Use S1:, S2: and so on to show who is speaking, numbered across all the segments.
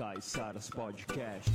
S1: Caiçaras Podcast.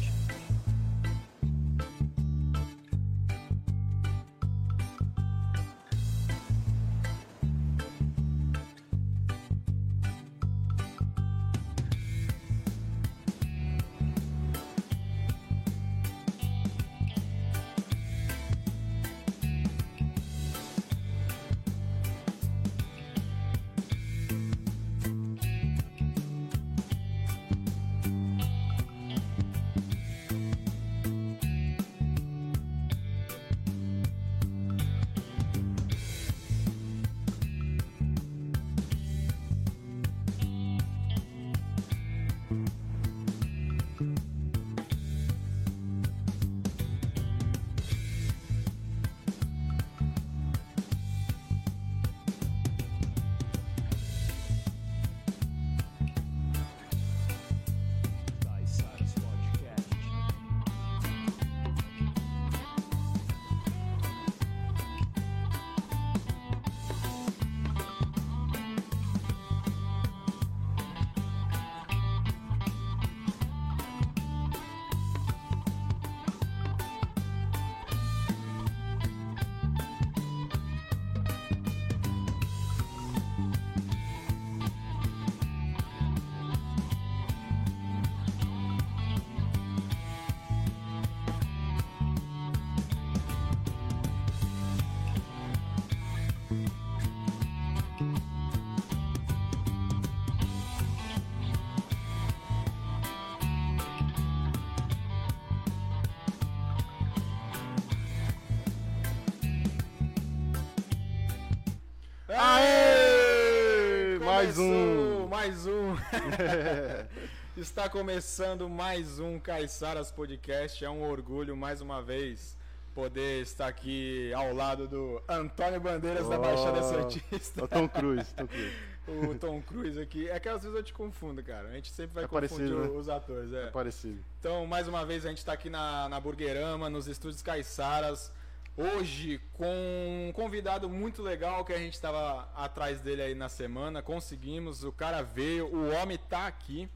S2: Está começando mais um Caiçaras Podcast. É um orgulho, mais uma vez, poder estar aqui ao lado do Antônio Bandeiras da Baixada
S3: Oh,
S2: Santista.
S3: O Tom Cruise, Tom Cruise.
S2: O Tom Cruise aqui. É que às vezes eu te confundo, cara. A gente sempre vai
S3: É
S2: confundir
S3: né?
S2: os atores. É.
S3: Parecido.
S2: Então, mais uma vez, a gente está aqui na, na Burgerama, nos estúdios Caiçaras. Hoje, com um convidado muito legal que a gente estava atrás dele aí na semana. Conseguimos, o cara veio, o homem tá aqui.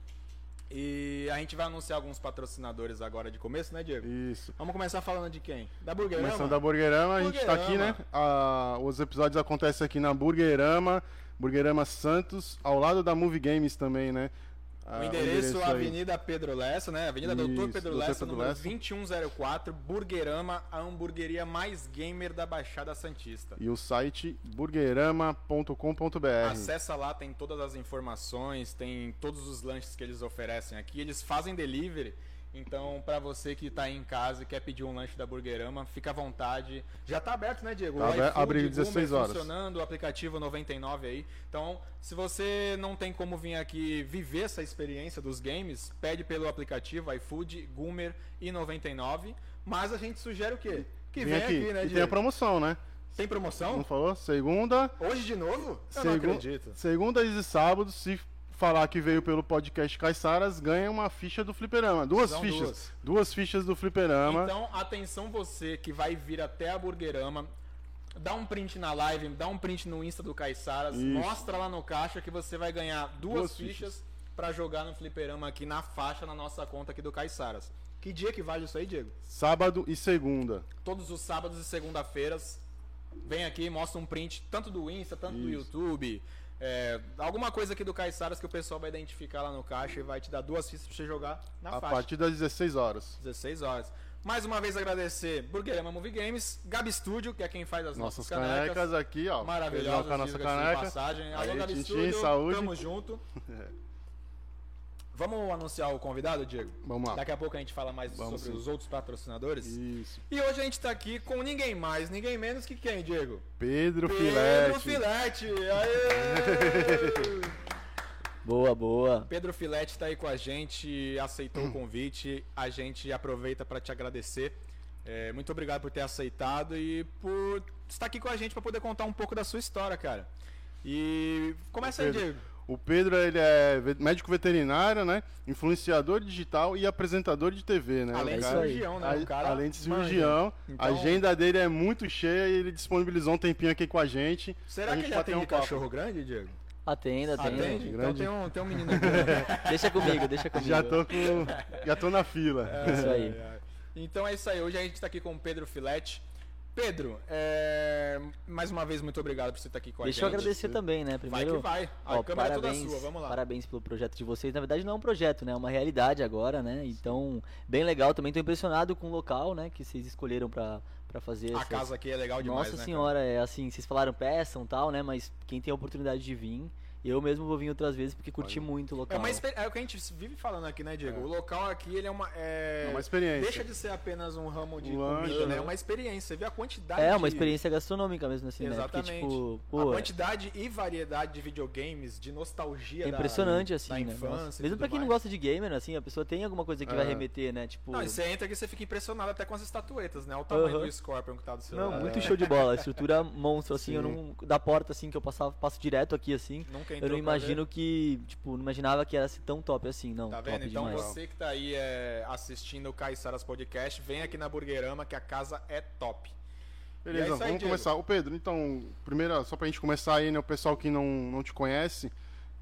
S2: E a gente vai anunciar alguns patrocinadores agora de começo, né, Diego?
S3: Isso.
S2: Vamos começar falando de quem? Da Burgerama?
S3: Começando da Burgerama, a gente tá aqui, né? Ah, os episódios acontecem aqui na Burgerama, Burgerama Santos, ao lado da Movie Games também, né? Ah,
S2: O endereço,
S3: aí.
S2: Avenida Pedro Lessa, né? Avenida Doutor
S3: Isso,
S2: Pedro
S3: Doutor
S2: Lessa,
S3: Pedro
S2: número
S3: Lessa.
S2: 2104, Burgerama, a hamburgueria mais gamer da Baixada Santista.
S3: E o site burgerama.com.br.
S2: Acessa lá, tem todas as informações, tem todos os lanches que eles oferecem aqui. Eles fazem delivery. Então, pra você que tá aí em casa e quer pedir um lanche da Burgerama, fica à vontade. Já tá aberto, né, Diego?
S3: Tá
S2: iFood,
S3: abre
S2: Goomer
S3: 16 horas.
S2: funcionando, o aplicativo 99 aí. Então, se você não tem como vir aqui viver essa experiência dos games, pede pelo aplicativo iFood, Goomer e 99. Mas a gente sugere o quê? Que
S3: Vem
S2: vem aqui,
S3: aqui.
S2: né,
S3: e
S2: Diego?
S3: tem a promoção, né?
S2: Tem promoção?
S3: Não falou? Segunda,
S2: Hoje de novo? Eu não
S3: segu-
S2: acredito.
S3: Segundas e sábados, se falar que veio pelo podcast Caiçaras, ganha uma ficha do Fliperama. Duas
S2: São
S3: fichas.
S2: duas.
S3: Duas. fichas do Fliperama.
S2: Então, atenção você que vai vir até a Burgerama, dá um print na live, dá um print no Insta do Caiçaras,
S3: Isso.
S2: mostra lá no caixa que você vai ganhar duas,
S3: Duas
S2: fichas
S3: fichas.
S2: pra jogar no fliperama aqui na faixa, na nossa conta aqui do Caiçaras. Que dia que vale isso aí, Diego?
S3: Sábado e segunda.
S2: Todos os sábados e segunda-feiras, vem aqui, mostra um print tanto do Insta, tanto do
S3: Isso.
S2: YouTube. É, alguma coisa aqui do Caiçaras que o pessoal vai identificar lá no caixa e vai te dar duas fichas pra você jogar na
S3: a
S2: faixa.
S3: partir das 16 horas.
S2: 16 horas. Mais uma vez agradecer Burgerama Movie Games, Gabi Studio, que é quem faz as nossas,
S3: Nossas canecas,
S2: canecas.
S3: aqui, ó.
S2: Maravilhosas,
S3: com a nossa caneca.
S2: passagem. Alô,
S3: Aí,
S2: Gabi
S3: Tintin,
S2: Studio,
S3: saúde.
S2: tamo junto. Vamos anunciar o convidado, Diego?
S3: Vamos lá.
S2: Daqui a pouco a gente fala mais
S3: Vamos
S2: sobre
S3: sim.
S2: os outros patrocinadores.
S3: Isso.
S2: E hoje a gente tá aqui com ninguém mais, ninguém menos que quem, Diego?
S3: Pedro,
S2: Pedro
S3: Filete.
S2: Filete! Aê!
S4: Boa, boa.
S2: Pedro Filete está aí com a gente, aceitou o convite. A gente aproveita para te agradecer. É, muito obrigado por ter aceitado e por estar aqui com a gente para poder contar um pouco da sua história, cara. E começa aí. Diego.
S3: O Pedro, ele é médico veterinário, né? Influenciador digital e apresentador de TV, né?
S2: Além de cirurgião, né?
S3: a-
S2: O cara
S3: além de cirurgião,
S2: Então-
S3: a agenda dele é muito cheia e ele disponibilizou um tempinho aqui com a gente.
S2: Será que
S3: gente
S2: ele
S3: bater
S2: atende
S3: um papo.
S2: cachorro grande, Diego?
S4: Atenda, atenda.
S2: Atende? Então tem um, tem um menino aqui. né?
S4: Deixa comigo, deixa comigo.
S3: Já tô com. Já tô na fila.
S4: Isso aí.
S2: Ai, ai. Então é isso aí. Hoje a gente tá aqui com o Pedro Filete. Pedro, é, mais uma vez, muito obrigado por você estar aqui com a
S4: Deixa
S2: gente.
S4: eu agradecer também, né?
S2: Vai
S4: Primeiro,
S2: que vai. A
S4: ó,
S2: câmera
S4: parabéns,
S2: é toda sua, vamos lá.
S4: Parabéns pelo projeto de vocês. Na verdade não é um projeto, né? É uma realidade agora, né? Então, bem legal. Também tô impressionado com o local, né? Que vocês escolheram pra, pra fazer
S2: A
S4: essas-
S2: casa aqui é legal demais,
S4: Nossa
S2: né?
S4: senhora, é assim, vocês falaram peçam e tal, né? Mas quem tem a oportunidade de vir, eu mesmo vou vir outras vezes porque curti muito o
S2: É,
S4: local.
S2: uma exper- é o que a gente vive falando aqui, né, Diego? O local aqui, ele é uma... É...
S3: É uma experiência.
S2: Deixa de ser apenas um ramo de
S3: Um
S2: comida, né? É
S3: né?
S2: uma experiência. Você vê a quantidade
S4: É, uma experiência gastronômica mesmo assim,
S2: Exatamente.
S4: né? Porque, tipo,
S2: a
S4: pô,
S2: quantidade e variedade de videogames, de nostalgia
S4: é
S2: da-
S4: impressionante,
S2: da,
S4: assim, né?
S2: infância.
S4: Nossa. Mesmo pra quem não
S2: mais.
S4: gosta de gamer, assim, a pessoa tem alguma coisa que
S3: É.
S4: vai remeter, né? Tipo.
S2: Não, e você entra aqui e você fica impressionado até com as estatuetas, né? O tamanho do Scorpion que tá do seu
S4: Não,
S2: lado.
S4: muito show de bola. A estrutura monstro, assim, eu
S3: Sim.
S4: não. Da porta, assim, que eu passava, passo direto aqui, assim.
S2: Nunca
S4: Eu
S2: entrou
S4: não imagino que, tipo, não imaginava que era assim, tão top assim, não.
S2: Tá
S4: top
S2: vendo? Então
S4: demais.
S2: você que tá aí é, assistindo o Caiçaras Podcast, vem aqui na Burguerama que a casa é top. É
S3: Beleza,
S2: isso aí,
S3: vamos
S2: Diego.
S3: começar. Ô Pedro, então, primeiro, só pra gente começar aí, né, o pessoal que não, não te conhece,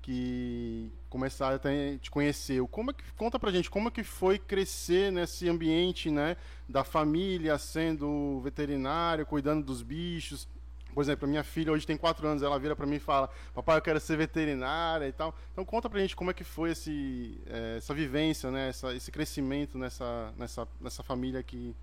S3: que começar a te te conhecer, como é que, conta pra gente, como é que foi crescer nesse ambiente, né, da família, sendo veterinário, cuidando dos bichos, por exemplo, a minha filha hoje tem 4 anos, ela vira pra mim e fala, papai, eu quero ser veterinária e tal. Então conta pra gente como é que foi esse, eh, essa vivência, né, essa, esse crescimento nessa, nessa, nessa família que...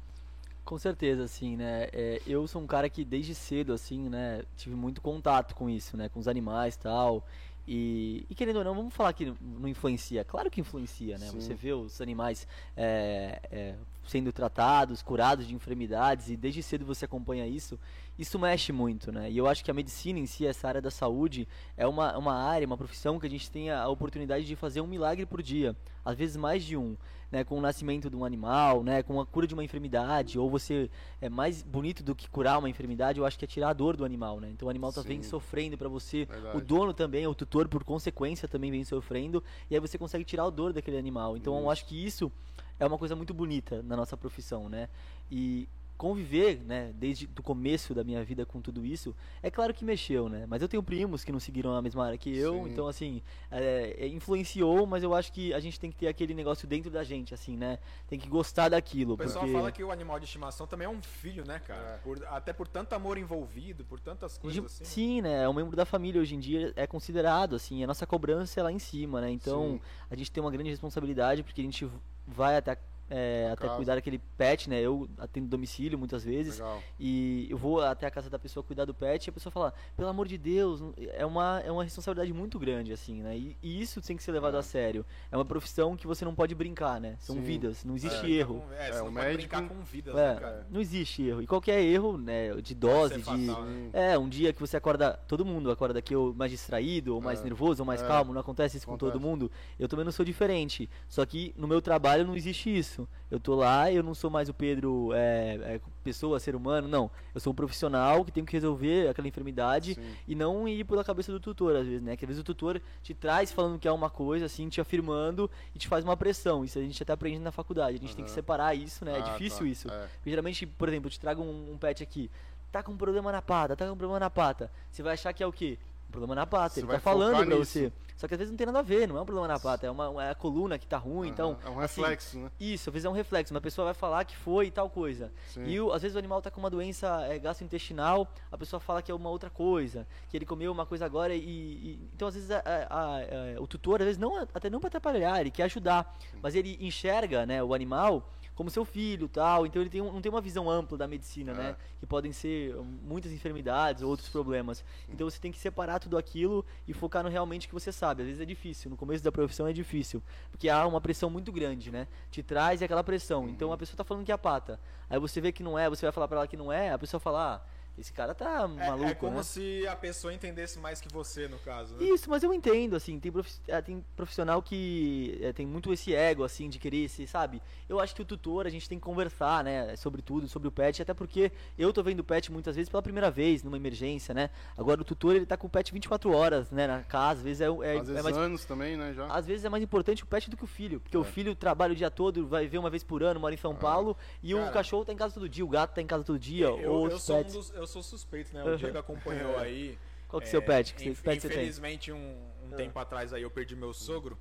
S4: Com certeza, assim, né? É, eu sou um cara que desde cedo, assim, né, tive muito contato com isso, né? Com os animais e tal. E, e querendo ou não, vamos falar que não influencia. Claro que influencia, né?
S3: Sim.
S4: Você vê os animais é, é, sendo tratados, curados de enfermidades, e desde cedo você acompanha isso. Isso mexe muito, né? E eu acho que a medicina em si, essa área da saúde, é uma, uma área, uma profissão que a gente tem a oportunidade de fazer um milagre por dia. Às vezes mais de um né, com o nascimento de um animal, né, com a cura de uma enfermidade, ou você é mais bonito do que curar uma enfermidade, eu acho que é tirar a dor do animal, né? Então o animal tá
S3: Sim.
S4: vem sofrendo para você,
S3: Verdade.
S4: o dono também, o tutor por consequência também vem sofrendo, e aí você consegue tirar a dor daquele animal. Então eu acho que isso é uma coisa muito bonita na nossa profissão, né? E conviver, né, desde o começo da minha vida com tudo isso, é claro que mexeu, né? Mas eu tenho primos que não seguiram a mesma área que eu,
S3: Sim.
S4: então assim, é, é, influenciou, mas eu acho que a gente tem que ter aquele negócio dentro da gente, assim, né? Tem que gostar daquilo,
S2: O pessoal
S4: porque
S2: fala que o animal de estimação também é um filho, né, cara? Por- até por tanto amor envolvido, por tantas coisas
S4: de-
S2: assim.
S4: sim, né? É um membro da família hoje em dia é considerado assim, a nossa cobrança é lá em cima, né? Então
S3: Sim.
S4: a gente tem uma grande responsabilidade porque a gente vai até é, até
S3: casa.
S4: cuidar daquele pet, né? Eu atendo domicílio muitas vezes.
S3: Legal.
S4: E eu vou até a casa da pessoa cuidar do pet e a pessoa fala, pelo amor de Deus, é uma, é uma responsabilidade muito grande, assim, né? E, e isso tem que ser levado
S3: É.
S4: a sério. É uma profissão que você não pode brincar, né? São
S3: Sim.
S4: vidas, não existe
S2: Brinca
S4: erro.
S2: é,
S3: É,
S2: você não pode
S3: médico-
S2: brincar com vidas,
S4: É,
S2: né, cara?
S4: não existe erro. E qualquer erro, né, de dose, de.
S2: fatal, né?
S4: É, um dia que você acorda. Todo mundo acorda aqui ou mais distraído, ou mais
S3: É.
S4: nervoso, ou mais
S3: É.
S4: calmo. Não acontece isso com todo
S3: Acontece.
S4: mundo. Eu também não sou diferente. Só que no meu trabalho não existe isso. Eu tô lá, eu não sou mais o Pedro, é, é, pessoa, ser humano, não. Eu sou um profissional que tem que resolver aquela enfermidade
S3: Sim.
S4: e não ir pela cabeça do tutor, às vezes, né? Que às vezes o tutor te traz falando que é uma coisa, assim, te afirmando e te faz uma pressão. Isso a gente até aprende na faculdade. A gente tem que separar isso, né? É
S3: Ah,
S4: difícil
S3: tá.
S4: isso.
S3: É.
S4: Porque geralmente, por exemplo, eu te trago um, um pet aqui, tá com um problema na pata, tá com um problema na pata. Você vai achar que é o quê? Um problema na pata.
S3: Você
S4: Ele
S3: vai
S4: tá falando pra
S3: nisso.
S4: você. Só que às vezes não tem nada a ver, não é um problema na pata, é, uma, é a coluna que tá ruim, então.
S3: é um
S4: assim,
S3: reflexo, né?
S4: isso, às vezes é um reflexo. Uma pessoa vai falar que foi tal coisa.
S3: Sim.
S4: E o- às vezes o animal tá com uma doença é, gastrointestinal, a pessoa fala que é uma outra coisa, que ele comeu uma coisa agora e. e- então às vezes a- a- a- o tutor, às vezes não até não para atrapalhar, ele quer ajudar, mas ele enxerga, né, o animal como seu filho, tal. Então ele tem um- não tem uma visão ampla da medicina,
S3: É.
S4: né, que podem ser hum, muitas enfermidades, outros problemas. Então você tem que separar tudo aquilo e focar no realmente que você sabe. Às vezes é difícil, no começo da profissão é difícil, porque há uma pressão muito grande, né? Te traz aquela pressão. Então a pessoa tá falando que é pata. Aí você vê que não é, você vai falar pra ela que não é, a pessoa fala: "Ah, esse cara tá
S2: É-
S4: maluco,
S2: é, como
S4: né?"
S2: se a pessoa entendesse mais que você, no caso, né?
S4: Isso, mas eu entendo, assim, tem, profi- eh, tem profissional que eh, tem muito esse ego, assim, de querer se, sabe? Eu acho que o tutor, a gente tem que conversar, né, sobre tudo, sobre o pet, até porque eu tô vendo o pet muitas vezes pela primeira vez, numa emergência, né? Agora o tutor, ele tá com o pet 24 horas, né, na casa, às vezes é, é,
S3: Às
S4: é
S3: vezes
S4: mais
S3: anos também, né? Já.
S4: às vezes é mais importante o pet do que o filho, porque o
S3: É.
S4: filho trabalha o dia todo, vai ver uma vez por ano, mora em São Paulo, e o
S2: Cara.
S4: cachorro tá em casa todo dia, o gato tá em casa todo dia,
S2: Eu,
S4: ou
S2: eu
S4: os
S2: sou, um
S4: pets.
S2: dos- eu sou suspeito, né? O. Diego acompanhou aí.
S4: Qual que é o seu pet? Que
S2: inf-
S4: pet você tem?
S2: Infelizmente, um, um tempo atrás aí eu perdi meu sogro.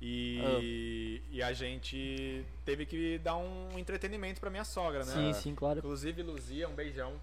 S2: E,
S4: Ah.
S2: e a gente teve que dar um entretenimento pra minha sogra, né?
S4: Sim, sim, claro.
S2: Inclusive, Luzia, um beijão.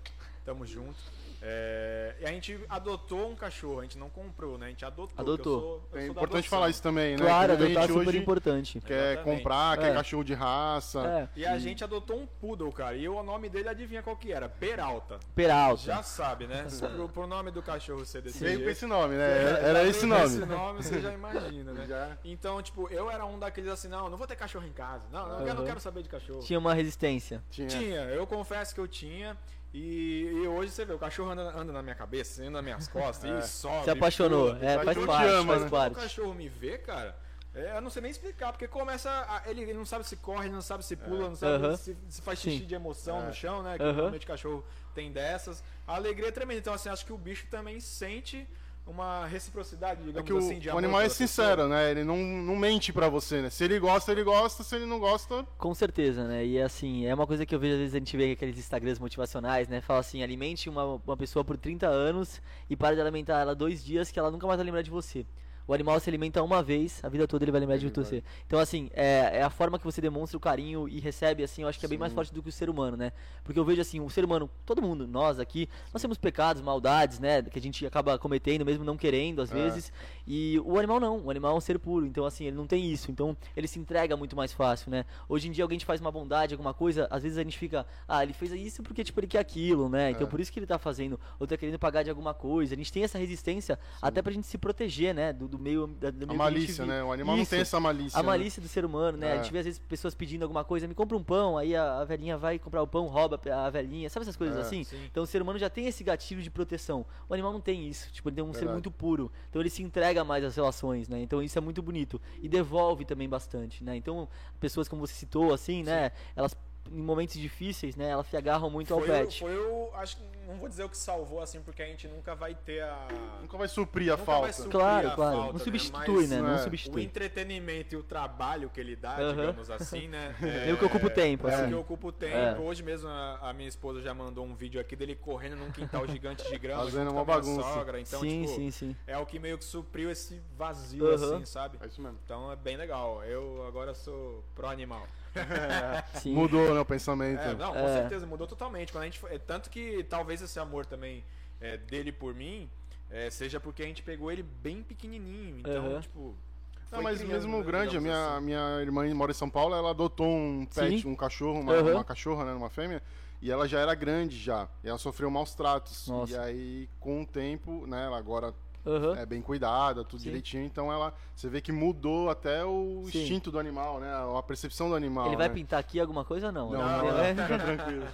S2: Tamo junto. É, e a gente adotou um cachorro, a gente não comprou, né? A gente adotou.
S4: Adotou.
S2: eu sou- eu
S3: É importante falar isso também, né?
S4: Claro, adotar é super
S3: hoje
S4: importante.
S3: quer
S2: Exatamente.
S3: comprar, quer
S4: É.
S3: cachorro de raça.
S4: É,
S2: E a gente adotou um poodle, cara. E o nome dele, adivinha qual que era? Peralta.
S4: Peralta.
S2: Já sabe, né? pro, pro nome do cachorro ser desse
S3: Veio com esse nome, né? Era, era esse
S2: com
S3: nome.
S2: Esse nome você já imagina, né?
S3: Já.
S2: Então, tipo, eu era um daqueles assim, não, não vou ter cachorro em casa. Não, não, eu não quero saber de cachorro.
S4: Tinha uma resistência.
S3: Tinha.
S2: Tinha, eu confesso que eu tinha. E, e hoje você vê, o cachorro anda, anda na minha cabeça, anda nas minhas costas,
S3: É.
S2: e sobe.
S4: Se apaixonou.
S2: pula.
S4: É, faz parte,
S3: amo,
S4: faz
S3: né?
S2: Quando o
S4: parte.
S2: cachorro me vê, cara, é, eu não sei nem explicar, porque começa. a- ele, ele não sabe se corre, não sabe se pula, não sabe
S4: Aham.
S2: se, se faz xixi
S4: Sim.
S2: de emoção
S3: É.
S2: no chão, né? Que
S4: Aham.
S2: normalmente cachorro tem dessas. A alegria é tremenda. Então, assim, acho que o bicho também sente uma reciprocidade,
S3: É
S2: digamos
S3: que o,
S2: assim, de
S3: o animal é
S2: pela pessoa.
S3: sincero, né? Ele não, não mente pra você, né? Se ele gosta, ele gosta. Se ele não gosta,
S4: Com certeza, né? E assim, é uma coisa que eu vejo às vezes a gente vê aqueles Instagrams motivacionais, né? Fala assim, alimente uma, uma pessoa por 30 anos e para de alimentar ela dois dias que ela nunca mais vai lembrar de você. O animal se alimenta uma vez, a vida toda ele vai lembrar de você. Então, assim, é, é a forma que você demonstra o carinho e recebe, assim, eu acho que é bem mais
S3: Sim.
S4: forte do que o ser humano, né? Porque eu vejo, assim, o ser humano, todo mundo, nós aqui, nós temos pecados, maldades, né? Que a gente acaba cometendo, mesmo não querendo, às
S3: É.
S4: vezes. E o animal não, o animal é um ser puro, então, assim, ele não tem isso. Então, ele se entrega muito mais fácil, né? Hoje em dia, alguém te faz uma bondade, alguma coisa, às vezes a gente fica, ah, ele fez isso porque, tipo, ele quer aquilo, né? Então,
S3: É.
S4: por isso que ele tá fazendo, ou tá querendo pagar de alguma coisa. A gente tem essa resistência até pra gente se proteger, né? Do, do meio, da, do
S3: a
S4: meio gente
S3: malícia, né? O animal não
S4: Isso.
S3: tem essa malícia.
S4: A
S3: né?
S4: malícia do ser humano, né?
S3: É.
S4: A gente vê às vezes pessoas pedindo alguma coisa, me compra um pão, aí a, a velhinha vai comprar o pão, rouba a velhinha, sabe essas coisas
S3: É,
S4: assim?
S2: sim.
S4: Então o ser humano já tem esse gatilho de proteção. O animal não tem isso, tipo, ele é um ser
S3: Verdade.
S4: muito puro. Então ele se entrega mais às relações, né? Então isso é muito bonito. E devolve também bastante, né? Então, pessoas como você citou, assim, né? Elas, em momentos difíceis, né? Elas se agarram muito ao
S2: Foi, o-
S4: pet.
S2: foi o. Acho que não vou dizer o que salvou, assim, porque a gente nunca vai ter a.
S3: Nunca vai suprir a
S2: Nunca
S3: falta.
S2: vai suprir
S4: Claro,
S2: a
S4: claro.
S2: falta,
S4: não
S2: né?
S4: substitui,
S2: Mas
S4: né?
S3: é,
S4: Não
S3: o
S2: O
S4: substitui.
S2: entretenimento e o trabalho que ele dá,
S4: Aham.
S2: digamos assim, né? É,
S4: Eu que ocupo tempo,
S2: é,
S4: assim.
S2: que ocupa o tempo.
S4: É.
S2: Hoje mesmo a, a minha esposa já mandou um vídeo aqui dele correndo num quintal gigante de grama
S3: Fazendo uma
S2: com a minha
S3: bagunça.
S2: sogra. Então,
S4: sim,
S2: tipo,
S4: sim, sim.
S2: é o que meio que supriu esse vazio,
S4: Aham.
S2: assim, sabe?
S3: É isso mesmo.
S2: Então é bem legal. Eu agora sou pro animal.
S4: sim.
S3: Mudou, né, o pensamento.
S2: É, não, com
S4: É.
S2: certeza, mudou totalmente. Quando a gente, foi- é, tanto que talvez esse amor também é, dele por mim é, seja porque a gente pegou ele bem pequenininho. Então,
S4: Aham.
S2: tipo.
S3: Não, mas
S2: criando,
S3: mesmo
S2: né,
S3: grande, a minha,
S2: assim.
S3: minha irmã mora em São Paulo, ela adotou um pet,
S4: Sim.
S3: um cachorro, uma,
S4: Aham.
S3: uma cachorra, né, uma fêmea, e ela já era grande já, e ela sofreu maus tratos.
S4: Nossa.
S3: E aí, com o tempo, né, ela agora
S4: Aham.
S3: é bem cuidada, tudo
S4: Sim.
S3: direitinho, então ela, você vê que mudou até o
S4: Sim.
S3: instinto do animal, né, a percepção do animal,
S4: Ele vai
S3: né?
S4: pintar aqui alguma coisa ou não?
S3: Não,
S2: Não,
S3: não,
S2: não,
S3: fica tranquilo.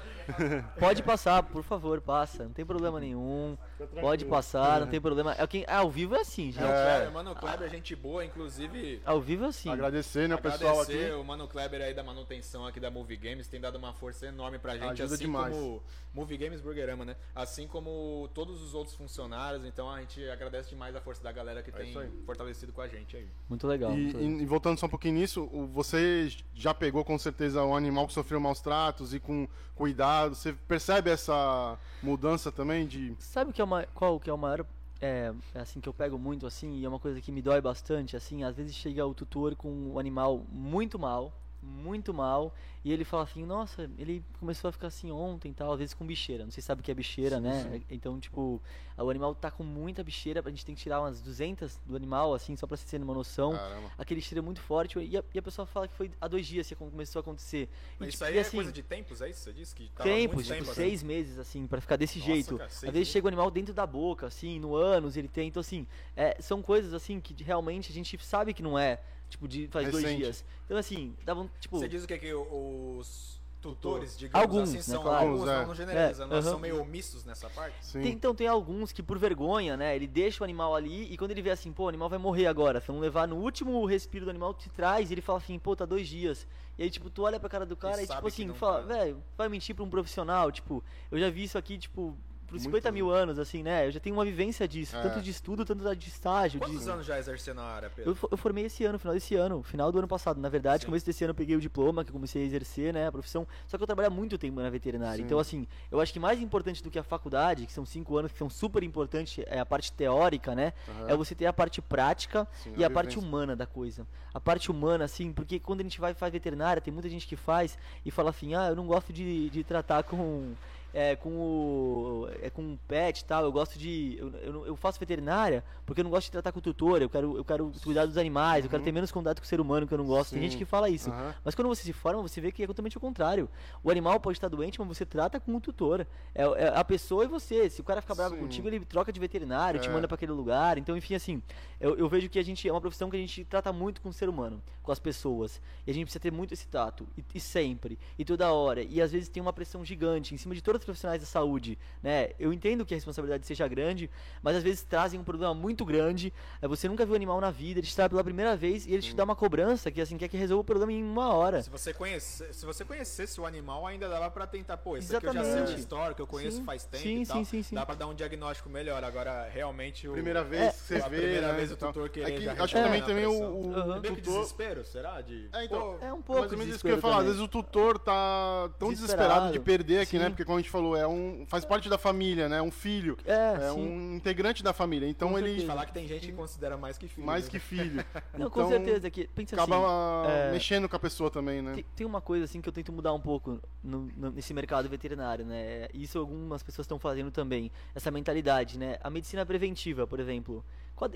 S4: Pode passar, por favor, passa. Não tem problema nenhum. Pode passar, não tem problema. É quem, ah, ao vivo é assim, gente.
S2: É, o
S3: É.
S2: Kleber, mano, Kleber é gente boa, inclusive.
S4: Ao vivo é assim.
S3: Agradecer, né, o pessoal
S2: Agradecer
S3: aqui.
S2: o Mano Kleber aí da manutenção aqui da Movie Games, tem dado uma força enorme pra gente,
S3: Ajuda
S2: assim
S3: demais.
S2: como Movie Games Burgerama, né? Assim como todos os outros funcionários, então a gente agradece demais a força da galera que
S3: É
S2: tem fortalecido com a gente aí.
S4: Muito legal.
S3: E,
S4: muito legal.
S3: e- voltando só um pouquinho nisso, o- você já pegou com certeza um animal que sofreu maus tratos e com cuidado. Você percebe essa mudança também de.
S4: Sabe o que é uma, qual que é o maior é, é assim que eu pego muito assim e é uma coisa que me dói bastante assim às vezes chega o tutor com um animal muito mal muito mal e ele fala assim nossa ele começou a ficar assim ontem tal às vezes com bicheira não sei se sabe o que é bicheira
S3: Sim,
S4: né
S3: sim.
S4: então tipo o animal tá com muita bicheira a gente tem que tirar umas 200 do animal assim só pra você ter uma noção
S3: Caramba.
S4: aquele cheiro é muito forte e a, e a pessoa fala que foi há dois dias que começou a acontecer E,
S2: Mas
S4: tipo,
S2: isso aí é
S4: assim,
S2: coisa de tempos, é isso? Você disse que tava
S4: tempos, tipo,
S2: tempo, assim?
S4: seis meses, assim, pra ficar desse
S2: Nossa,
S4: jeito.
S2: cara,
S4: Às vezes
S2: meses.
S4: chega o animal dentro da boca, assim, no ânus ele tem. Então, assim, é, são coisas, assim, que realmente a gente sabe que não é, tipo, de faz dois
S3: Recente.
S4: dias. Então, assim, um, tipo...
S2: Você diz o que que os tutores, digamos
S4: Alguns,
S2: assim,
S4: né,
S2: são
S4: claro.
S2: alguns,
S3: é.
S2: não, não generaliza,
S4: É,
S2: nós
S4: aham.
S2: são meio omissos nessa parte.
S3: Sim.
S4: Tem- então tem alguns que por vergonha, né, ele deixa o animal ali e quando ele vê assim, pô, o animal vai morrer agora, se eu não levar no último respiro do animal, te traz e ele fala assim, pô, tá dois dias. E aí, tipo, tu olha pra cara do cara e,
S2: sabe
S4: tipo assim, fala,
S2: tá.
S4: velho, vai mentir pra um profissional, tipo, eu já vi isso aqui, tipo, por 50 mil anos, assim, né? Eu já tenho uma vivência disso,
S3: É.
S4: tanto de estudo, tanto de estágio.
S2: Quantos
S4: de...
S2: anos já exercendo a área, Pedro?
S4: Eu, eu formei esse ano, final desse ano, final do ano passado. Na verdade,
S2: Sim.
S4: começo desse ano eu peguei o diploma, que eu comecei a exercer, né, a profissão. Só que eu trabalho há muito tempo na veterinária.
S3: Sim.
S4: Então, assim, eu acho que mais importante do que a faculdade, que são cinco anos, que são super importantes, é a parte teórica, né?
S3: Aham.
S4: É você ter a parte prática
S3: Sim,
S4: e
S3: a
S4: a parte humana da coisa. A parte humana, assim, porque quando a gente vai faz veterinária, tem muita gente que faz e fala assim, ah, eu não gosto de, de tratar com. É, com o. É com pet e tal, eu gosto de. Eu, eu, eu faço veterinária porque eu não gosto de tratar com o tutor, eu quero, eu quero cuidar dos animais, eu quero
S3: Uhum.
S4: ter menos contato com o ser humano que eu não gosto. Tem gente
S3: Sim.
S4: que fala isso.
S3: Aham.
S4: Mas quando você se forma, você vê que é totalmente o contrário. O animal pode estar doente, mas você trata com o tutor. É, é a pessoa e você. Se o cara ficar bravo
S3: Sim.
S4: contigo, ele troca de veterinário, te
S3: É.
S4: manda para aquele lugar. Então, enfim, assim, eu, eu vejo que a gente é uma profissão que a gente trata muito com o ser humano, com as pessoas. E a gente precisa ter muito esse tato. E, e sempre. E toda hora. E às vezes tem uma pressão gigante em cima de todos os profissionais da saúde. Né? Eu entendo que a responsabilidade seja grande, mas às vezes trazem um problema muito grande. É, Você nunca viu um animal na vida, ele te pela primeira vez e ele te dá uma cobrança que assim quer que resolva o problema em uma hora.
S2: Se você, conhece, se você conhecesse o animal, ainda dava pra tentar, pô, esse aqui eu já sei o
S4: Exatamente.
S2: histórico, eu conheço
S4: Sim,
S2: faz tempo
S4: sim,
S2: e tal.
S4: sim, sim, sim.
S2: Dá pra dar um diagnóstico melhor. Agora, realmente, o...
S3: Primeira vez
S4: É,
S3: que você
S2: a
S3: vê,
S2: primeira
S3: né,
S2: vez o tutor querer
S3: É que
S2: já
S3: acho que também, também o, o
S4: Aham.
S2: Meio que
S3: tutor...
S2: desespero, será? De...
S3: É, então,
S2: Pô,
S4: É um pouco
S3: Mais ou menos isso que eu ia falar. Às vezes o tutor tá tão desesperado,
S4: Desesperado.
S3: de perder aqui, né? Porque como a gente falou, é um, faz parte da família, né? Um filho.
S4: É,
S3: É
S4: sim.
S3: um integrante da família. Então
S4: Com
S3: ele.
S4: certeza.
S2: falar que tem gente que considera mais que filho.
S3: Mais
S2: né?
S3: que filho.
S4: Não, com
S3: Então,
S4: certeza. Que, pensa
S3: Acaba
S4: assim,
S3: ah,
S4: é,
S3: mexendo com a pessoa também, né?
S4: tem, tem uma coisa assim que eu tento mudar um pouco no- no- nesse mercado veterinário, né? Isso algumas pessoas estão fazendo também. Essa mentalidade, né? A medicina preventiva, por exemplo.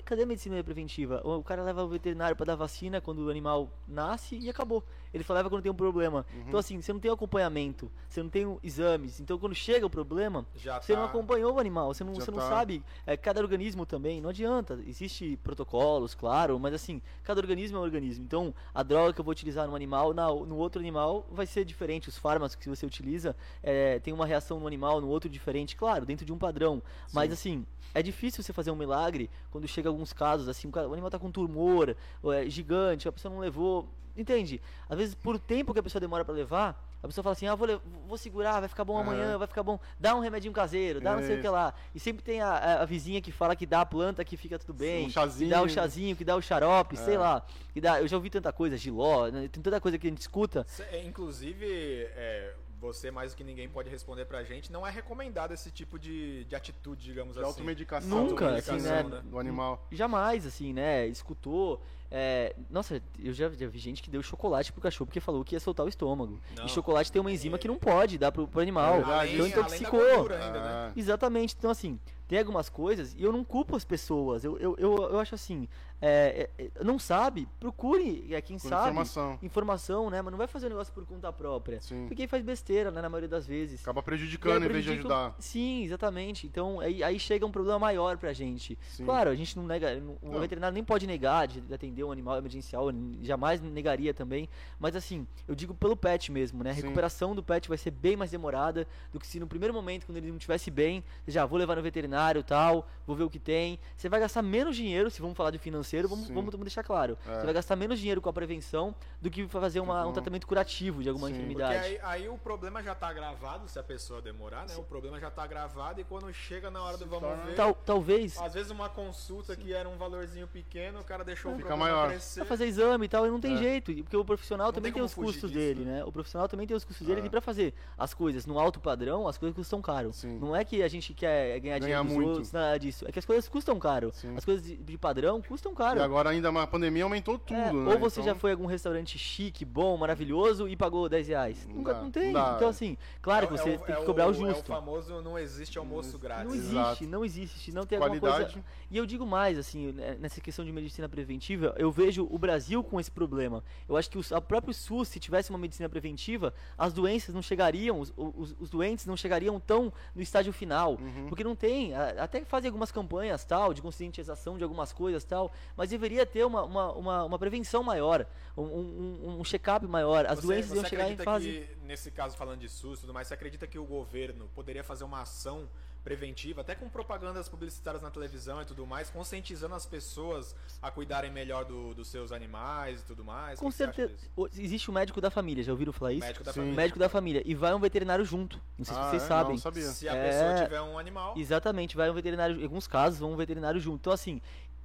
S4: Cadê a medicina preventiva? O cara leva o veterinário para dar vacina quando o animal nasce e acabou. Ele só leva quando tem um problema.
S3: Uhum.
S4: Então, assim, você não tem acompanhamento, você não tem exames. Então, quando chega o problema,
S2: Já
S4: Você
S2: tá...
S4: não acompanhou o animal, você não,
S3: Já
S4: você não
S3: tá.
S4: sabe. É, cada organismo também, não adianta. Existe protocolos, claro, mas assim, cada organismo é um organismo. Então, a droga que eu vou utilizar no animal, na, no outro animal, vai ser diferente. Os fármacos que você utiliza é, tem uma reação no animal, no outro diferente, claro, dentro de um padrão. Mas assim, é difícil você fazer um milagre quando chega alguns casos, assim, o, animal tá com tumor, ou é gigante, a pessoa não levou. Entende? Às vezes, por tempo que a pessoa demora pra levar, a pessoa fala assim: ah, vou, vou segurar, vai ficar bom amanhã, vai ficar bom. Dá um remedinho caseiro, dá não sei o que lá. E sempre tem a, a- vizinha que fala que dá a planta que fica tudo bem.
S3: Um chazinho.
S4: Que dá o chazinho, que dá o xarope,
S3: É.
S4: sei lá. Que dá, eu já ouvi tanta coisa, giló, né, tem tanta coisa que a gente escuta.
S2: Cê- é, Inclusive, é, você mais do que ninguém pode responder pra gente, não é recomendado esse tipo de, de atitude, digamos
S3: De
S2: assim.
S3: automedicação.
S4: Nunca, assim,
S2: né?
S3: Do animal.
S4: Jamais, assim, né? Escutou. é, nossa, eu já, já vi gente que deu chocolate pro cachorro porque falou que ia soltar o estômago.
S2: Não.
S4: E chocolate tem uma enzima que não pode dar pro, pro animal.
S3: É
S4: então
S2: além da
S4: intoxicou.
S2: ainda, né?
S3: Ah,
S4: Exatamente. Então, assim, tem algumas coisas e eu não culpo as pessoas. Eu, eu, eu, eu acho assim, é, é, é, não sabe, procure, é, quem
S3: com
S4: sabe,
S3: informação.
S4: informação, né? Mas não vai fazer o negócio por conta própria.
S3: Sim.
S4: Porque aí faz besteira, né, na maioria das vezes.
S3: Acaba prejudicando
S4: aí
S3: em vez de
S4: prejudica-
S3: ajudar.
S4: Sim, exatamente. Então aí, aí chega um problema maior pra gente.
S3: Sim.
S4: Claro, a gente não nega. O
S3: Não.
S4: veterinário nem pode negar de atender um animal emergencial, jamais negaria também. Mas assim, eu digo pelo pet mesmo, né? A
S3: Sim.
S4: recuperação do pet vai ser bem mais demorada do que se no primeiro momento, quando ele não estivesse bem, já vou levar no veterinário tal, vou ver o que tem. Você vai gastar menos dinheiro, se vamos falar de financeiro, vamos,
S3: Sim.
S4: vamos, vamos deixar claro.
S3: É.
S4: Você vai gastar menos dinheiro com a prevenção do que fazer uma- um
S3: Uhum.
S4: tratamento curativo de alguma
S3: Sim.
S2: Porque
S4: enfermidade.
S2: aí, aí o problema já tá gravado, se a pessoa demorar, né? O problema já tá gravado e quando chega na hora do vamos
S3: torna-
S2: ver.
S4: Tal, talvez.
S2: Às vezes uma consulta que era um valorzinho pequeno, o cara deixou o
S3: Fica
S2: problema
S3: maior.
S2: crescer.
S4: Pra fazer exame e tal, e não tem
S3: É.
S4: jeito, porque o profissional
S2: Não
S4: também
S2: tem
S4: tem, os custos
S2: disso,
S4: dele, né? O profissional também tem os custos dele
S3: É.
S4: e pra fazer as coisas no alto padrão, as coisas custam caro.
S3: Sim.
S4: Não é que a gente quer ganhar dinheiro
S3: Ganhar
S4: dos
S3: muito.
S4: outros, nada disso. É que as coisas custam caro.
S3: Sim.
S4: As coisas de, de padrão custam caro.
S3: E agora ainda a pandemia aumentou tudo,
S4: É,
S3: né?
S4: Ou você já
S3: Então,
S4: foi a algum restaurante chique, bom, maravilhoso e pagou 10 reais.
S3: Não
S4: Nunca
S3: dá,
S4: não tem.
S3: não dá.
S4: Então, assim, claro
S2: É
S4: que
S2: o-
S4: você
S2: é
S4: tem
S2: é
S4: que cobrar o
S2: É o
S4: justo.
S2: famoso não existe almoço grátis.
S4: Não
S3: Exato.
S4: existe, não existe. Não tem alguma
S3: Qualidade.
S4: coisa. E eu digo mais, assim, né, nessa questão de medicina preventiva, eu vejo o Brasil com esse problema. Eu acho que o próprio SUS, se tivesse uma medicina preventiva, as doenças não chegariam, os, os- os doentes não chegariam tão no estágio final.
S3: Uhum.
S4: Porque não tem, até fazem algumas campanhas tal, de conscientização de algumas coisas tal, mas deveria ter uma, uma, uma, uma prevenção maior, um, um, um check-up maior. As
S2: Você-
S4: doenças
S2: você
S4: iam chegar em
S2: acredita
S4: fase.
S2: que, nesse caso falando de SUS e tudo mais, você acredita que o governo poderia fazer uma ação preventiva, até com propagandas publicitárias na televisão e tudo mais, conscientizando as pessoas a cuidarem melhor do- dos seus animais e tudo mais?
S4: Com certeza. Existe o médico da família, já ouviram falar isso?
S2: Médico da
S3: Sim.
S2: família.
S4: Médico da família. E vai um veterinário junto. Não sei se
S3: Ah,
S4: vocês
S3: é?
S4: sabem.
S3: Não, sabia.
S2: Se a
S4: É.
S2: pessoa tiver um animal,
S4: Exatamente, vai um veterinário, em alguns casos, vão um veterinário junto. Então, assim,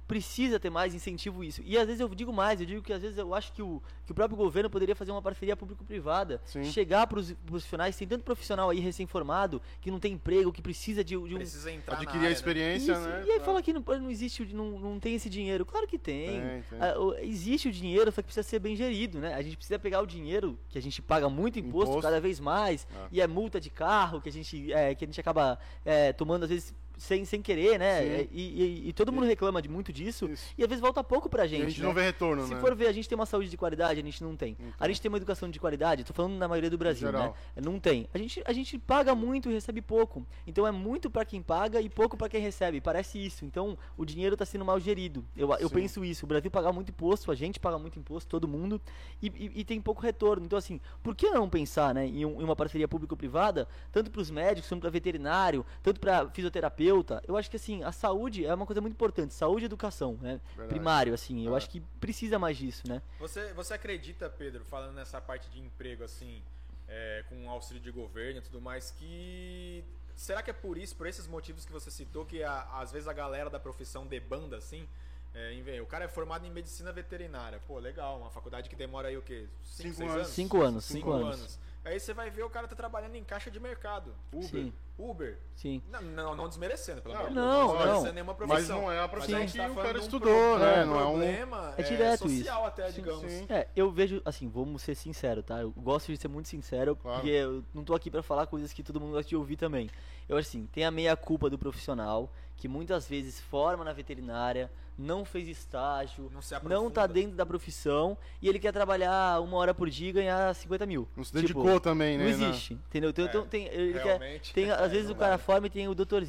S4: precisa ter mais incentivo isso. E às vezes eu digo mais, eu digo que às vezes eu acho que o, que o próprio governo poderia fazer uma parceria público-privada,
S3: Sim.
S4: chegar para os profissionais, tem tanto profissional aí recém-formado, que não tem emprego, que precisa de, de um...
S2: precisa entrar
S3: Adquirir
S2: área,
S3: a
S2: né?
S3: experiência,
S4: Isso,
S3: né?
S4: E aí fala que não, não existe, não, não tem esse dinheiro. Claro que tem.
S3: Tem, tem.
S4: Ah, existe o dinheiro, só que precisa ser bem gerido, né? A gente precisa pegar o dinheiro que a gente paga muito imposto,
S3: Imposto.
S4: cada vez mais,
S3: Ah.
S4: e é multa de carro que a gente, é, que a gente acaba é, tomando às vezes sem, sem querer, né? É, E, e- e todo mundo reclama de muito disso,
S3: Isso.
S4: e às vezes volta pouco pra
S3: E
S4: gente.
S3: a gente
S4: né?
S3: não vê retorno,
S4: Se
S3: né?
S4: for ver, a gente tem uma saúde de qualidade, a gente não tem. A gente tem uma educação de qualidade, tô falando na maioria do Brasil, né? Não tem. A gente, a gente paga muito e recebe pouco. Então é muito pra quem paga e pouco pra quem recebe. Parece isso. Então o dinheiro tá sendo mal gerido. Eu, eu penso isso. O Brasil paga muito imposto, a gente paga muito imposto, todo mundo, e, e- e tem pouco retorno. Então, assim, por que não pensar né, em, um- em uma parceria público-privada, tanto para os médicos, quanto para veterinário, tanto para fisioterapeuta? Eu acho que assim, a saúde é uma coisa muito importante. Saúde e educação, né?
S3: Verdade.
S4: Primário, assim. Eu
S3: Ah.
S4: acho que precisa mais disso, né?
S2: Você, você acredita, Pedro, falando nessa parte de emprego, assim, é, com auxílio de governo e tudo mais, que. Será que é por isso, por esses motivos que você citou, que a- às vezes a galera da profissão debanda, assim? É, o cara é formado em medicina veterinária. Pô, legal, uma faculdade que demora aí o quê? Cinco,
S3: Cinco
S2: seis
S3: anos.
S2: anos?
S4: Cinco anos, cinco, anos.
S2: Aí você vai ver o cara tá trabalhando em caixa de mercado.
S3: Uber.
S4: Sim,
S2: Uber.
S4: sim.
S2: Não, não, não desmerecendo, pelo
S3: Não,
S2: amor de
S4: não,
S2: Deus.
S4: não.
S2: desmerecendo nenhuma
S3: Mas
S2: profissão.
S3: não é a
S2: Mas
S3: profissão
S2: gente
S3: que
S2: tá
S3: o cara
S2: um
S3: estudou,
S2: pro-
S3: né?
S2: um
S3: Não é um-
S2: problema
S4: É direto isso.
S2: social até,
S3: Sim,
S2: digamos.
S3: sim.
S4: É, eu vejo, assim, vamos ser sincero, tá? Eu gosto de ser muito sincero,
S3: Claro.
S4: porque eu não tô aqui pra falar coisas que todo mundo gosta de ouvir também. Eu acho assim, tem a meia culpa do profissional, que muitas vezes forma na veterinária, não fez estágio,
S2: Não se
S4: não tá dentro da profissão, e ele quer trabalhar uma hora por dia e ganhar 50 mil.
S3: Não se
S4: Tipo,
S3: dedicou também, né?
S4: Não existe, entendeu? Então,
S2: É,
S4: então tem, ele quer, tem, às vezes
S2: Não
S4: o cara forma e tem o Dr.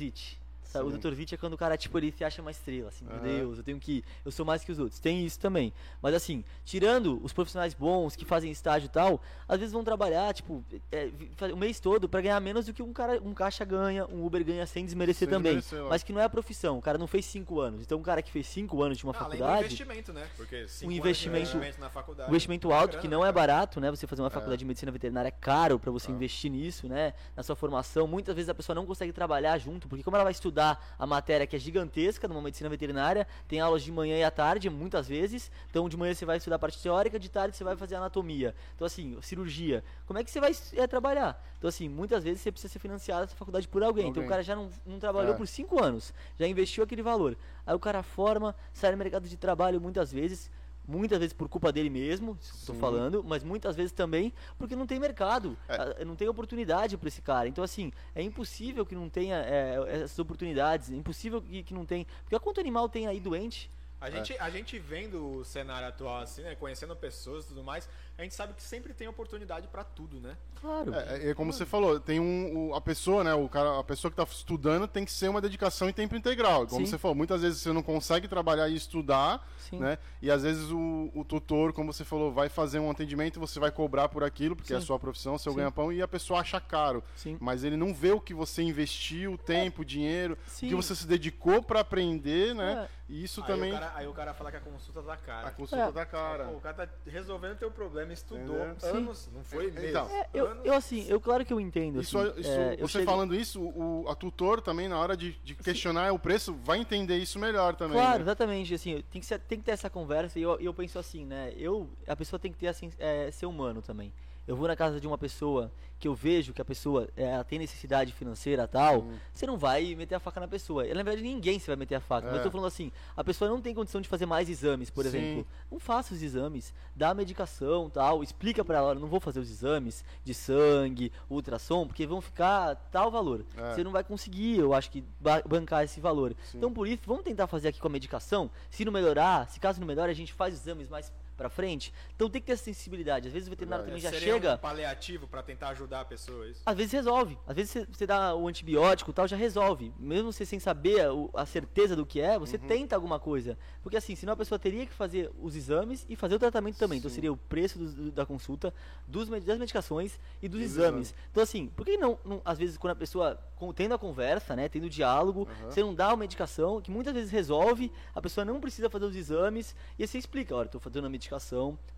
S4: Sabe? O. Dr. Zit é quando o cara, tipo, ele se acha uma estrela, assim, meu. Deus, eu tenho que. Eu sou mais que os outros. Tem isso também. Mas assim, tirando os profissionais bons que fazem estágio e tal, às vezes vão trabalhar, tipo, é, o mês todo pra ganhar menos do que um cara, um caixa ganha, um Uber ganha sem desmerecer
S3: Sem
S4: também.
S3: desmerecer,
S4: mas que não é a profissão. O cara não fez cinco anos. Então, um cara que fez cinco anos de uma
S2: Ah, além do
S4: faculdade.
S2: investimento, né? Porque cinco
S4: Um
S2: anos de
S4: investimento-
S2: investimento na faculdade.
S4: Um investimento alto,
S2: grana,
S4: que não é
S2: cara.
S4: barato, né? Você fazer uma faculdade de medicina veterinária é caro para você
S3: Ah.
S4: investir nisso, né? Na sua formação. Muitas vezes a pessoa não consegue trabalhar junto, porque como ela vai estudar a matéria que é gigantesca numa medicina veterinária, tem aulas de manhã e à tarde, muitas vezes. Então de manhã você vai estudar a parte teórica, de tarde você vai fazer anatomia. Então assim, cirurgia. Como é que você vai é, trabalhar? Então assim, muitas vezes você precisa ser financiado essa faculdade por alguém. Então o
S3: Alguém.
S4: cara já não, não trabalhou
S3: É.
S4: por cinco anos, já investiu aquele valor. Aí o cara forma, sai no mercado de trabalho muitas vezes, muitas vezes por culpa dele mesmo, estou falando, mas muitas vezes também porque não tem mercado,
S3: É.
S4: não tem oportunidade para esse cara. Então assim, é impossível que não tenha é, essas oportunidades, é impossível que, que não tenha, porque quanto animal tem aí doente?
S2: A gente, a gente vendo o cenário atual assim, né? Conhecendo pessoas e tudo mais, a gente sabe que sempre tem oportunidade pra tudo, né?
S4: Claro.
S3: É, é como você falou, tem um, o- a pessoa, né, o cara, a pessoa que está estudando tem que ser uma dedicação em tempo integral. Como
S4: Sim.
S3: você falou, muitas vezes você não consegue trabalhar e estudar,
S4: Sim.
S3: né? E às vezes o, o tutor, como você falou, vai fazer um atendimento, você vai cobrar por aquilo, porque é a
S4: Sim.
S3: sua profissão, seu
S4: Sim.
S3: ganha-pão, e a pessoa acha caro.
S4: Sim.
S3: Mas ele não vê o que você investiu, o tempo, o dinheiro, o
S4: Sim.
S3: que você se dedicou para aprender, né?
S4: É.
S3: E isso
S2: aí,
S3: também.
S2: o cara, aí o cara fala que a consulta tá cara.
S3: A consulta
S4: É.
S3: da cara.
S2: Pô, o cara tá resolvendo teu problema, estudou
S3: Entendeu?
S4: Sim.
S2: anos, não foi meses.
S3: Então.
S4: É, eu,
S2: anos.
S4: eu assim, eu claro que eu entendo.
S3: Isso,
S4: assim,
S3: isso-
S4: é, eu
S3: você
S4: chego-
S3: falando isso, o, a tutor também, na hora de, de questionar o preço, vai entender isso melhor também.
S4: Claro,
S3: né?
S4: exatamente. Assim, tem que, ser- tem que ter essa conversa e eu, eu penso assim, né? Eu, a pessoa tem que ter assim, é, ser humano também. Eu vou na casa de uma pessoa que eu vejo que a pessoa é, ela tem necessidade financeira tal, você não vai meter a faca na pessoa. Na verdade, ninguém você vai meter a faca. Mas
S3: É.
S4: eu tô falando assim, a pessoa não tem condição de fazer mais exames, por
S3: Sim.
S4: exemplo. Não faça os exames, dá a medicação tal, explica pra ela, não vou fazer os exames de sangue, ultrassom, porque vão ficar tal valor.
S3: É.
S4: Você não vai conseguir, eu acho que, ba- bancar esse valor.
S3: Sim.
S4: Então, por isso, vamos tentar fazer aqui com a medicação. Se não melhorar, se caso não melhore, a gente faz exames mais pra frente. Então tem que ter essa sensibilidade. Às vezes o veterinário também já
S2: Seria
S4: chega.
S2: um paliativo pra tentar ajudar a pessoa, é isso?
S4: Às vezes resolve. Às vezes você- dá o antibiótico e tal, já resolve. Mesmo você sem saber a, certeza do que é, você
S3: Uhum.
S4: tenta alguma coisa. Porque assim, senão a pessoa teria que fazer os exames e fazer o tratamento também. Então
S3: Sim.
S4: seria o preço do- da consulta, dos, das medicações e dos
S3: Dos
S4: exames. Então assim, por que não, não- às vezes quando a pessoa, tendo a conversa, né, tendo o diálogo,
S3: Aham.
S4: você não dá uma medicação que muitas vezes resolve, a pessoa não precisa fazer os exames e você explica, olha, tô fazendo a medicação,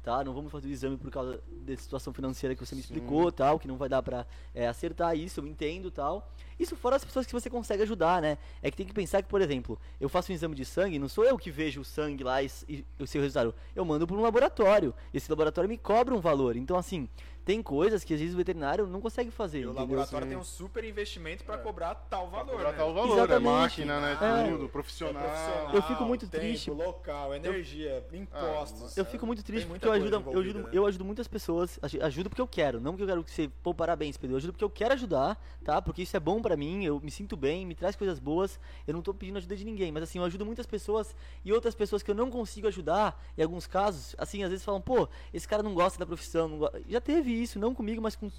S4: tá? Não vamos fazer o exame por causa da situação financeira que você me
S3: Sim.
S4: explicou, tal, que não vai dar pra é, acertar isso, eu entendo, tal. Isso fora as pessoas que você consegue ajudar, né? É que tem que pensar que, por exemplo, eu faço um exame de sangue, não sou eu que vejo o sangue lá e, e sei o resultado. Eu mando para um laboratório. E esse laboratório me cobra um valor. Então, assim, tem coisas que às vezes o veterinário não consegue fazer.
S2: E o
S4: entendeu?
S2: laboratório
S3: Sim.
S2: tem um super investimento pra cobrar tal
S3: Pra
S2: valor,
S3: cobrar
S2: né?
S3: tal valor,
S4: Exatamente.
S3: é máquina, né?
S4: É.
S3: Tudo,
S2: É
S3: profissional.
S2: profissional,
S4: Eu fico muito
S2: tempo,
S4: triste.
S2: local, energia, impostos.
S4: Eu fico muito triste porque eu ajudo, eu, ajudo,
S2: né?
S4: eu ajudo muitas pessoas, aju- ajudo porque eu quero, não porque eu quero que você, pô, parabéns, Pedro, eu ajudo porque eu quero ajudar, tá? Porque isso é bom pra mim, eu me sinto bem, me traz coisas boas, eu não tô pedindo ajuda de ninguém, mas assim, eu ajudo muitas pessoas e outras pessoas que eu não consigo ajudar, em alguns casos, assim, às vezes falam, pô, esse cara não gosta da profissão, não go-" já teve isso, não comigo, mas com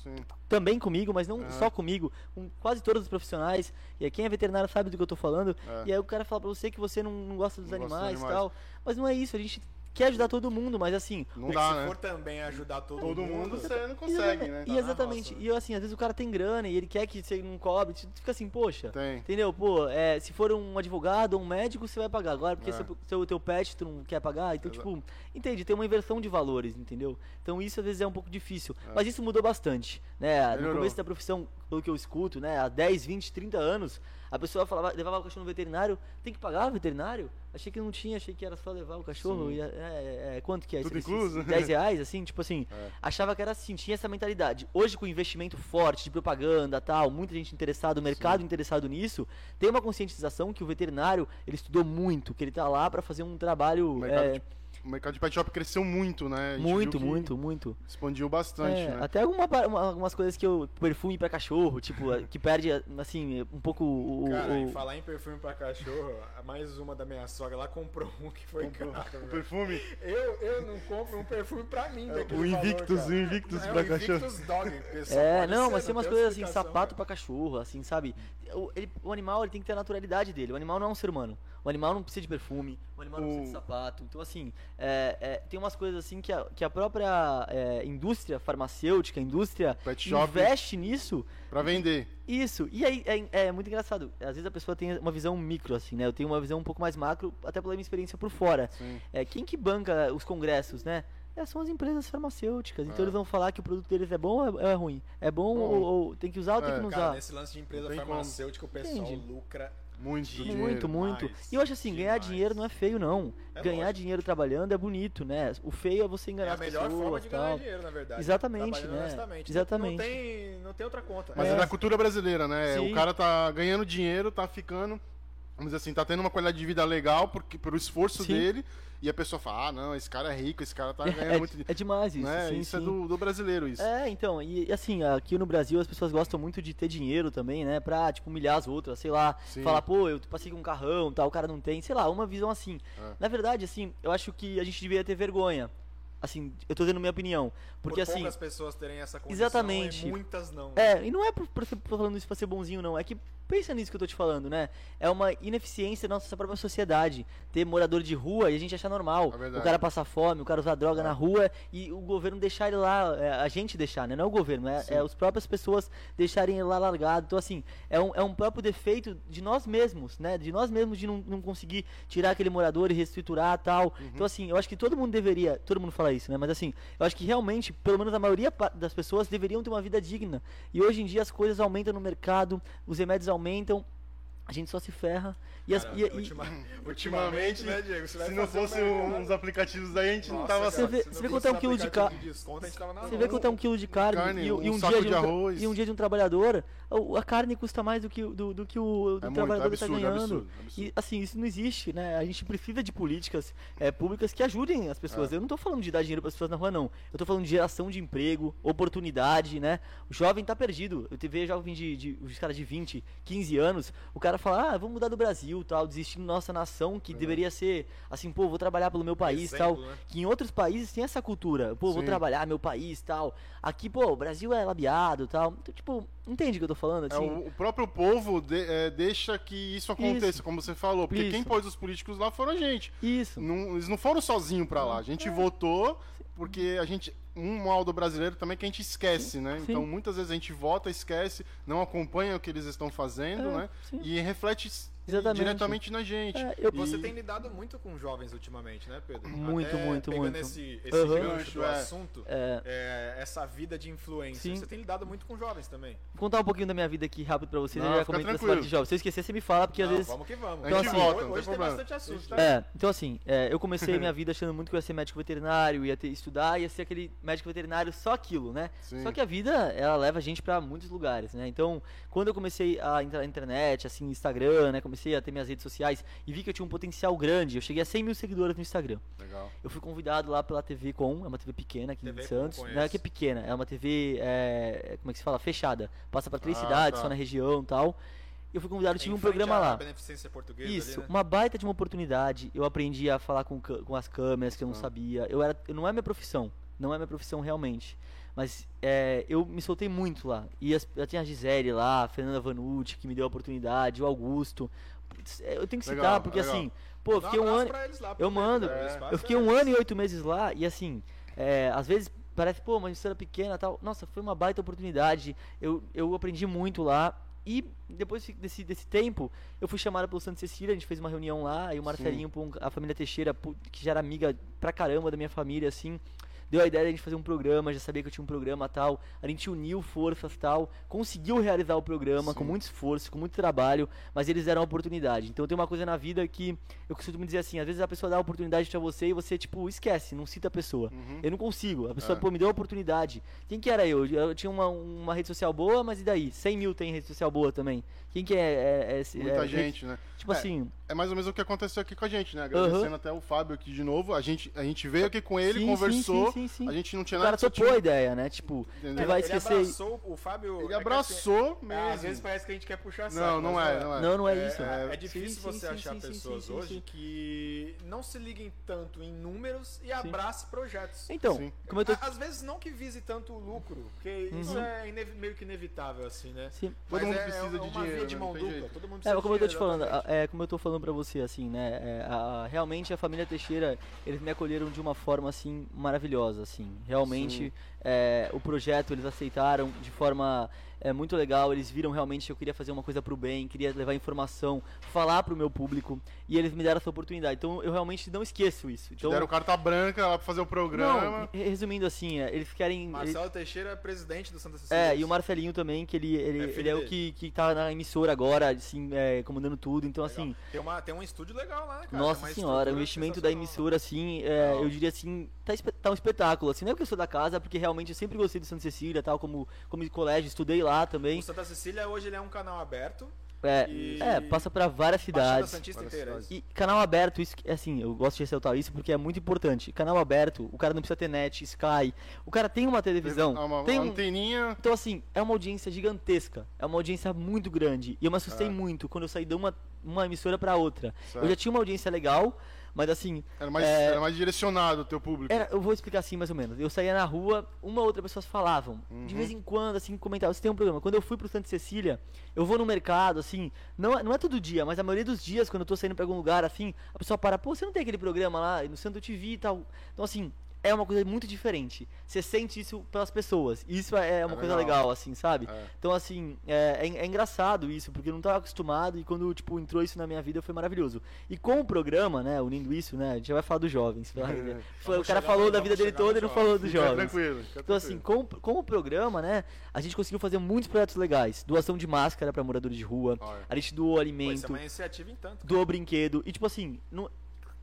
S4: também comigo, mas não
S3: Aham.
S4: só comigo, com quase todos os profissionais. E aí, quem é veterinário sabe do que eu tô falando.
S3: É.
S4: E aí o cara fala pra você que você não, não gosta dos
S3: Não
S4: animais e
S3: animais.
S4: tal. Mas não é isso, a gente quer ajudar todo mundo, mas assim.
S3: Não
S2: É
S3: dá,
S2: se
S3: né?
S2: for também ajudar todo,
S3: Todo mundo
S2: mundo,
S3: você não
S4: e
S3: consegue, né?
S4: E
S2: Tá na
S4: exatamente.
S2: roça, né?
S4: E eu, assim, às vezes o cara tem grana e ele quer que você não cobre. Você fica assim, poxa.
S3: Tem.
S4: Entendeu? Pô, é, se for um advogado ou um médico, você vai pagar. Agora, porque
S3: É.
S4: seu, seu teu pet tu não quer pagar. Então,
S3: Exa-
S4: tipo, entende? Tem uma inversão de valores, entendeu? Então isso às vezes é um pouco difícil.
S3: É.
S4: Mas isso mudou bastante, né? No
S3: Melhorou.
S4: começo da profissão, pelo que eu escuto, né? Há 10, 20, 30 anos, a pessoa falava, levava o cachorro no veterinário, tem que pagar o veterinário? Achei que não tinha, achei que era só levar o cachorro.
S3: Sim.
S4: E, é, é, é, quanto que é?
S3: Tudo incluso?
S4: 10 reais, assim, tipo assim.
S3: É.
S4: Achava que era assim, tinha essa mentalidade. Hoje, com investimento forte de propaganda tal, muita gente interessada, o mercado interessado nisso, tem uma conscientização que o veterinário, ele estudou muito, que ele tá lá pra fazer um trabalho
S3: O mercado,
S4: é,
S3: de, o mercado de pet shop cresceu muito, né?
S4: Muito, muito, muito.
S3: Expandiu bastante,
S4: É,
S3: né?
S4: Até alguma, uma- algumas coisas que eu. Perfume pra cachorro, tipo, que perde, assim, um pouco o. o-
S2: Cara,
S4: o-
S2: em falar em perfume pra cachorro, mais uma da minha sogra lá comprou um que foi
S3: Comprou
S2: caro.
S3: perfume.
S2: Eu, eu não compro um perfume pra mim daquele
S3: o Invictus,
S2: valor,
S3: o Invictus
S2: cara.
S3: pra
S2: é, o
S3: cachorro.
S2: Invictus Dog, pessoal,
S4: É, não,
S2: ser,
S4: mas tem umas coisas assim, sapato
S2: cara.
S4: pra cachorro, assim, sabe? O, ele- o animal ele tem que ter a naturalidade dele. O animal não é um ser humano. O animal não precisa de perfume, o animal não precisa de
S3: O-
S4: sapato. Então, assim, é, é, tem umas coisas assim que a, que a própria é, indústria farmacêutica, a indústria
S3: Pet
S4: investe nisso.
S3: pra vender.
S4: Isso. E aí é, é muito engraçado. Às vezes a pessoa tem uma visão micro, assim, né? Eu tenho uma visão um pouco mais macro, até pela minha experiência por fora. É, quem que banca os congressos, né? É, são as empresas farmacêuticas. Então eles vão falar que o produto deles é bom ou é, ruim? É bom,
S3: Bom.
S4: Ou, ou tem que usar ou tem que não
S2: Cara,
S4: usar?
S2: nesse lance de empresa
S3: tem como.
S2: farmacêutica, o pessoal
S4: Entende?
S2: lucra
S3: Muito dinheiro.
S4: Muito, muito.
S2: demais,
S4: E eu acho assim, ganhar
S2: demais.
S4: dinheiro não é feio, não.
S2: É
S4: ganhar
S2: lógico.
S4: dinheiro trabalhando é bonito, né? O feio é você
S2: É
S4: enganar
S2: a
S4: as
S2: melhor
S4: pessoas
S2: forma de ganhar
S4: tal.
S2: dinheiro, na verdade.
S4: Exatamente, né?
S2: honestamente.
S4: Exatamente.
S2: Não tem, não tem outra conta.
S3: Mas é.
S4: É.
S3: da cultura brasileira, né?
S4: Sim.
S3: O cara tá ganhando dinheiro, tá ficando, vamos dizer assim, tá tendo uma qualidade de vida legal porque, pelo esforço
S4: Sim.
S3: dele. E a pessoa fala, ah, não, esse cara é rico, esse cara tá ganhando
S4: É,
S3: muito dinheiro.
S4: é demais isso,
S3: né?
S4: sim,
S3: isso é
S4: sim.
S3: do, do brasileiro, isso.
S4: É, então, e assim, aqui no Brasil as pessoas gostam muito de ter dinheiro também, né? Pra, tipo, humilhar as outras, sei lá.
S3: Sim.
S4: Falar, pô, eu passei com um carrão, tal, o cara não tem, sei lá, uma visão assim.
S3: É.
S4: Na verdade, assim, eu acho que a gente deveria ter vergonha. Assim, eu tô dando minha opinião. Porque
S2: Por
S4: assim.
S2: poucas pessoas terem essa condição
S4: Exatamente.
S2: muitas não.
S4: É, e não é por, por por falando isso pra ser bonzinho, não. É que pensa nisso que eu tô te falando, né? É uma ineficiência da nossa própria sociedade. Ter morador de rua e a gente achar normal.
S3: É
S4: o cara passar fome, o cara usar droga
S3: É.
S4: na rua e o governo deixar ele lá, é, a gente deixar, né? Não é o governo, é, é as próprias pessoas deixarem ele lá largado. Então, assim, é um, é um próprio defeito de nós mesmos, né? De nós mesmos de não, não conseguir tirar aquele morador e reestruturar tal.
S3: Uhum.
S4: Então, assim, eu acho que todo mundo deveria. Todo mundo fala isso, né? Mas assim, eu acho que realmente, pelo menos a maioria das pessoas deveriam ter uma vida digna. E hoje em dia as coisas aumentam no mercado, os remédios aumentam, a gente só se ferra. E, as-
S2: Cara,
S4: e- e-
S2: ultima-
S3: Ultimamente,
S2: né, Diego?
S3: Se não
S2: fazer um
S3: fosse
S2: mercado-
S3: uns aplicativos daí, a gente não
S2: Nossa,
S3: tava...
S2: cara,
S4: Você vê-
S2: se não
S4: você vê quanto é um quilo de
S2: aplicativo
S4: ca-
S2: desconto, a gente tava na
S4: Você vê quanto é um quilo de carne,
S3: carne,
S4: e,
S3: um
S4: e um dia
S3: de
S4: de um, e um dia de um trabalhador, a carne custa mais do que, o- do, do que o do
S3: É muito,
S4: trabalhador
S3: absurdo,
S4: está ganhando.
S3: absurdo, absurdo.
S4: E assim, isso não existe, né? A gente precisa de políticas é, públicas que ajudem as pessoas.
S3: É.
S4: Eu não tô falando de dar dinheiro para as pessoas na rua, não. Eu tô falando de geração de emprego, oportunidade, né? O jovem tá perdido. Eu te vejo jovem de, de os caras de 20, 15 anos, o cara cara fala, ah, vamos mudar do Brasil, tal, desistir da nossa nação, que deveria ser, assim, pô, vou trabalhar pelo meu país, tal.
S2: Exemplo, né?
S4: Que em outros países tem essa cultura, pô, vou
S3: Sim.
S4: trabalhar meu país, tal. Aqui, pô, o Brasil é labiado, tal. Então, tipo, entende o que eu tô falando,
S3: É,
S4: assim?
S3: o, o próprio povo de- é, deixa que isso aconteça,
S4: Isso.
S3: como você falou. Porque quem
S4: Isso.
S3: pôs os políticos lá foram a gente.
S4: Isso.
S3: Não- eles não foram sozinhos pra lá. A gente votou porque a gente. Um mal do brasileiro também é que a gente esquece, né?
S4: sim.
S3: Então muitas vezes a gente vota, esquece, não acompanha o que eles estão fazendo,
S4: É,
S3: né?
S4: sim.
S3: E reflete
S4: Exatamente.
S3: diretamente na gente.
S4: É, eu-
S2: Você
S3: E-
S2: tem lidado muito com jovens ultimamente, né, Pedro?
S4: Muito,
S2: Até
S4: muito,
S2: pegando
S4: muito.
S2: esse, esse
S4: Aham.
S2: gancho do
S3: É.
S2: assunto,
S4: É.
S2: é, essa vida de influência.
S4: Sim.
S2: Você tem lidado muito com jovens também.
S4: Vou contar um pouquinho da minha vida aqui rápido pra vocês,
S3: Não,
S4: eu já comento parte de jovem. Se eu esquecer, você me fala, porque
S2: Não,
S4: às vezes.
S2: Vamos que vamos.
S3: A
S4: Então,
S3: gente
S4: assim,
S3: volta,
S2: hoje
S3: tem
S2: bastante assunto.
S3: tá-
S4: então assim, é, eu comecei minha vida achando muito que eu ia ser médico veterinário, ia ter, estudar, ia ser aquele médico veterinário só aquilo, né?
S3: Sim.
S4: Só que a vida, ela leva a gente pra muitos lugares, né? Então, quando eu comecei a entrar na internet, assim, Instagram, né? Comecei a ter minhas redes sociais e vi que eu tinha um potencial grande, eu cheguei a 100 mil seguidores no Instagram.
S3: Legal.
S4: Eu fui convidado lá pela TV Com, é uma TV pequena aqui
S2: TV
S4: em Santos. Não é que é pequena, é uma TV, é, como é que se fala? Fechada. Passa pra três
S3: Ah,
S4: cidades,
S3: tá.
S4: só na região e tal. Eu fui convidado, tive um programa lá.
S2: Beneficência Portuguesa
S4: Isso,
S2: ali, né?
S4: uma baita de uma oportunidade. Eu aprendi a falar com, com as câmeras que eu não
S3: Ah.
S4: sabia. Eu era, eu não é minha profissão, não é minha profissão realmente. Mas é, eu me soltei muito lá. E as, eu tinha a Gisele lá, a Fernanda Vanucci, que me deu a oportunidade, o Augusto. É, Eu tenho que citar,
S3: Legal,
S4: porque
S3: legal.
S4: assim, pô, eu
S2: um
S4: fiquei um
S2: abraço
S4: ano.
S2: lá,
S4: Eu mando.
S2: espaço
S4: Eu fiquei
S2: é
S4: um ano e oito meses lá e assim, é, às vezes parece, pô, uma emissora pequena tal. Nossa, foi uma baita oportunidade. Eu, eu aprendi muito lá. E depois desse, desse tempo, eu fui chamado pelo Santa Cecília, a gente fez uma reunião lá, e o Marcelinho, um- a família Teixeira, que já era amiga pra caramba da minha família, assim, deu a ideia de a gente fazer um programa, já sabia que eu tinha um programa tal, a gente uniu forças tal, conseguiu realizar o programa com
S3: Sim.
S4: muito esforço, com muito trabalho, mas eles deram a oportunidade. Então tem uma coisa na vida que eu costumo dizer assim, às vezes a pessoa dá a oportunidade pra você e você, tipo, esquece, não cita a pessoa.
S3: Uhum.
S4: Eu não consigo, a pessoa,
S3: É.
S4: pô, me deu a oportunidade. Quem que era eu? Eu tinha uma, uma rede social boa, mas e daí? 100 mil tem rede social boa também. Quem que é? é, é esse-
S3: Muita
S4: é-
S3: gente, né?
S4: Tipo
S3: É,
S4: assim,
S3: É mais ou menos o que aconteceu aqui com a gente, né? Agradecendo até o Fábio aqui de novo. A gente, a gente veio aqui com ele,
S4: Sim,
S3: conversou.
S4: sim, sim, sim, sim.
S3: A gente não tinha
S4: o cara
S3: nada só
S4: topou a ideia, né? Tipo,
S3: Entendeu?
S4: você vai
S2: Ele
S4: esquecer.
S2: abraçou o Fábio. é
S3: Ele
S2: que
S3: abraçou
S2: assim,
S3: mesmo.
S2: Às vezes parece que a gente quer puxar saco.
S3: Não, não
S2: mas
S3: é, não é.
S4: Não, não é
S2: É,
S4: isso.
S2: é,
S3: É,
S2: difícil
S4: sim,
S2: você
S4: sim,
S2: achar
S4: sim,
S2: pessoas hoje
S4: sim.
S2: que não se liguem tanto em números e abrace projetos.
S4: Então,
S3: Sim.
S4: como eu tô.
S2: Às vezes não que vise tanto o lucro, porque isso
S4: Uhum.
S2: é ine- meio que inevitável, assim, né?
S4: Sim.
S3: Todo
S2: Mas
S3: mundo
S2: é,
S3: precisa
S2: é
S3: de
S2: uma
S3: dinheiro,
S2: via de mão dupla. Todo mundo
S4: É,
S2: precisa
S4: como eu tô te falando, é, como eu tô falando pra você, assim, né? é, realmente a família Teixeira, eles me acolheram de uma forma, assim, maravilhosa, assim. Realmente,
S3: Sim.
S4: É, o projeto eles aceitaram de forma é, muito legal. Eles viram realmente que eu queria fazer uma coisa pro bem, queria levar informação, falar pro meu público, e eles me deram essa oportunidade. Então, eu realmente não esqueço isso. Então,
S3: Deram carta branca lá pra fazer o programa.
S4: não, re- resumindo assim, é, eles querem...
S2: Marcelo Teixeira é presidente do Santa Cecília.
S4: É, e o Marcelinho também, que ele, ele,
S2: É
S4: ele é o que, que tá na emissora agora, assim, é, comandando tudo. Então,
S2: Legal.
S4: assim,
S2: Tem, uma, tem um estúdio legal lá, cara?
S4: nossa senhora, o investimento da emissora, assim, é, eu diria assim, tá, tá um espetáculo. Assim, não é porque eu sou da casa, porque realmente eu sempre gostei de Santa Cecília, tal, como, como colégio, estudei lá também.
S2: O Santa Cecília hoje ele é um canal aberto.
S4: É,
S2: E-
S4: é, passa pra várias cidades.
S2: Santista inteira.
S3: cidades.
S4: E canal aberto, isso, que- assim, eu gosto de ressaltar isso porque é muito importante. Canal aberto, o cara não precisa ter net, Sky, o cara tem uma televisão,
S3: Ah, uma,
S4: tem
S3: uma
S4: um,
S3: anteninha.
S4: Então, assim, é uma audiência gigantesca. É uma audiência muito grande. E eu me assustei
S3: É.
S4: muito quando eu saí de uma, uma emissora pra outra.
S3: Certo.
S4: Eu já tinha uma audiência legal, mas assim.
S3: Era mais,
S4: é,
S3: era mais direcionado o teu público.
S4: era- eu vou explicar assim mais ou menos. Eu saía na rua, uma ou outra pessoas falavam. De
S3: Uhum.
S4: vez em quando, assim, comentavam. Você tem um programa. Quando eu fui pro Santa Cecília, eu vou no mercado, assim. Não, é- não é todo dia, mas a maioria dos dias, quando eu tô saindo pra algum lugar, assim, a pessoa para, pô, você não tem aquele programa lá no Santo TV e tal. Então, assim. É uma coisa muito diferente. Você sente isso pelas pessoas. Isso é uma
S3: É
S4: coisa
S3: legal.
S4: legal, assim, sabe?
S3: É.
S4: Então, assim, é, é, é engraçado isso, porque eu não estava acostumado e quando, tipo, entrou isso na minha vida foi maravilhoso. E com o programa, né, unindo isso, né, a gente já vai falar dos jovens. Foi-
S2: Vamos
S4: o cara falou da vida dele toda e não falou dos
S3: Fica
S4: jovens.
S3: tranquilo. fica
S4: Então, assim, com, com o programa, né, a gente conseguiu fazer muitos projetos legais. Doação de máscara para moradores de rua,
S3: Olha.
S4: a gente doou
S2: Pô, isso é
S4: alimento,
S2: uma iniciativa em tanto.
S4: doou brinquedo. E, tipo assim, não-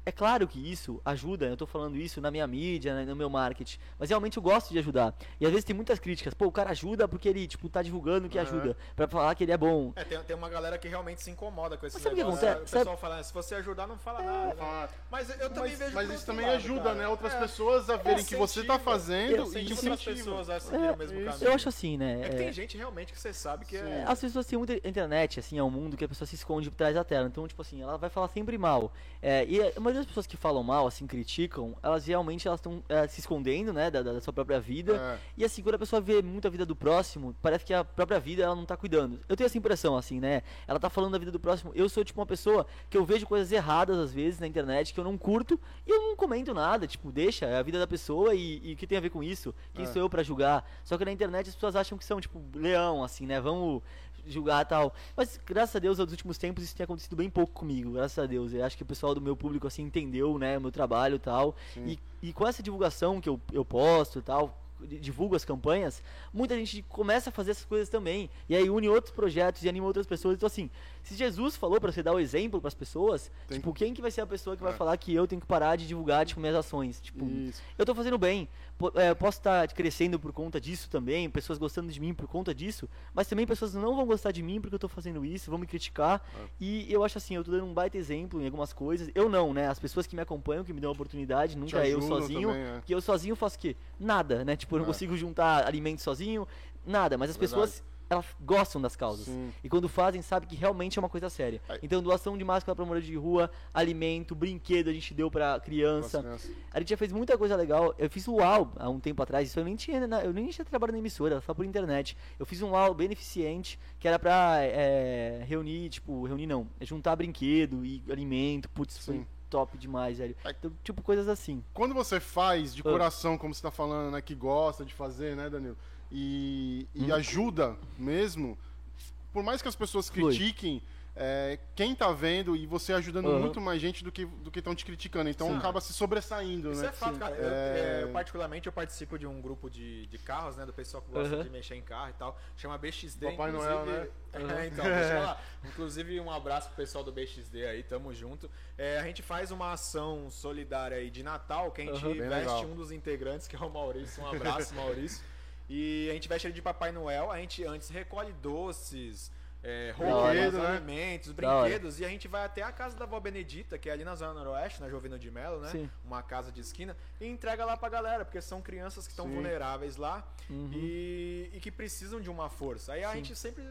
S4: é claro que isso ajuda, eu tô falando isso na minha mídia, né, no meu marketing, mas realmente eu gosto de ajudar. E às vezes tem muitas críticas, pô, o cara ajuda porque ele, tipo, tá divulgando que
S3: Aham.
S4: ajuda, pra falar que ele é bom.
S2: É, tem, tem uma galera que realmente se incomoda com esse
S4: Mas sabe o que
S2: negócio.
S4: acontece?
S2: O pessoal fala, "Ah, se você ajudar, não fala nada. né?"
S3: Fala-
S2: Mas eu também
S3: Mas,
S2: vejo
S3: mas isso também
S2: lado,
S3: ajuda,
S2: cara.
S3: né? Outras
S2: É.
S3: pessoas a verem que você tá fazendo e
S2: Incentiva outras pessoas a seguir o mesmo
S3: isso.
S2: caminho.
S4: Eu acho assim, né?
S2: É que
S4: é-
S2: tem gente realmente que você sabe que é...
S4: As pessoas têm muita internet, assim, é um mundo que a pessoa se esconde por trás da tela. Então, tipo assim, ela vai falar sempre mal. É, e a maioria das pessoas que falam mal, assim, criticam, elas realmente elas estão se escondendo, né, da, da sua própria vida.
S3: É.
S4: E assim, quando a pessoa vê muito a vida do próximo, parece que a própria vida ela não tá cuidando. Eu tenho essa impressão, assim, né? Ela tá falando da vida do próximo. Eu sou, tipo, uma pessoa que eu vejo coisas erradas, às vezes, na internet, que eu não curto, e eu não comento nada. Tipo, deixa, é a vida da pessoa e o que tem a ver com isso? Quem
S3: É.
S4: sou eu pra julgar? Só que na internet as pessoas acham que são, tipo, leão, assim, né? Vamos julgar tal. Mas graças a Deus, nos últimos tempos, isso tem acontecido bem pouco comigo, graças a Deus. Eu acho que o pessoal do meu público, assim, entendeu, né, o meu trabalho e tal. E, com essa divulgação que eu, eu posto e tal, di- divulgo as campanhas, muita gente começa a fazer essas coisas também. E aí une outros projetos e anima outras pessoas. Então, assim, se Jesus falou pra você dar o exemplo pras pessoas,
S3: Tem-
S4: tipo, quem que vai ser a pessoa que vai
S3: É.
S4: falar que eu tenho que parar de divulgar, tipo, minhas ações? Tipo,
S3: Isso.
S4: eu tô fazendo bem. Po- é, eu posso estar crescendo por conta disso também, pessoas gostando de mim por conta disso, mas também pessoas não vão gostar de mim porque eu tô fazendo isso, vão me criticar.
S3: É.
S4: E eu acho assim, eu tô dando um baita exemplo em algumas coisas. Eu não, né? As pessoas que me acompanham, que me dão a oportunidade, nunca é eu sozinho.
S3: também, é.
S4: Porque eu sozinho faço o quê? Nada, né? Tipo, eu não
S3: É.
S4: consigo juntar alimentos sozinho, nada. Mas as
S3: Verdade.
S4: pessoas, elas gostam das causas.
S3: Sim.
S4: E quando fazem, sabe que realmente é uma coisa séria.
S3: Aí-
S4: Então, doação de máscara pra morador de rua, alimento, brinquedo a gente deu pra criança. A gente já fez muita coisa legal. Eu fiz o UAU há um tempo atrás. Isso eu nem tinha, eu nem tinha trabalho na emissora, só por internet. Eu fiz um UAU beneficente que era pra é, reunir, tipo, reunir não, é juntar brinquedo e alimento. Putz, foi
S3: Sim.
S4: top demais, velho. Então, tipo, coisas assim.
S3: Quando você faz de
S4: Ah.
S3: coração, como você tá falando, né? Que gosta de fazer, né, Danilo? E, e
S4: Hum.
S3: ajuda mesmo, por mais que as pessoas critiquem, é, quem tá vendo e você ajudando
S4: Aham.
S3: muito mais gente do que do que estão te criticando. Então
S4: Sim.
S3: acaba se sobressaindo,
S2: Isso
S3: né?
S2: é fato,
S4: Sim.
S2: cara. Eu,
S3: É.
S2: eu, particularmente, eu participo de um grupo de, de carros, né? Do pessoal que gosta
S4: Aham.
S2: de mexer em carro e tal. Chama BXD,
S3: Papai. Noel, né?
S2: É, então, deixa lá. Inclusive, um abraço pro pessoal do BXD aí, tamo junto. É, a gente faz uma ação solidária aí de Natal, que a gente veste
S3: legal.
S2: um dos integrantes, que é o Maurício. Um abraço, Maurício. E a gente veste ele de Papai Noel. A gente antes recolhe doces. É, roupas,
S3: né?
S2: alimentos, brinquedos, e a gente vai até a casa da avó Benedita, que é ali na Zona Noroeste, na Jovino de Melo, né?
S4: Sim.
S2: Uma casa de esquina, e entrega lá pra galera, porque são crianças que estão vulneráveis lá
S4: Uhum.
S2: e, e que precisam de uma força. Aí a
S4: Sim.
S2: gente sempre.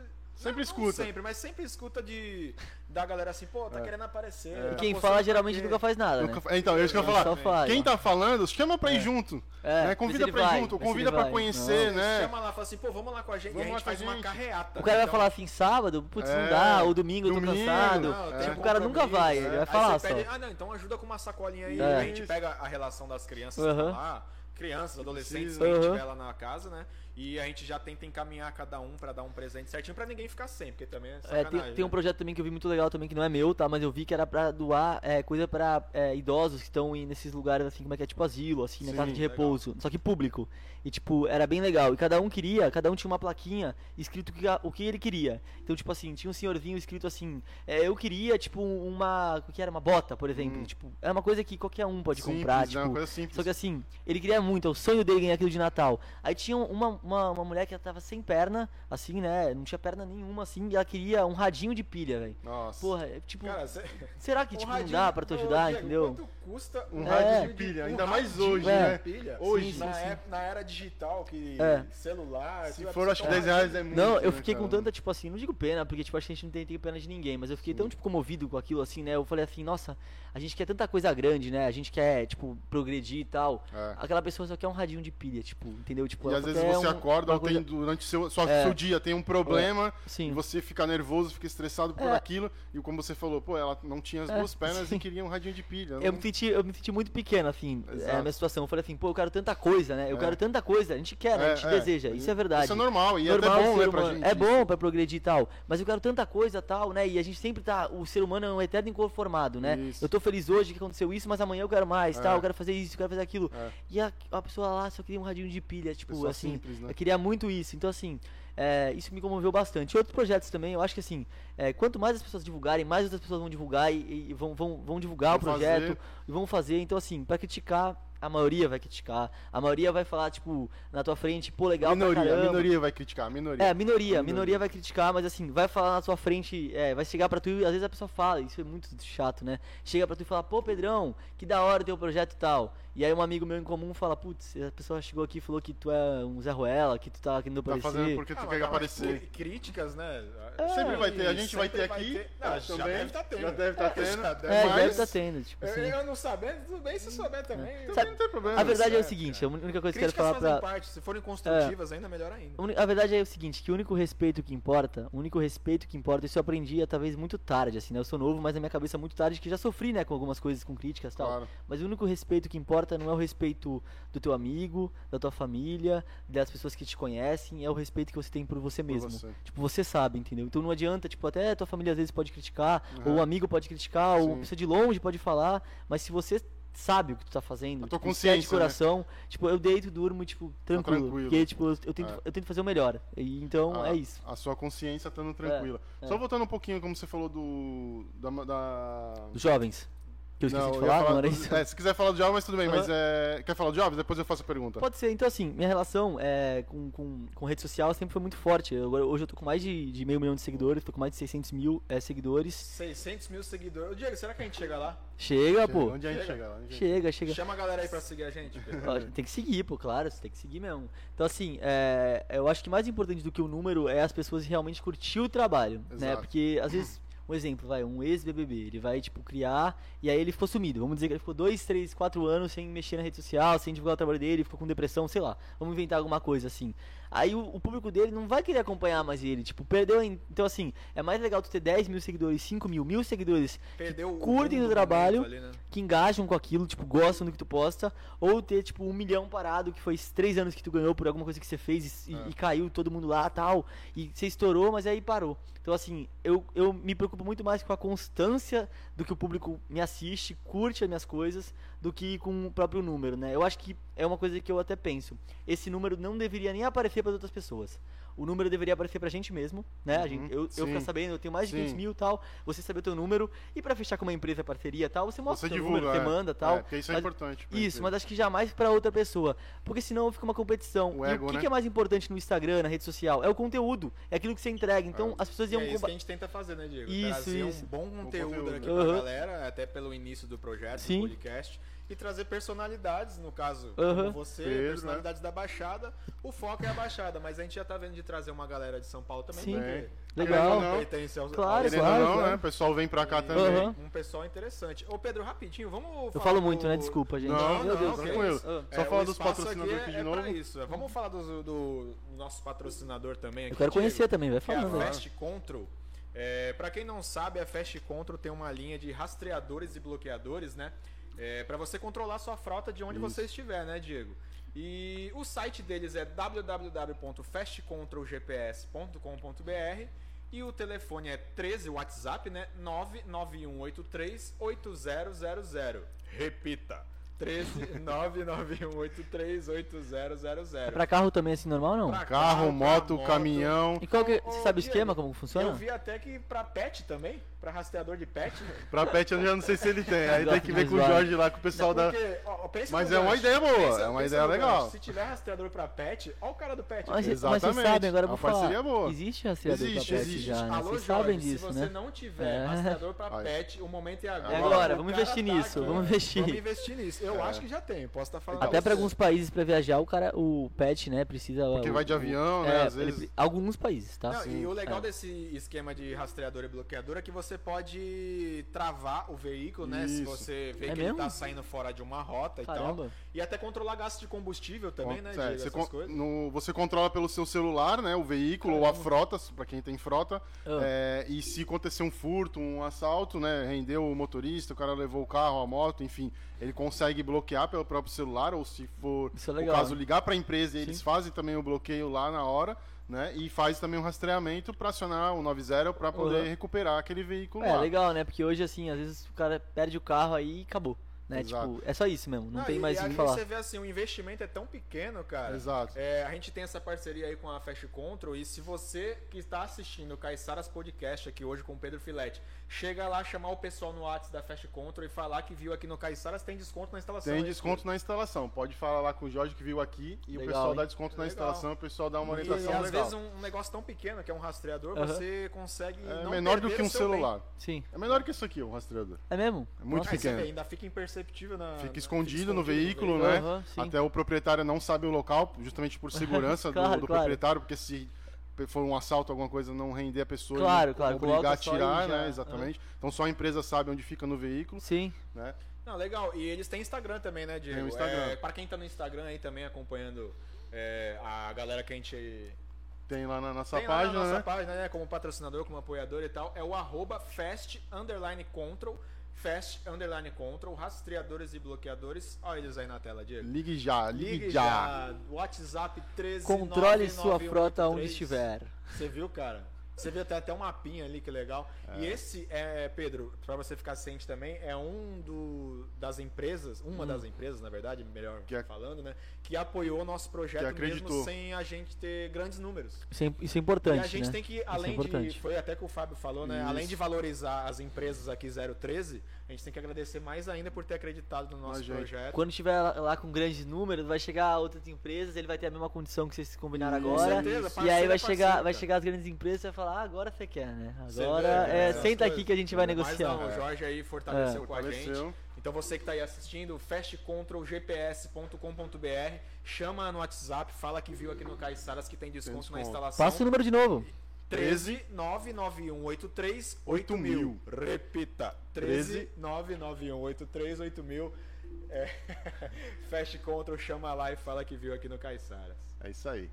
S3: Sempre
S2: não,
S3: escuta.
S2: Não sempre, mas sempre escuta de da galera assim, pô, tá
S3: É.
S2: querendo aparecer.
S3: É.
S4: E
S2: tá
S4: quem fala geralmente nunca faz nada, né?
S3: Então, é isso que eu ia
S4: Só
S3: falar.
S4: faz,
S3: Quem
S4: ó.
S3: tá falando, chama pra ir
S4: É.
S3: junto.
S4: É,
S3: né? Convida pra ir
S4: vai,
S3: junto, convida pra
S4: vai.
S3: conhecer,
S2: Não,
S3: né?
S2: Chama lá, fala assim, pô, vamos lá com a gente.
S3: Vamos
S2: e a gente faz uma
S3: gente.
S2: carreata.
S4: O cara vai
S2: Então,
S4: falar assim, sábado, putz,
S3: É,
S4: não dá, ou domingo, eu tô
S3: domingo,
S4: cansado.
S3: É.
S4: Tipo, o cara nunca vai, ele vai falar só.
S2: ah, não, então ajuda com uma sacolinha aí.
S4: É.
S2: A gente pega a relação das crianças que
S4: Aham.
S2: estão lá, crianças, adolescentes, quem tiver lá na casa, né? E a gente já tenta encaminhar cada um pra dar um presente certinho pra ninguém ficar sem, porque também é
S4: É, tem, tem um
S2: né?
S4: projeto também que eu vi muito legal também, que não é meu, tá? Mas eu vi que era pra doar é, coisa pra é, idosos que estão nesses lugares, assim, como é que é? Tipo asilo, assim, na
S3: Sim,
S4: casa de
S2: legal.
S4: repouso. Só que público. E, tipo, era bem legal. E cada um queria, cada um tinha uma plaquinha escrito o que, o que ele queria. Então, tipo assim, tinha um senhorzinho escrito assim, é, eu queria, tipo, uma... O que era? Uma bota, por exemplo.
S3: Hum.
S4: Tipo, é uma coisa que qualquer um pode
S3: Simples,
S4: comprar,
S3: né?
S4: tipo...
S3: Uma coisa simples.
S4: Só que assim, ele queria muito, é o sonho dele ganhar aquilo de Natal. Aí tinha uma, uma, uma mulher que ela tava sem perna, assim, né? Não tinha perna nenhuma, assim, e ela queria um radinho de pilha, velho.
S3: Nossa.
S4: Porra, é tipo,
S2: Cara, cê-
S4: será que
S2: um
S4: tipo, não
S2: radinho-
S4: dá pra te
S2: Ô,
S4: ajudar,
S2: Diego,
S4: entendeu?
S2: Quanto custa
S3: Um
S4: É.
S3: de pilha,
S2: um
S3: ainda mais
S2: radinho
S3: hoje,
S2: de
S3: né?
S2: pilha?
S3: Hoje.
S2: na,
S4: sim, sim.
S2: ép- na era digital, que
S4: É.
S2: celular...
S3: Se
S2: tudo é
S3: for, acho que
S2: pra
S3: 10 reais é muito.
S4: Não, eu
S3: né,
S4: fiquei com
S3: cara?
S4: tanta, tipo assim, não digo pena, porque tipo, acho que a gente não tem, tem pena de ninguém, mas eu fiquei tão, tipo, comovido com aquilo, assim, né? Eu falei assim, nossa, a gente quer tanta coisa grande, né? A gente quer, tipo, progredir e tal.
S3: É.
S4: Aquela pessoa só quer um radinho de pilha, tipo, entendeu? Tipo,
S3: E
S4: ela
S3: às vezes
S4: quer
S3: você
S4: um-
S3: acorda ou tem durante seu, sua,
S4: É.
S3: seu dia tem um problema
S4: Sim.
S3: e você fica nervoso, fica estressado por
S4: É.
S3: aquilo. E como você falou, pô, ela não tinha as
S4: É,
S3: duas pernas
S4: sim.
S3: e queria um radinho de pilha.
S4: Eu
S3: não-
S4: me, senti, eu me senti muito pequeno, assim, é, a minha situação. Eu falei assim, pô, eu quero tanta coisa, né? Eu
S3: É.
S4: quero tanta coisa. A gente quer, né? A gente
S3: É, é.
S4: deseja. Isso é verdade.
S3: Isso é normal, e
S4: Normal
S3: é até bom, né, pra gente.
S4: É bom pra progredir e tal. Mas eu quero tanta coisa tal, né? E a gente sempre tá. O ser humano é um eterno inconformado, né?
S3: Isso.
S4: Eu tô feliz hoje que aconteceu isso, mas amanhã eu quero mais,
S3: É.
S4: tal. Eu quero fazer isso, eu quero fazer aquilo.
S3: É.
S4: E a, a pessoa lá só queria um radinho de pilha, tipo,
S3: Pessoa
S4: assim.
S3: simples, né?
S4: Eu queria muito isso. Então, assim, é, isso me comoveu bastante. E outros projetos também, eu acho que assim, é, quanto mais as pessoas divulgarem, mais outras pessoas vão divulgar e, e vão, vão, vão divulgar
S3: Vão
S4: o projeto
S3: fazer.
S4: e vão fazer. Então, assim, pra criticar, a maioria vai criticar. A maioria vai falar, tipo, na tua frente, pô, legal
S3: minoria,
S4: pra
S3: a minoria vai criticar, a minoria.
S4: É, a minoria, a
S3: minoria.
S4: minoria vai criticar, mas assim, vai falar na sua frente, é, vai chegar pra tu e às vezes a pessoa fala, isso é muito chato, né? Chega pra tu e fala, pô, Pedrão, que da hora o teu projeto e tal. E aí um amigo meu em comum fala, putz, a pessoa chegou aqui e falou que tu é um Zé Ruela, que tu tá querendo
S3: tá
S4: aparecer.
S3: fazendo porque tu
S2: Ah,
S3: quer
S2: mas-
S3: aparecer.
S2: mas críticas, né?
S3: Sempre vai ter, a gente vai ter aqui,
S2: Não,
S3: ah,
S2: já
S3: também,
S2: deve estar tendo.
S3: já deve estar tendo.
S2: Já deve
S4: É,
S3: Mas-
S4: deve estar tendo, tipo
S2: Eu,
S4: assim.
S2: eu não sabendo, tudo bem se souber também.
S3: Também não tem problema.
S4: A verdade é o seguinte, a única coisa que eu quero falar pra.
S2: parte, se forem construtivas, ainda melhor ainda.
S4: A verdade é o seguinte, que o único respeito que importa, o único respeito que importa, isso eu aprendi talvez muito tarde, assim, né? Eu sou novo, mas na minha cabeça muito tarde, que já sofri, né, com algumas coisas, com críticas e tal.
S3: Claro.
S4: Mas o único respeito que importa não é o respeito do teu amigo, da tua família, das pessoas que te conhecem, é o respeito que você tem por você mesmo.
S3: você.
S4: Tipo, você sabe, entendeu? Então não adianta, tipo, até a tua família às vezes pode criticar,
S3: Uhum.
S4: ou um amigo pode criticar, ou
S3: Sim.
S4: uma pessoa de longe pode falar, mas se você sabe o que tu tá fazendo,
S3: A tua
S4: tipo, de
S3: consciência, né?
S4: coração, tipo, eu deito e durmo, tipo, tranquilo.
S3: tranquilo.
S4: Porque, tipo, eu, eu tento,
S3: É.
S4: eu tento fazer o melhor. E, então,
S3: a,
S4: é isso.
S3: A sua consciência estando tranquila.
S4: é.
S3: Só voltando um pouquinho, como você falou do. Da. da...
S4: Dos jovens. Que eu esqueci
S3: Não,
S4: de
S3: ia
S4: falar, não
S3: falar
S4: era
S3: do-
S4: isso?
S3: é, se quiser falar de jovens, tudo bem, mas
S4: Aham.
S3: é, quer falar de jovens? Depois eu faço a pergunta.
S4: Pode ser. Então, assim, minha relação é, com, com, com rede social sempre foi muito forte. Eu, hoje eu tô com mais de, de meio milhão de seguidores, tô com mais de 600 mil é, seguidores.
S2: 600 mil seguidores. Ô, Diego, será que a gente chega lá?
S4: Chega, pô.
S3: Onde a gente
S2: Chega.
S3: chega? Gente-
S4: Chega, chega.
S2: Chama a galera aí pra seguir a gente.
S4: Ó, Tem que seguir, pô, claro, você tem que seguir mesmo. Então, assim, é, eu acho que mais importante do que o número é as pessoas realmente curtir o trabalho, né?
S3: Exato.
S4: Porque, às vezes, um exemplo, vai, um ex-BBB, ele vai, tipo, criar e aí ele ficou sumido. Vamos dizer que ele ficou dois, três, quatro anos sem mexer na rede social, sem divulgar o trabalho dele, ficou com depressão, sei lá. Vamos inventar alguma coisa assim. Aí o, o público dele não vai querer acompanhar mais ele, tipo, perdeu. Então, assim, é mais legal tu ter 10 mil seguidores, 5 mil, mil seguidores
S2: Perdeu o
S4: curtem o
S2: do
S4: trabalho,
S2: ali, né?
S4: que engajam com aquilo, tipo, gostam do que tu posta, ou ter, tipo, um milhão parado, que foi três anos que tu ganhou por alguma coisa que você fez e,
S3: É.
S4: e caiu todo mundo lá tal, e você estourou, mas aí parou. Então, assim, eu, eu me preocupo muito mais com a constância do que o público me assiste, curte as minhas coisas, do que com o próprio número, né? Eu acho que é uma coisa que eu até penso. Esse número não deveria nem aparecer para outras pessoas. O número deveria aparecer pra gente mesmo, né? A gente, eu, eu ficar sabendo, eu tenho mais de
S3: Sim.
S4: 500 mil e tal, você saber o teu número, e pra fechar com uma empresa parceria e tal, você mostra
S3: Você
S4: o
S3: divulga,
S4: número, você
S3: é.
S4: manda tal.
S3: É, porque isso é
S4: mas-
S3: importante. pra
S4: Isso,
S3: empresa.
S4: mas acho que jamais pra outra pessoa. Porque senão fica uma competição.
S3: O
S4: e
S3: ego,
S4: o que,
S3: né?
S4: que é mais importante no Instagram, na rede social? É o conteúdo. É aquilo que você entrega. Então as pessoas
S2: E
S4: iam.
S2: é isso que a gente tenta fazer, né, Diego?
S4: Isso,
S2: trazer
S4: isso.
S2: um bom conteúdo,
S3: conteúdo.
S2: aqui
S4: Aham.
S2: pra galera, até pelo início do projeto,
S4: Sim.
S2: do podcast. E trazer personalidades, no caso, como você,
S3: Pedro, né?
S2: personalidades da Baixada. O foco é a Baixada, mas a gente já tá vendo de trazer uma galera de São Paulo também.
S4: Sim. Legal.
S2: não pertence aos,
S4: Claro,
S2: aos-
S4: claro,
S3: não,
S4: claro.
S3: né? O pessoal vem pra cá
S2: e
S3: também.
S2: Um pessoal interessante. Ô Pedro, rapidinho, vamos
S4: Eu
S2: falar
S4: falo
S2: do-
S4: muito, né? Desculpa, gente.
S3: Não,
S4: Meu
S2: não,
S4: Deus.
S3: tranquilo.
S4: Ah.
S3: Só
S2: É,
S3: falar dos patrocinadores
S2: aqui
S3: aqui
S2: é,
S3: de
S2: é pra
S3: novo.
S2: isso. Vamos falar do, do nosso patrocinador também aqui.
S4: Eu quero
S2: Diego,
S4: conhecer também, vai
S2: que é
S4: falando.
S2: a
S4: né?
S2: Fast Control. É, para quem não sabe, a Fast Control tem uma linha de rastreadores e bloqueadores, né? É, para você controlar sua frota de onde
S3: Isso.
S2: você estiver, né, Diego? E o site deles é www.fastcontrolgps.com.br e o telefone é 13, o WhatsApp, né? 991838000. Repita. 13 991838000.
S4: É pra carro também assim normal ou não?
S2: Pra
S3: Carro,
S2: pra
S3: moto, caminhão.
S4: E qual que, você sabe o esquema, como funciona?
S2: Eu vi até que pra pet também, pra rastreador de pet.
S3: Pra pet eu já não sei se ele tem. Aí tem que ver com o. Jorge lá, com o pessoal da.
S2: Porque, ó, pensa
S3: Mas é uma ideia boa,
S2: Pensa-
S3: é uma ideia legal.
S2: gancho. Se tiver rastreador pra pet, ó o cara do pet.
S4: Mas,
S2: aqui.
S4: mas vocês
S3: Exatamente.
S4: sabem, agora eu
S3: É
S4: vou
S3: uma
S4: falar.
S3: boa.
S4: Existe rastreador
S3: Existe,
S4: pra pet
S3: existe.
S4: já, né?
S2: Alô,
S4: Vocês
S2: Jorge,
S4: sabem disso,
S2: se você
S4: né?
S2: não tiver
S4: É.
S2: rastreador pra
S3: Aí.
S2: pet, o momento é
S3: É
S2: agora.
S4: agora,
S2: O
S4: vamos investir
S2: tá
S4: nisso,
S2: aqui,
S4: vamos
S2: ó.
S4: investir.
S2: Vamos investir nisso. Eu acho que já tem, posso estar falando.
S4: Até pra alguns países pra viajar, o cara, o pet, né, precisa.
S3: Porque vai de avião, né,
S4: é,
S3: às
S4: ele
S3: vezes.
S4: alguns países, tá?
S2: E o legal
S4: É.
S2: desse esquema de rastreador e bloqueador é que você pode travar o veículo, né? Se
S3: Isso.
S2: você vê
S4: É
S2: que
S4: mesmo?
S2: ele tá saindo fora de uma rota e
S4: Caramba.
S2: tal. E até controlar gasto de combustível também, né,
S3: É, você, con-
S2: coisas.
S3: no- você controla pelo seu celular, né? O veículo ou a frota, pra quem tem frota.
S4: Ah.
S3: É, e se acontecer um furto, um assalto, né? Rendeu o motorista, o cara levou o carro, a moto, enfim, ele consegue bloquear pelo próprio celular, ou se for
S4: é
S3: o
S4: legal,
S3: caso,
S4: né?
S3: ligar pra empresa e
S4: Sim.
S3: eles fazem também o bloqueio lá na hora. Né, e faz também um rastreamento para acionar o 90 para poder
S4: Uhum.
S3: recuperar aquele veículo
S4: É,
S3: lá.
S4: legal, né? Porque hoje, assim, às vezes o cara perde o carro aí e acabou. né? Tipo, é só isso mesmo, não,
S2: Não,
S4: tem mais o que falar.
S2: você vê assim, o investimento é tão pequeno, cara.
S3: Exato.
S2: É, a gente tem essa parceria aí com a Fast Control e se você que está assistindo o Caissaras Podcast aqui hoje com o Pedro Filete, chega lá chamar o pessoal no WhatsApp da Fast Control e falar que viu aqui no Caissaras, tem desconto na instalação.
S3: Tem desconto na instalação. Pode falar lá com o Jorge que viu aqui e o
S4: Legal,
S3: pessoal
S4: hein?
S3: dá desconto na
S2: Legal.
S3: instalação, o pessoal dá uma
S2: E,
S3: orientação
S2: às
S3: legal.
S2: vezes um, um negócio tão pequeno que é um rastreador, você consegue
S3: É
S2: não
S3: menor do que
S2: o
S3: um
S2: seu bem.
S3: celular.
S4: Sim.
S3: É menor que isso aqui, o rastreador.
S4: É mesmo?
S3: É muito
S2: você
S3: pequeno.
S2: vê, ainda fica imperceptível na.
S3: Fica
S2: na-
S3: escondido no
S2: escondido
S3: veículo,
S2: veículo.
S3: né?
S4: Aham, sim.
S3: Até o proprietário não sabe o local, justamente por segurança do-
S4: Claro,
S3: do,
S4: claro.
S3: proprietário, porque se for um assalto, alguma coisa, não render a pessoa
S4: Claro,
S3: e
S4: claro,
S3: obrigar a tirar,
S4: já.
S3: né? Exatamente. Então só a empresa sabe onde fica no veículo,
S4: Sim.
S3: né?
S2: Não, legal. E eles têm Instagram também, né, Diego?
S3: Tem o Instagram.
S2: É, pra quem tá no Instagram aí também acompanhando é, a galera que a gente
S3: Tem lá na nossa
S2: tem lá
S3: página,
S2: na nossa
S3: né?
S2: página, né? Como patrocinador, como apoiador e tal. É o arroba fast underline control. Fast underline control, rastreadores e bloqueadores. Olha eles aí na tela, Diego.
S3: Ligue já, ligue,
S2: Ligue
S3: já.
S2: já. WhatsApp 13
S4: Controle sua
S2: 99183.
S4: frota onde estiver.
S2: Você viu, cara? Você viu até, até um mapinha ali, que legal. E esse, é, Pedro, pra você ficar ciente também, é um do, das empresas, uma das empresas, na verdade, melhor
S3: Hum. Que ac-
S2: falando, né? Que apoiou o nosso projeto mesmo sem a gente ter grandes números.
S4: Isso é, isso é importante,
S2: e a gente
S4: né?
S2: tem que,
S4: é
S2: além de.
S4: importante.
S2: Foi até que o Fábio falou, né?
S3: Isso.
S2: Além de valorizar as empresas aqui 013, a gente tem que agradecer mais ainda por ter acreditado no nosso
S3: gente.
S2: projeto.
S4: Quando estiver lá, com grandes números, vai chegar outras empresas, ele vai ter a mesma condição que vocês combinaram
S3: Com
S4: agora.
S2: certeza,
S4: E aí
S2: é
S4: vai chegar,
S2: parceiro,
S4: vai chegar as grandes empresas e vai falar, ah, agora você quer, né? Agora
S2: vê,
S4: é,
S2: essas
S4: senta aqui que a gente vai
S2: Mas
S4: negociar.
S2: não, o Jorge aí fortaleceu
S4: É.
S2: com a gente. Então você que está aí assistindo, fastcontrolgps.com.br, chama no WhatsApp, fala que viu aqui no Caiçaras que tem desconto,
S3: desconto.
S2: na instalação.
S4: Passa o número de novo.
S2: 13 99183 8000. Repita. 13 99183 8000. É. Fast Control chama lá e fala que viu aqui no Caiçaras.
S3: É isso aí.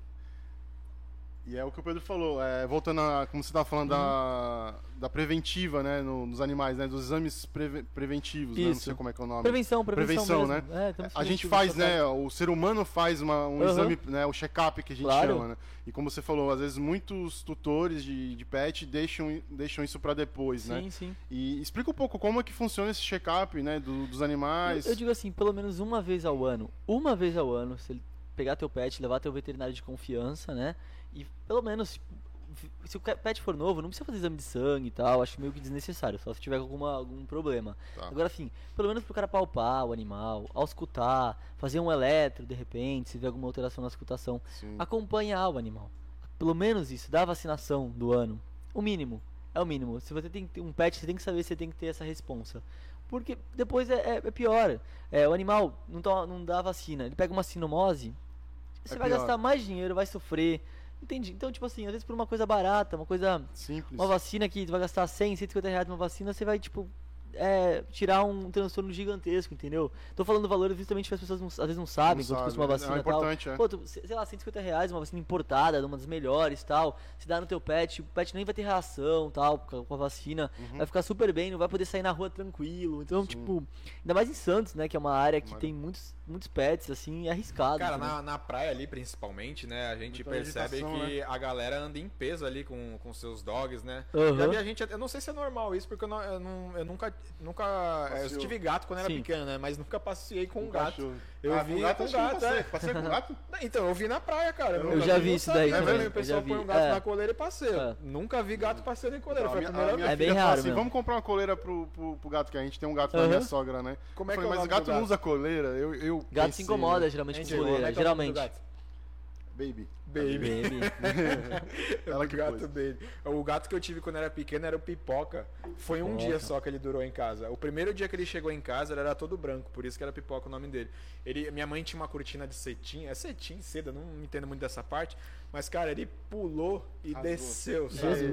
S3: E é o que o Pedro falou, é, voltando a, como você estava falando
S4: Uhum.
S3: da, da preventiva, né, no- nos animais, né, dos exames preve- preventivos, né, não sei como é que é o nome.
S4: Prevenção, prevenção,
S3: Prevenção,
S4: mesmo. É,
S3: A gente faz, né, o ser humano faz uma- um
S4: Aham.
S3: exame, né, o check-up que a gente
S4: Claro.
S3: chama, né? E como você falou, às vezes muitos tutores de, de pet deixam, deixam isso para depois, né?
S4: Sim, sim.
S3: E explica um pouco como é que funciona esse check-up, né, do- dos animais.
S4: Eu, eu digo assim, pelo menos uma vez ao ano. Uma vez ao ano, se ele pegar teu pet, levar teu veterinário de confiança, né? E pelo menos, se o pet for novo, não precisa fazer exame de sangue e tal, acho meio que desnecessário, só se tiver alguma, algum problema.
S3: Tá.
S4: Agora assim, pelo menos pro cara palpar o animal, auscultar, fazer um eletro de repente, se vê alguma alteração na auscultação.
S3: Sim.
S4: acompanhar o animal. Pelo menos isso, da vacinação do ano. O mínimo. É o mínimo. Se você tem que ter um pet, você tem que saber se você tem que ter essa responsa. Porque depois é, é- é pior. É, o animal não, toma- não dá vacina. Ele pega uma sinomose, você
S3: É
S4: vai
S3: pior.
S4: gastar mais dinheiro, vai sofrer. Entende? Então, tipo assim, às vezes por uma coisa barata, uma coisa.
S3: Simples.
S4: Uma vacina que tu vai gastar 100, 150 reais numa vacina, você vai, tipo, é, tirar um transtorno gigantesco, entendeu? Tô falando valores justamente que as pessoas não- às vezes não sabem
S3: Não
S4: quanto custa
S3: sabe,
S4: uma
S3: é-
S4: vacina
S3: é
S4: tal.
S3: importante, é.
S4: Pô, tu, sei lá, 150 reais, uma vacina importada, uma das melhores tal. Se dá no teu pet, o pet nem vai ter reação tal, com a- vacina.
S3: Uhum.
S4: Vai ficar super bem, não vai poder sair na rua tranquilo. Então, tipo, ainda mais em Santos, né? Que é uma área que tem muitos, muitos pets, assim, é arriscado.
S2: Cara,
S4: entendeu?
S2: na, na praia ali, principalmente, né? A gente
S3: Muita
S2: percebe que a galera anda em peso ali com, com seus dogs, né? Já vi a gente, eu não sei se é normal isso, porque eu, não, eu, não- eu nunca, nunca, eu tive gato quando era
S4: Sim.
S2: pequeno, né? Mas nunca passeei com um
S3: Um
S2: gato.
S3: cachorro.
S2: Eu
S3: Ah,
S2: vi
S3: com gato,
S2: com
S3: eu
S2: gato,
S3: passei.
S2: é.
S3: Passei com gato?
S2: Então, eu vi na praia, cara.
S3: Eu
S2: nunca
S4: já
S2: vi
S4: isso daí
S2: né?
S3: também,
S2: O
S4: eu
S2: pessoal
S4: já
S2: põe
S4: vi.
S2: um gato
S4: É.
S2: na coleira e passeia.
S4: É.
S2: Nunca vi gato passeando em coleira,
S3: Então,
S2: foi a
S3: minha-
S2: primeira
S3: minha.
S4: É bem raro
S3: assim, vamos comprar uma coleira pro, pro, pro gato, que a gente tem um gato da minha sogra, né?
S2: Como é
S3: Eu
S2: que é
S3: mas o gato não usa coleira. Eu, eu
S4: Gato
S3: pensei,
S4: se incomoda geralmente com
S2: é o do
S4: geralmente.
S3: Baby.
S2: Baby.
S4: Baby.
S3: Ela
S2: o
S3: que
S2: gato
S3: pôs.
S2: dele. O gato que eu tive quando era pequeno era o Pipoca. Foi um dia só que ele durou em casa. O primeiro dia que ele chegou em casa, ele era todo branco, por isso que era Pipoca o nome dele. Ele, minha mãe tinha uma cortina de cetim, é cetim, seda, não entendo muito dessa parte, mas cara, ele pulou e
S3: Rasgou.
S2: desceu.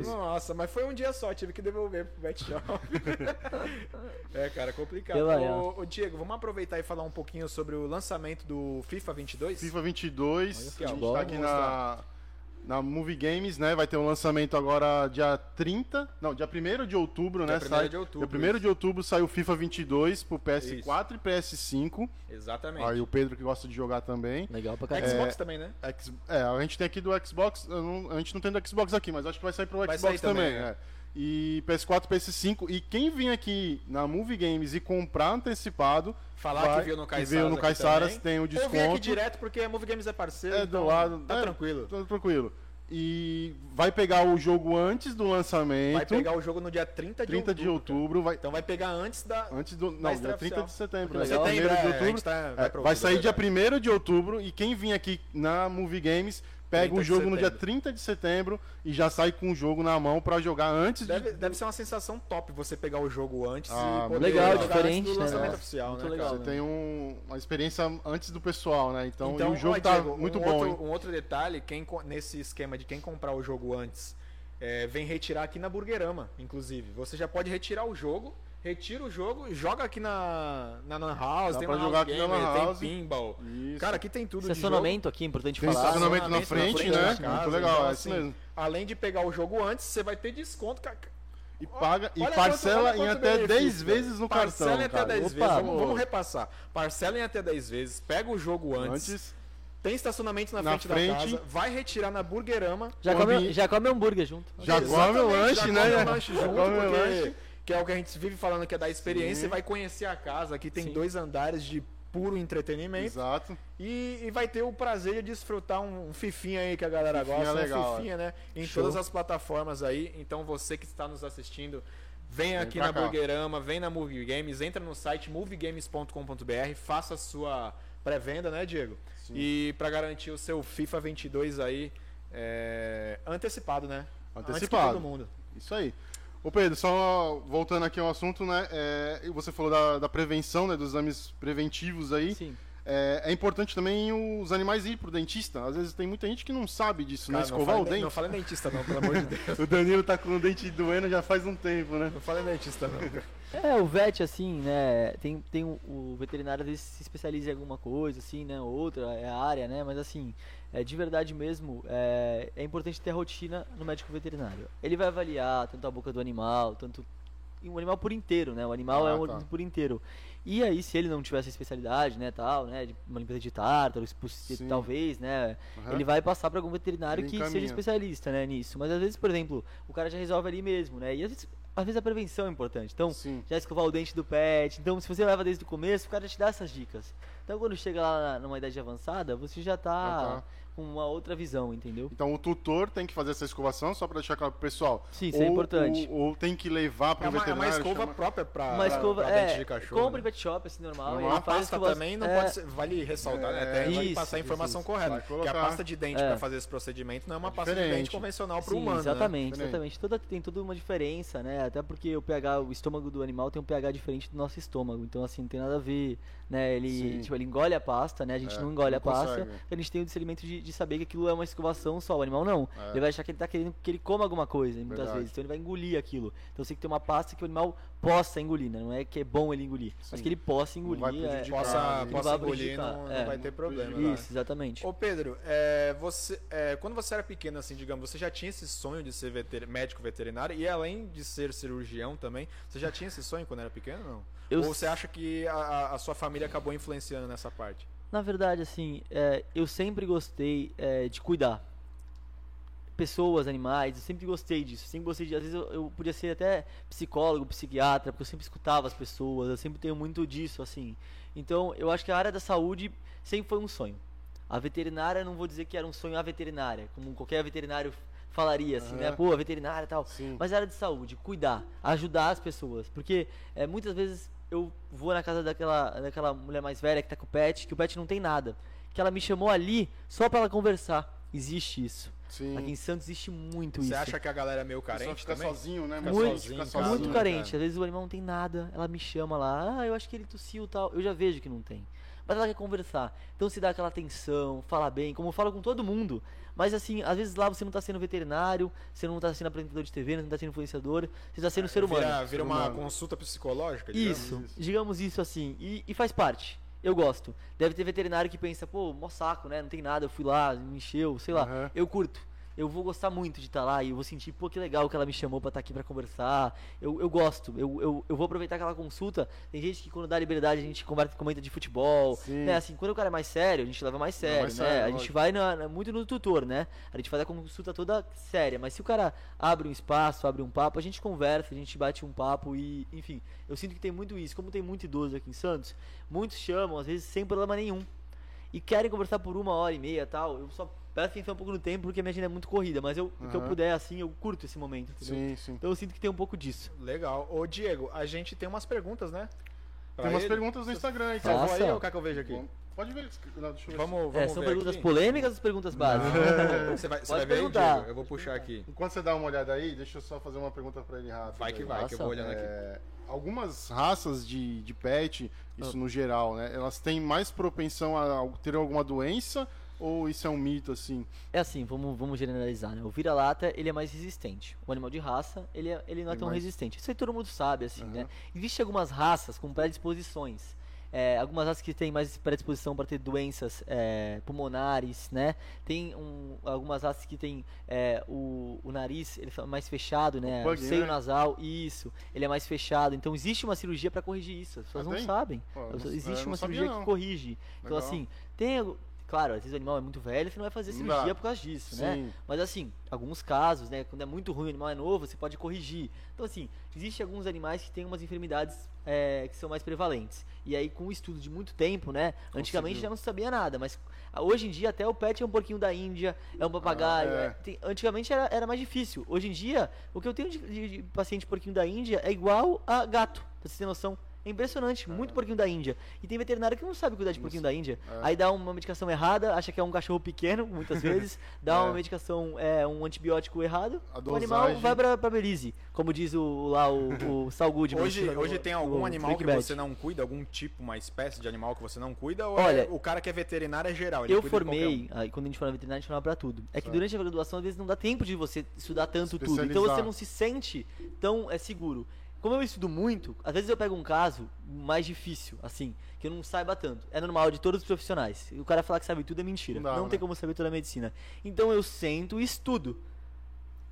S2: Nossa, mas foi um dia só, tive que devolver pro pet shop. é, cara, complicado. Ô, ô, Diego, vamos aproveitar e falar um pouquinho sobre o lançamento do FIFA 22?
S3: FIFA 22,
S2: Olha
S3: a
S2: que
S3: gente
S2: bom.
S3: tá aqui
S2: Vamos
S3: na, na Movie Games, né? Vai ter um lançamento agora dia 30, não, dia 1 de outubro,
S2: Dia
S3: né?
S2: 1º
S3: sai,
S2: de outubro,
S3: Dia 1
S2: isso.
S3: de outubro sai o FIFA 22 pro PS4 e PS5.
S2: Exatamente.
S3: Aí o Pedro que gosta de jogar também.
S4: Legal pra caramba.
S2: Xbox também, né?
S3: X- é, a gente tem aqui do Xbox, não- a gente não tem do Xbox aqui, mas acho que vai sair pro
S2: Vai
S3: Xbox
S2: sair também,
S3: também.
S2: é.
S3: é. E PS4, PS5. E quem vir aqui na Movie Games e comprar antecipado,
S2: Falar
S3: vai-
S2: que viu no
S3: que
S2: Caiçaras.
S3: veio no
S2: aqui também.
S3: tem o
S2: Ou vem aqui
S3: desconto.
S2: direto porque a Movie Games é parceiro.
S3: É do
S2: então
S3: lado.
S2: Tá
S3: é,
S2: tranquilo.
S3: Tá tranquilo. E vai pegar o jogo antes do lançamento.
S2: Vai pegar o jogo no dia 30 de
S3: 30
S2: outubro.
S3: de outubro. Vai,
S2: Então vai pegar antes da.
S3: antes do. Não, dia 30 de
S2: oficial.
S3: setembro.
S4: Setembro,
S3: né?
S2: Setembro,
S3: Dia 1º de
S2: é, a
S3: outubro.
S2: tá-
S3: É,
S2: vai pra
S3: vai sair
S2: é
S3: dia
S2: verdade.
S3: 1 de outubro e quem vir aqui na Movie Games pega
S2: 30
S3: o jogo no dia
S2: setembro.
S3: 30 de setembro e já sai com o jogo na mão pra jogar antes
S2: Deve,
S3: de.
S2: deve ser uma sensação top você pegar o jogo antes
S3: Ah,
S2: e poder
S4: legal,
S2: jogar
S4: diferente,
S2: antes do
S4: né?
S2: lançamento
S4: Nossa,
S2: oficial,
S4: muito
S2: né,
S4: legal,
S2: cara?
S3: Você tem um- uma experiência antes do pessoal, né? Então,
S2: Então,
S3: e o jogo
S2: ó,
S3: tá
S2: Diego,
S3: muito
S2: um
S3: bom,
S2: outro? Um outro detalhe, quem, nesse esquema de quem comprar o jogo antes, é, vem retirar aqui na Burgerama, inclusive. Você já pode retirar o jogo, retira o jogo, joga aqui na, na Lan House,
S3: Dá
S2: tem
S3: pra
S2: Lan
S3: jogar
S2: House
S3: aqui na
S2: Gamer,
S3: Lan House.
S2: tem pinball.
S3: Isso.
S2: Cara, aqui tem tudo de jogo.
S4: Estacionamento aqui, importante
S3: Tem
S4: falar.
S3: estacionamento na frente,
S2: na
S3: né?
S2: frente
S3: Muito
S2: casa,
S3: legal,
S2: então,
S3: é
S2: assim,
S3: mesmo.
S2: Além de pegar o jogo antes, você vai ter desconto. ca-
S3: E paga e
S2: Olha
S3: parcela
S2: quanto-
S3: em até
S2: benefício,
S3: 10
S2: velho.
S3: vezes no
S2: Parcela
S3: cartão.
S2: em até
S3: cara.
S2: 10
S3: Opa,
S2: vezes. Vamos, vamos repassar. Parcela em até 10 vezes. Pega o jogo antes.
S3: Antes,
S2: Tem estacionamento na,
S3: Na
S2: frente,
S3: frente.
S2: da casa. Vai retirar na Burgerama.
S4: Já come, já come hambúrguer junto.
S3: já come o
S2: Exatamente,
S3: lanche,
S2: já
S3: né?
S2: come o lanche junto,
S3: Come o
S2: porque-
S3: lanche.
S2: Que é o que a gente vive falando que é da experiência.
S3: Sim.
S2: Você vai conhecer a casa. Aqui tem
S4: Sim.
S2: dois andares de puro entretenimento.
S3: Exato.
S2: E, e vai ter o prazer de desfrutar um, um fifinha aí que a galera
S3: Fifinha
S2: gosta.
S3: legal,
S2: um fifinha, né? Em
S4: Show.
S2: todas as plataformas aí. Então você que está nos assistindo, vem,
S3: Vem
S2: aqui na
S3: cá.
S2: Burgerama, vem na Movie Games, entra no site moviegames.com.br, faça a sua pré-venda, né, Diego?
S3: Sim.
S2: E para garantir o seu FIFA 22 aí é, antecipado, né? Antes que
S3: Antecipado.
S2: todo mundo.
S3: Isso aí. Ô Pedro, só voltando aqui ao assunto, né? é, você falou da, da prevenção, né? Dos exames preventivos aí.
S4: Sim.
S3: É, é importante também os animais ir pro dentista. Às vezes tem muita gente que não sabe disso, né?
S2: Cara, não
S3: Escovar o dente.
S2: Não fala dentista não, pelo amor de Deus.
S3: O Danilo tá com o dente doendo já faz um tempo, né?
S2: Não fala dentista não.
S4: É, o vet, assim, né, tem, tem o, o veterinário às vezes se especializa em alguma coisa, assim, né, outra é a área, né, mas assim, é, de verdade mesmo, é, é importante ter a rotina no médico veterinário. Ele vai avaliar tanto a boca do animal, tanto o animal por inteiro, né, o animal
S3: Ah,
S4: é um
S3: tá.
S4: por inteiro. E aí, se ele não tiver essa especialidade, né, tal, né, de uma limpeza de tártaro,
S3: Sim.
S4: talvez, né,
S3: Aham.
S4: ele vai passar para algum veterinário
S3: Ele
S4: que
S3: encaminha.
S4: seja especialista, né, nisso. Mas às vezes, por exemplo, o cara já resolve ali mesmo, né, e às vezes, às vezes a prevenção é importante. Então,
S3: Sim.
S4: já escovar o dente do pet. Então, se você leva desde o começo, o cara te dá essas dicas. Então, quando chega lá numa idade avançada, você já tá,
S3: Já tá.
S4: Com uma outra visão, entendeu?
S3: Então o tutor tem que fazer essa escovação, só para deixar claro pro pessoal.
S4: Sim, isso é
S3: Ou-
S4: importante.
S3: Ou, ou tem que levar pro
S2: É uma, é uma
S3: veterinário.
S2: escova
S3: chama-
S2: própria pra,
S4: Uma escova,
S2: pra dente
S4: é,
S2: de cachorro.
S4: compra em
S2: né?
S4: pet shop, assim, normal.
S3: Normal.
S2: Uma
S4: faz
S2: pasta
S4: escova-
S2: também não
S4: é,
S2: pode ser. Vale ressaltar, né?
S3: É,
S2: Até vale
S4: isso,
S2: passar a informação
S4: isso.
S2: correta. Porque a pasta de dente
S4: É.
S2: pra fazer esse procedimento não é uma
S3: É
S2: pasta de dente convencional pro
S4: Sim,
S2: humano. né?
S4: exatamente,
S3: Diferente.
S4: exatamente. Toda, tem toda uma diferença, né? Até porque o pH, o estômago do animal tem um pH diferente do nosso estômago. Então, assim, não tem nada a ver, né? Ele,
S3: Sim.
S4: tipo, ele engole a pasta, né? A gente
S3: É,
S4: não engole
S3: não
S4: a pasta.
S3: consegue.
S4: A gente tem o discernimento de, de saber que aquilo é uma escovação só. O animal não.
S3: É.
S4: Ele vai achar que ele tá querendo que ele coma alguma coisa, muitas
S3: Verdade.
S4: vezes. Então ele vai engolir aquilo. Então você tem que ter uma pasta que o animal possa engolir, né? Não é que é bom ele engolir, mas
S3: Sim.
S4: que ele possa
S3: Não vai
S4: engolir. é-
S2: Possa, possa engolir, não, não
S4: é.
S2: vai ter problema.
S3: prejudicar.
S2: né?
S4: Isso, exatamente.
S2: Ô Pedro, é, você, é, quando você era pequeno, assim, digamos, você já tinha esse sonho de ser veter- médico veterinário e além de ser cirurgião também, você já tinha esse sonho quando era pequeno ou não?
S4: Eu
S2: Ou você acha que a, a sua família acabou influenciando nessa parte?
S4: Na verdade, assim, é, eu sempre gostei é, de cuidar. Pessoas, animais, eu sempre gostei disso. Sempre gostei de. Às vezes eu, eu podia ser até psicólogo, psiquiatra, porque eu sempre escutava as pessoas, eu sempre tenho muito disso, assim. Então, eu acho que a área da saúde sempre foi um sonho. A veterinária, não vou dizer que era um sonho a veterinária, como qualquer veterinário falaria, assim, né?
S3: Aham.
S4: Pô, a veterinária e tal.
S3: Sim.
S4: Mas a área de saúde, cuidar, ajudar as pessoas. Porque é, muitas vezes eu vou na casa daquela, daquela mulher mais velha que tá com o pet, que o pet não tem nada. Que ela me chamou ali só pra ela conversar. Existe isso.
S3: Sim.
S4: Aqui em Santos existe muito
S2: Você
S4: isso.
S2: acha que a galera é meio carente
S3: fica
S2: também?
S3: sozinho, né?
S2: Fica
S3: Muito,
S2: sozinho
S3: fica sozinho,
S4: muito carente.
S2: cara?
S4: Às vezes o animal não tem nada, ela me chama lá, ah, eu acho que ele tossiu e tal. Eu já vejo que não tem. Mas ela quer conversar. Então se dá aquela atenção, fala bem, como eu falo com todo mundo. Mas assim, às vezes lá você não tá sendo veterinário, você não tá sendo apresentador de TV, não tá sendo influenciador, você tá sendo ser humano.
S2: Vira, vira
S3: Ser
S2: uma
S3: humano.
S2: consulta psicológica? digamos?
S4: Isso,
S3: isso.
S4: digamos isso assim. E, e faz parte. Eu gosto. Deve ter veterinário que pensa, pô, mó saco, né? Não tem nada, eu fui lá, me encheu, sei lá.
S3: Aham.
S4: Eu curto. Eu vou gostar muito de estar lá e eu vou sentir, pô, que legal que ela me chamou pra estar aqui pra conversar. Eu, eu gosto, eu, eu, eu vou aproveitar aquela consulta. Tem gente que quando dá liberdade a gente conversa, comenta de futebol,
S3: Sim.
S4: né? Assim, quando o cara é mais sério, a gente leva mais sério,
S3: mais
S4: né?
S3: sério,
S4: a gente
S3: lógico.
S4: vai na- muito no tutor, né? A gente faz a consulta toda séria, mas se o cara abre um espaço, abre um papo, a gente conversa, a gente bate um papo e, enfim, eu sinto que tem muito isso. Como tem muito idoso aqui em Santos, muitos chamam, às vezes sem problema nenhum, e querem conversar por uma hora e meia tal. Eu só presto atenção um pouco no tempo porque a minha agenda é muito corrida, mas eu, o que eu puder, assim, eu curto esse momento, entendeu?
S3: Sim, sim.
S4: Então eu sinto que tem um pouco disso.
S2: Legal. Ô, Diego, a gente tem umas perguntas, né? Pra
S3: Tem umas
S2: ele.
S3: perguntas no Instagram aí,
S2: Você vou
S4: Faça.
S2: aí ou quer que eu veja aqui?
S3: Bom, Pode ver. Não, deixa eu ver.
S2: Vamos, vamos
S4: É, são
S2: ver
S4: perguntas
S2: aqui.
S4: polêmicas ou perguntas básicas?
S2: Você vai, você vai ver aí. Diego? Eu vou puxar aqui.
S3: Enquanto você dá uma olhada aí, deixa eu só fazer uma pergunta pra ele rápido.
S2: Vai que
S3: aí.
S2: vai, que eu vou olhando aqui.
S3: É, algumas raças de, de pet, isso
S2: Ah.
S3: no geral, né? Elas têm mais propensão a ter alguma doença ou isso é um mito assim?
S4: É assim, vamos, vamos generalizar, né? O vira-lata, ele é mais resistente. O animal de raça, ele, é- ele não é
S3: Tem
S4: tão
S3: mais-
S4: resistente. Isso aí todo mundo sabe, assim,
S3: Aham.
S4: né? Existem algumas raças com predisposições. É, algumas raças que têm mais predisposição para ter doenças é, pulmonares, né? Tem um- algumas raças que têm é, o, o nariz ele é mais fechado, né?
S3: pug,
S4: seio
S3: né?
S4: nasal, isso. Ele é mais fechado. Então existe uma cirurgia para corrigir isso. As pessoas
S3: Ah,
S4: não sabem.
S3: Pô, não-
S4: existe
S3: não
S4: uma
S3: sabia,
S4: cirurgia
S3: não.
S4: que corrige. Então,
S3: Legal.
S4: assim, tem. Claro, às vezes o animal é muito velho, você não vai fazer
S3: Não
S4: cirurgia
S3: dá.
S4: por causa disso, né?
S3: Sim.
S4: Mas assim, alguns casos, né, quando é muito ruim, o animal é novo, você pode corrigir. Então assim, existem alguns animais que têm umas enfermidades é, que são mais prevalentes. E aí, com o estudo de muito tempo, né, antigamente
S3: Conseguiu.
S4: já não sabia nada, mas ah, hoje em dia até o pet é um porquinho da Índia, é um papagaio.
S3: é.
S4: é- tem- antigamente era, era mais difícil. Hoje em dia, o que eu tenho de, de- de paciente porquinho da Índia é igual a gato, pra você ter noção. É impressionante, muito porquinho da Índia. E tem veterinário que não sabe cuidar de porquinho da Índia.
S3: É.
S4: Aí dá uma medicação errada, acha que é um cachorro pequeno, muitas vezes, dá uma
S3: É.
S4: medicação, é, um antibiótico errado, o animal vai pra, pra Belize, como diz o, lá o, o Sal Goodman.
S2: Hoje, hoje tem algum animal que você não cuida? Algum tipo, uma espécie de animal que você não cuida? Ou
S4: Olha,
S2: é- o cara que é veterinário é geral?
S4: Eu formei, aí quando a gente fala veterinário, a gente fala pra tudo. É que durante a graduação, às vezes, não dá tempo de você estudar tanto tudo. Então você não se sente tão é, seguro. Como eu estudo muito, às vezes eu pego um caso mais difícil, assim, que eu não saiba tanto. É normal de todos os profissionais. E o cara falar que sabe tudo é mentira.
S3: Não
S4: Não,
S3: dá,
S4: tem
S3: né?
S4: como saber toda a medicina. Então eu sento e estudo.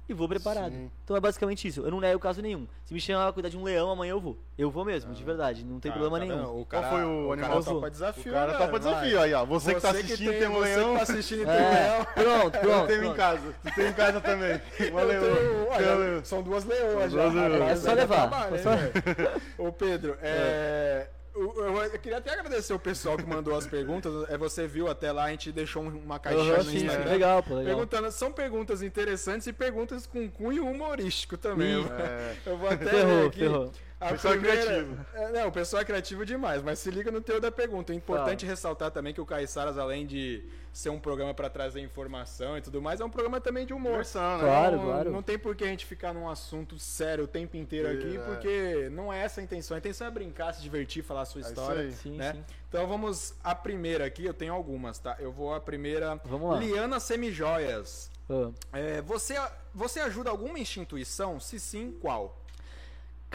S4: E vou preparado.
S3: Sim.
S4: Então é basicamente isso. Eu não nego caso nenhum. Se me chamar pra cuidar de um leão, amanhã eu vou. Eu vou mesmo, de verdade. Não tem
S2: Cara,
S4: problema
S2: tá
S4: nenhum.
S2: O
S3: Qual
S2: cara,
S3: foi o
S2: o
S3: animal?
S2: cara
S4: Eu
S2: topa desafio,
S3: O cara
S2: né?
S3: tá pra desafio aí, ó. Você, que tá assistindo tem, um leão.
S2: Você que tá assistindo tem um
S4: É,
S2: leão.
S4: pronto,
S3: Eu
S4: pronto.
S3: tenho em
S4: pronto.
S3: casa. Tu tem em casa também. Uma
S2: Eu
S3: leoa.
S2: tenho-
S3: Tem
S2: são duas leoas
S3: São
S2: já.
S3: duas leoas.
S4: É só levar,
S2: trabalho,
S4: é só-
S2: hein, velho? Ô Pedro, é, eu, eu- queria até agradecer o pessoal que mandou as perguntas. É, você viu até lá, a gente deixou um, uma caixinha
S4: Aham,
S2: no Instagram.
S4: legal, pô, legal.
S2: Perguntando, são perguntas interessantes e perguntas com cunho humorístico também.
S3: É.
S2: eu vou até ler
S4: Ferrou,
S2: aqui.
S4: ferrou.
S2: A
S3: Pessoal é
S2: primeira-
S3: criativo.
S2: É, não, o pessoal é criativo demais, mas se liga no teu da pergunta. É importante ressaltar também que o Caiçaras, além de ser um programa para trazer informação e tudo mais, é um programa também de humor.
S3: Diversão, né?
S4: Claro,
S2: não,
S4: claro.
S2: Não tem por que a gente ficar num assunto sério o tempo inteiro aqui,
S3: É.
S2: porque não é essa a intenção. A intenção é brincar, se divertir, falar a sua
S3: É isso
S2: história.
S4: Sim,
S2: né?
S4: sim.
S2: Então vamos a primeira aqui, eu tenho algumas, tá? Eu vou a primeira.
S4: Vamos lá.
S2: Liana Semijoias.
S4: Ah,
S2: É, você, você ajuda alguma instituição? Se sim, qual?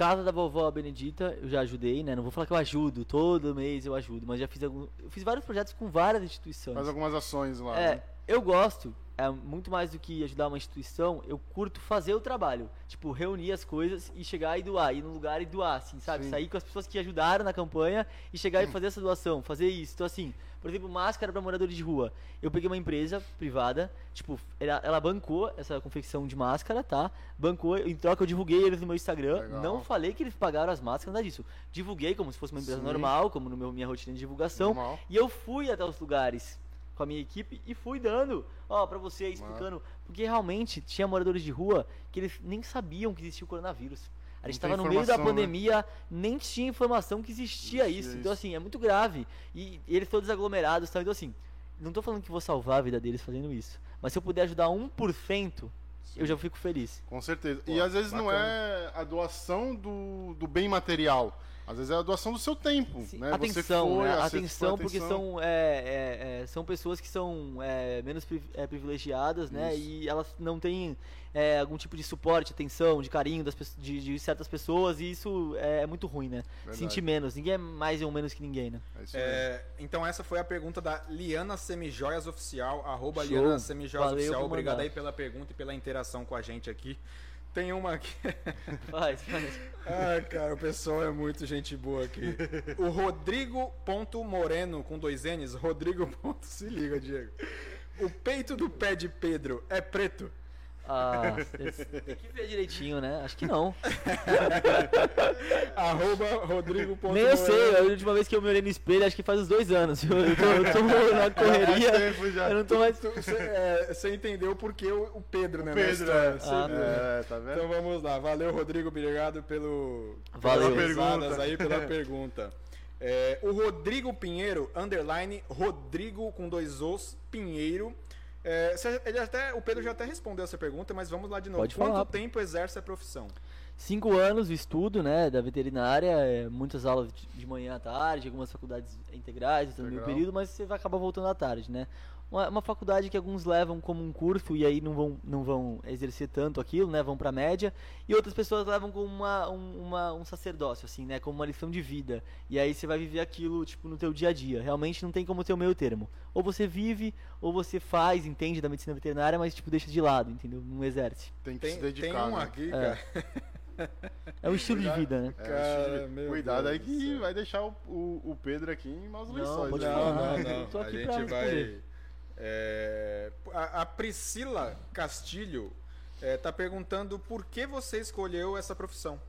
S4: Casa da vovó Benedita, eu já ajudei, né? Não vou falar que eu ajudo, todo mês eu ajudo, mas já fiz algum, eu fiz vários projetos com várias instituições.
S3: Faz algumas ações lá.
S4: É,
S3: né?
S4: eu gosto, é muito mais do que ajudar uma instituição, eu curto fazer o trabalho. Tipo, reunir as coisas e chegar e doar, ir num lugar e doar, assim, sabe?
S3: Sim.
S4: Sair com as pessoas que ajudaram na campanha e chegar e fazer essa doação, fazer isso. Então, assim, por exemplo, máscara para moradores de rua. Eu peguei uma empresa privada, tipo, ela, ela bancou essa confecção de máscara, tá? Bancou, em troca eu divulguei eles no meu Instagram.
S3: Legal.
S4: Não falei que eles pagaram as máscaras, nada disso. Divulguei como se fosse uma empresa
S3: Sim.
S4: normal, como no meu minha rotina de divulgação.
S3: Normal.
S4: E eu fui até os lugares com a minha equipe e fui dando, ó, vocês,
S3: Massa.
S4: explicando. Porque realmente tinha moradores de rua que eles nem sabiam que existia o coronavírus. A gente
S3: Não tem
S4: tava no meio da
S3: né?
S4: pandemia, nem tinha informação que existia
S3: Existia
S4: isso. Então,
S3: isso.
S4: assim, é muito grave. E eles todos aglomerados, tá? Então, assim, não tô falando que vou salvar a vida deles fazendo isso. Mas se eu puder ajudar 1%, eu já fico feliz.
S3: Com certeza.
S2: Pô,
S3: e às vezes não
S2: bacana.
S3: é a doação do, do bem material. Às vezes é a doação do seu tempo,
S4: Sim,
S3: né?
S4: atenção,
S3: você foi,
S4: né? atenção, porque
S3: atenção.
S4: são, é, é, é, são pessoas que são é, menos pri- é, privilegiadas, né?
S3: Isso.
S4: E elas não têm é, algum tipo de suporte, atenção, de carinho das, de, de certas pessoas, e isso é, muito ruim, né?
S3: Verdade.
S4: Sentir menos. Ninguém é mais ou menos que ninguém, né?
S3: É.
S2: É, então essa foi a pergunta da Liana Semijoias Oficial, arroba
S4: Show.
S2: Liana Semijoias
S4: Valeu
S2: Oficial. Obrigado aí pela pergunta e pela interação com a gente aqui. Tem uma aqui.
S4: Faz, faz.
S2: Ah, cara, o pessoal é muito gente boa aqui. O Rodrigo ponto Moreno com dois N's. Rodrigo ponto, se liga, Diego. O peito do pé de Pedro é preto?
S4: Ah, tem que ver direitinho, né? Acho que não.
S2: Arroba Rodrigo
S4: Nem eu sei, a última vez que eu me olhei no espelho, acho que faz uns dois anos. Eu, eu tô, eu tô na correria.
S3: Faz tempo já.
S4: Eu não tô mais.
S2: Você é, entendeu por que o, o Pedro, né? na
S3: Pedro, é.
S4: Ah,
S2: viu.
S3: É, tá vendo?
S2: Então vamos lá. Valeu, Rodrigo. Obrigado pelo,
S4: Valeu.
S2: pelas risadas
S3: Pergunta.
S2: aí pela pergunta. É, o Rodrigo Pinheiro, underline, Rodrigo com dois os, Pinheiro. É, ele até, o Pedro já até respondeu essa pergunta, mas vamos lá de novo.
S4: Pode
S2: Quanto
S4: falar.
S2: tempo exerce a profissão?
S4: Cinco anos o estudo, né, da veterinária, é, muitas aulas de- de manhã à tarde, algumas faculdades integrais, no meio
S3: Legal.
S4: período, mas você vai acabar voltando à tarde, né. Uma, uma faculdade que alguns levam como um curso e aí não vão, não vão exercer tanto aquilo, né, vão pra média, e outras pessoas levam como uma, um, uma- um sacerdócio, assim, né, como uma lição de vida, e aí você vai viver aquilo, tipo, no teu dia a dia, realmente não tem como ter o meio termo. Ou você vive, ou você faz, entende da medicina veterinária, mas, tipo, deixa de lado, entendeu, não exerce.
S3: Tem que
S2: Tem,
S3: se
S2: tem
S3: dedicar.
S2: um
S3: né?
S2: aqui,
S4: É.
S2: cara.
S4: É um estilo de vida, né.
S3: É,
S2: Cara, meu
S3: Cuidado
S2: Deus
S3: aí
S2: do
S3: que vai deixar o, o, o Pedro aqui em maus
S4: Não,
S3: lençóis.
S4: pode
S3: né?
S2: Não,
S4: falar.
S2: não,
S4: Eu
S2: não.
S4: tô
S2: A
S4: aqui
S2: gente
S4: pra
S2: vai. É, a, a Priscila Castilho é, tá perguntando por que você escolheu essa profissão.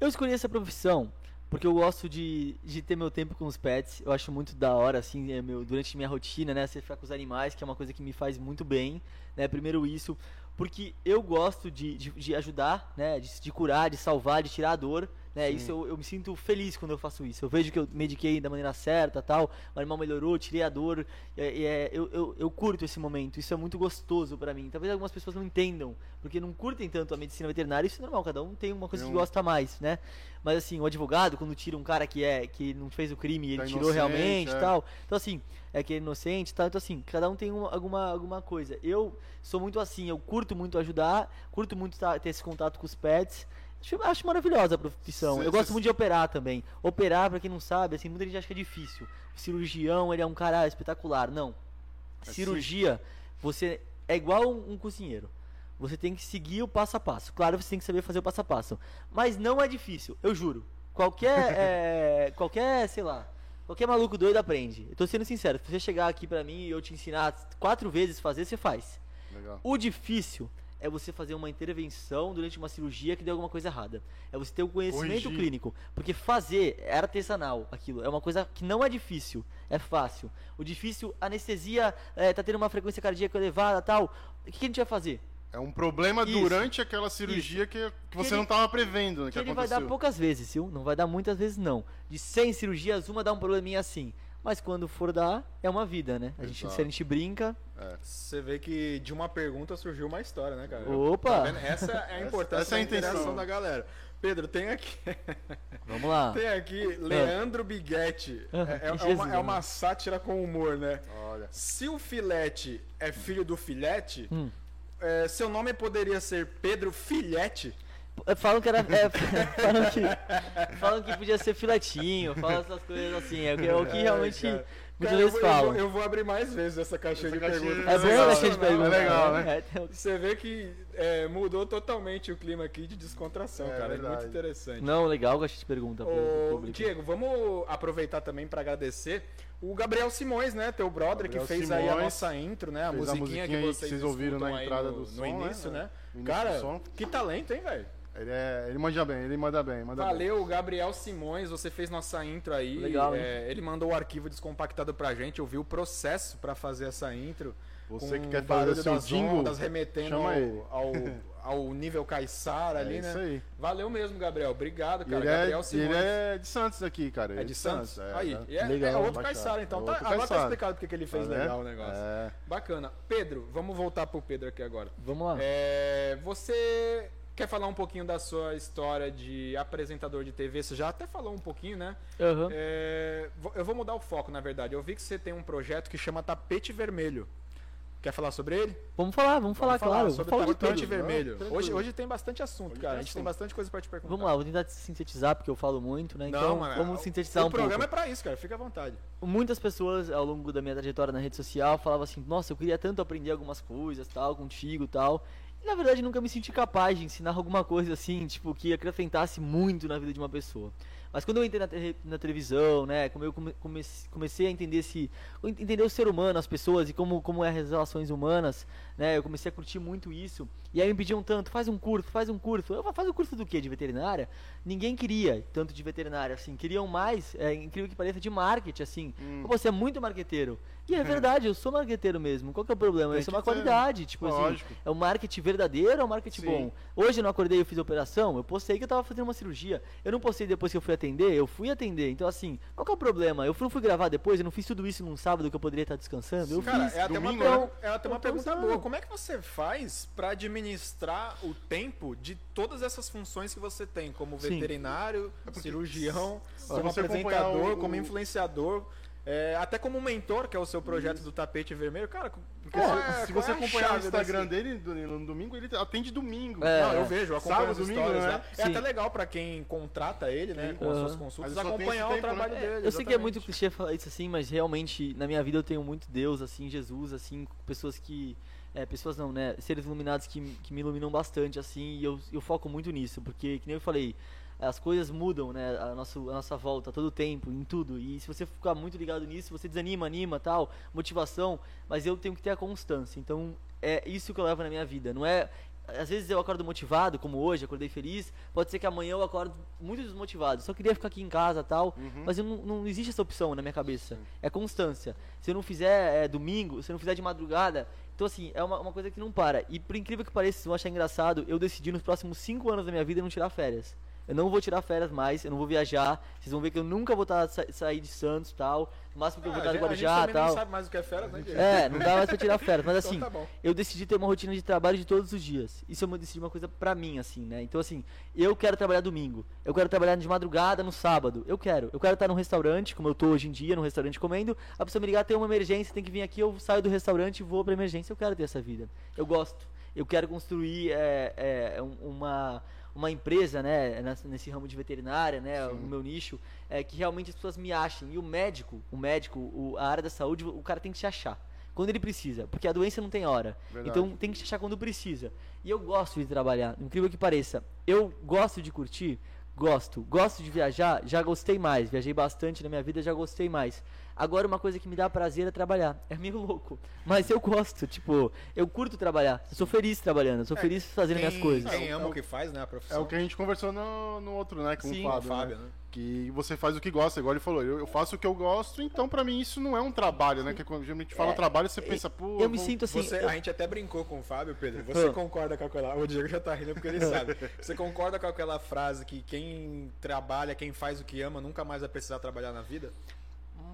S4: Eu escolhi essa profissão porque eu gosto de, de ter meu tempo com os pets. Eu acho muito da hora, assim, é meu, durante minha rotina, né? Você ficar com os animais, que é uma coisa que me faz muito bem, né? Primeiro isso, porque eu gosto de, de, de ajudar, né? De, de curar, de salvar, de tirar a dor. Né? Isso eu, eu me sinto feliz quando eu faço isso. Eu vejo que eu mediquei da maneira certa, tal. O animal melhorou, tirei a dor. É, é, eu, eu, eu curto esse momento. Isso é muito gostoso pra mim. Talvez algumas pessoas não entendam, porque não curtem tanto a medicina veterinária. Isso é normal. Cada um tem uma coisa
S3: Tem
S4: que gosta mais, né? Mas assim, o advogado quando tira um cara que é que não fez o crime, e ele
S3: Tá
S4: tirou realmente,
S3: é.
S4: tal. Então assim, é que é inocente, tal. Então assim, cada um tem uma- alguma alguma coisa. Eu sou muito assim. Eu curto muito ajudar, curto muito ter esse contato com os pets. Acho, acho maravilhosa a profissão.
S3: Cê-
S4: eu gosto
S3: cê-
S4: muito de operar também. Operar, pra quem não sabe, assim, muita gente acha que é difícil. O cirurgião, ele é um cara espetacular. Não.
S3: É
S4: Cirurgia, você é igual um, um cozinheiro. Você tem que seguir o passo a passo. Claro, você tem que saber fazer o passo a passo. Mas não é difícil, eu juro. Qualquer, é, qualquer, sei lá, qualquer maluco doido aprende. Eu tô sendo sincero, se você chegar aqui pra mim e eu te ensinar quatro vezes fazer, você faz.
S3: Legal.
S4: O difícil é você fazer uma intervenção durante uma cirurgia que deu alguma coisa errada. É você ter o conhecimento
S3: Corrigir.
S4: clínico. Porque fazer é artesanal aquilo. É uma coisa que não é difícil, é fácil. O difícil, anestesia, é, tá tendo uma frequência cardíaca elevada tal. O que, que a gente vai fazer?
S3: É um problema
S4: Isso.
S3: durante aquela cirurgia que, que você
S4: ele-
S3: não estava prevendo, né,
S4: Que
S3: que
S4: ele vai dar
S3: aconteceu.
S4: poucas vezes, viu? Não vai dar muitas vezes, não. De 100 cirurgias, uma dá um probleminha assim. Mas quando for dar, é uma vida, né? A gente, se a gente brinca.
S2: Você vê que de uma pergunta surgiu uma história, né, cara?
S4: Opa!
S2: Tá? Essa é a importância
S3: essa é a
S2: da interação
S3: intenção.
S2: da galera. Pedro, tem aqui,
S4: Vamos lá.
S2: tem aqui Leandro Biguetti.
S4: Ah,
S2: É, é
S4: que
S2: uma, é uma sátira com humor, né?
S3: Olha.
S2: Se o filete é filho do filete,
S4: Hum.
S2: é, seu nome poderia ser Pedro Filhete?
S4: É, Falam que era. é, falam, que, falam que podia ser filetinho, falam essas coisas assim. É o que, é o que
S2: É,
S4: realmente
S2: cara.
S4: muitas
S2: eu
S4: vezes
S2: eu
S4: falam.
S2: vou, eu vou abrir mais vezes essa caixinha
S3: Essa
S2: de
S3: caixinha
S2: perguntas.
S4: É bom
S3: legal,
S4: a gente
S3: né?
S4: perguntar.
S3: É legal, né?
S4: É, tem um-
S2: Você vê que é, mudou totalmente o clima aqui de descontração,
S3: É
S2: cara. É
S3: verdade.
S2: muito interessante.
S4: Não, legal que a gente pergunta pro, pro
S2: Ô. Diego, vamos aproveitar também para agradecer o Gabriel Simões, né? Teu brother,
S3: Gabriel
S2: que fez aí a
S3: Simões,
S2: nossa intro, né? A
S3: fez a
S2: musiquinha,
S3: musiquinha
S2: que vocês,
S3: vocês ouviram na entrada
S2: no,
S3: do
S2: no
S3: som,
S2: início,
S3: né?
S2: né?
S3: No início
S2: Cara,
S3: do som.
S2: que talento, hein, velho?
S3: Ele, é, ele manja bem, ele manda bem. Manda bem.
S2: Valeu, Gabriel Simões, você fez nossa intro aí.
S4: Legal?
S2: É, ele mandou o arquivo descompactado pra gente, eu vi o processo pra fazer essa intro.
S3: Você que quer fazer o seu
S2: das
S3: jingle,
S2: ondas, remetendo
S3: chama ele.
S2: ao, ao, ao nível Caissara
S3: É
S2: ali, né?
S3: isso aí.
S2: Valeu mesmo, Gabriel. Obrigado, cara.
S3: ele, é,
S2: Gabriel
S3: e
S2: Simões.
S3: ele é de Santos aqui, cara.
S2: É de Santos?
S3: é,
S2: aí.
S3: né?
S2: E é,
S4: Legal.
S2: é outro. Caissara, então.
S3: É
S2: Tá-
S3: outro
S2: agora tá
S3: Caissara.
S2: explicado porque que ele fez
S3: Tá vendo?
S2: legal o negócio.
S3: É.
S2: Bacana. Pedro, vamos voltar pro Pedro aqui agora.
S4: Vamos lá.
S2: É, você quer falar um pouquinho da sua história de apresentador de TV? Você já até falou um pouquinho, né?
S4: Aham.
S2: É, eu vou mudar o foco, na verdade. Eu vi que você tem um projeto que chama Tapete Vermelho. Quer falar sobre ele?
S4: Vamos falar, vamos falar, claro.
S2: sobre
S4: Vamos falar de
S2: tapete
S4: tudo.
S2: vermelho.
S3: Não,
S2: hoje, hoje tem bastante assunto,
S3: Hoje
S2: cara. A gente tem bastante coisa pra te perguntar.
S4: Vamos lá, vou tentar sintetizar porque eu falo muito, né? Então,
S2: mano,
S4: vamos
S2: o-
S4: sintetizar
S2: o
S4: um pouco.
S2: programa é pra isso, cara. Fica à vontade.
S4: Muitas pessoas ao longo da minha trajetória na rede social falavam assim: "Nossa, eu queria tanto aprender algumas coisas, tal, contigo, tal". Na verdade nunca me senti capaz de ensinar alguma coisa assim, tipo, que acrescentasse muito na vida de uma pessoa. Mas quando eu entrei na, te- na televisão, né, como eu come- comece- comecei a entender esse, entender o ser humano, as pessoas e como como é as relações humanas, né, eu comecei a curtir muito isso. E aí me pediam tanto, faz um curso, faz um curso. Eu faz um curso do quê? De veterinária? Ninguém queria tanto de veterinária, assim, queriam mais, é incrível que pareça, de marketing, assim.
S3: Hum.
S4: Você é muito marqueteiro. E é verdade, eu sou marqueteiro mesmo. Qual que é o problema?
S3: Tem
S4: Isso é uma
S3: ter.
S4: qualidade. Tipo assim,
S3: Lógico.
S4: é o marketing verdadeiro ou o marketing
S3: Sim.
S4: bom? Hoje eu não acordei, eu fiz a operação, eu postei que eu tava fazendo uma cirurgia. Eu não postei depois que eu fui atender, eu fui atender. Então, assim, qual que é o problema? Eu não fui gravar depois, eu não fiz tudo isso num sábado que eu poderia estar descansando. Eu
S2: Cara,
S4: fiz.
S2: é até, uma,
S3: domingo,
S2: per-
S3: né?
S2: é até uma
S4: tô
S2: pergunta boa. Como é que você faz pra administrar o tempo de todas essas funções que você tem, como veterinário, cirurgião,
S3: se
S2: como apresentador,
S3: o-
S2: como influenciador, é, até como mentor, que é o seu projeto do tapete vermelho. Cara,
S3: se-
S2: é-
S3: se você
S2: é
S3: acompanhar o Instagram
S2: desse-
S3: dele no domingo, ele atende domingo.
S4: É.
S2: Não, eu vejo, eu acompanho
S3: Sábado,
S2: as
S3: domingo,
S2: histórias
S3: né?
S2: lá. É
S4: Sim.
S2: até legal pra quem contrata ele, né,
S3: Sim.
S2: com as suas consultas, acompanhar
S3: esse
S2: o
S3: tempo,
S2: trabalho
S3: né?
S2: dele.
S4: Eu sei que é muito clichê falar isso assim, mas realmente na minha vida eu tenho muito Deus, assim, Jesus, assim, pessoas que. É, pessoas não, né? Seres iluminados que, que me iluminam bastante, assim, e eu, eu foco muito nisso, porque, que nem eu falei, as coisas mudam, né? A, nosso, a nossa volta, todo tempo, em tudo. E se você ficar muito ligado nisso, você desanima, anima, tal, motivação, mas eu tenho que ter a constância. Então, é isso que eu levo na minha vida. Não é. Às vezes eu acordo motivado, como hoje, acordei feliz. Pode ser que amanhã eu acordo muito desmotivado. Só queria ficar aqui em casa tal.
S3: Uhum.
S4: Mas não, não existe essa opção na minha cabeça. É constância. Se eu não fizer é, domingo, se eu não fizer de madrugada. Então, assim, é uma, uma coisa que não para. E por incrível que pareça, se eu achar engraçado, eu decidi nos próximos cinco anos da minha vida não tirar férias. Eu não vou tirar férias mais, eu não vou viajar. Vocês vão ver que eu nunca vou sa sair de Santos tal. No máximo que eu vou
S2: Ah,
S4: estar
S2: a
S4: de
S2: a
S4: Guarujá
S2: gente também não
S4: tal.
S2: sabe mais o que é férias, né?
S4: É, não dá mais pra tirar férias. Mas
S2: Então
S4: assim,
S2: tá bom.
S4: eu decidi ter uma rotina de trabalho de todos os dias. Isso eu decidi uma coisa pra mim, assim, né? Então, assim, eu quero trabalhar domingo. Eu quero trabalhar de madrugada no sábado. Eu quero. Eu quero estar num restaurante, como eu tô hoje em dia, num restaurante comendo. A pessoa me ligar, tem uma emergência, tem que vir aqui, eu saio do restaurante e vou pra emergência. Eu quero ter essa vida. Eu gosto. Eu quero construir é, é, um- uma, uma empresa, né, nesse ramo de veterinária, né, no meu nicho, é, que realmente as pessoas me achem. E o médico, o médico, o- a área da saúde, o cara tem que se achar. Quando ele precisa, porque a doença não tem hora.
S3: Verdade.
S4: Então tem que se achar quando precisa. E eu gosto de trabalhar, incrível que pareça. Eu gosto de curtir, gosto. Gosto de viajar, já gostei mais. Viajei bastante na minha vida, já gostei mais. Agora uma coisa que me dá prazer é trabalhar. É meio louco, mas eu gosto, tipo, eu curto trabalhar. Eu sou feliz trabalhando, eu sou feliz fazendo minhas coisas.
S2: Quem
S3: É o-
S2: ama
S3: é
S2: o
S3: o-
S2: que faz, né? A
S3: É
S2: profissão.
S3: o que a gente conversou no, no outro, né? Com
S4: Sim,
S3: o
S2: o
S3: Fábio.
S2: Fábio,
S3: né?
S2: né?
S3: Que você faz o que gosta, igual ele falou. Eu, eu faço o que eu gosto, então pra mim isso não é um trabalho, né? Que quando a gente fala
S4: É,
S3: trabalho, você pensa, pô.
S4: Eu me
S3: vou-
S4: sinto assim.
S2: Você-
S4: eu-
S2: A gente até brincou com o Fábio, Pedro. Você
S4: Ah.
S2: concorda com aquela. O Diego já tá rindo porque ele sabe. Você concorda com aquela frase que quem trabalha, quem faz o que ama, nunca mais vai precisar trabalhar na vida?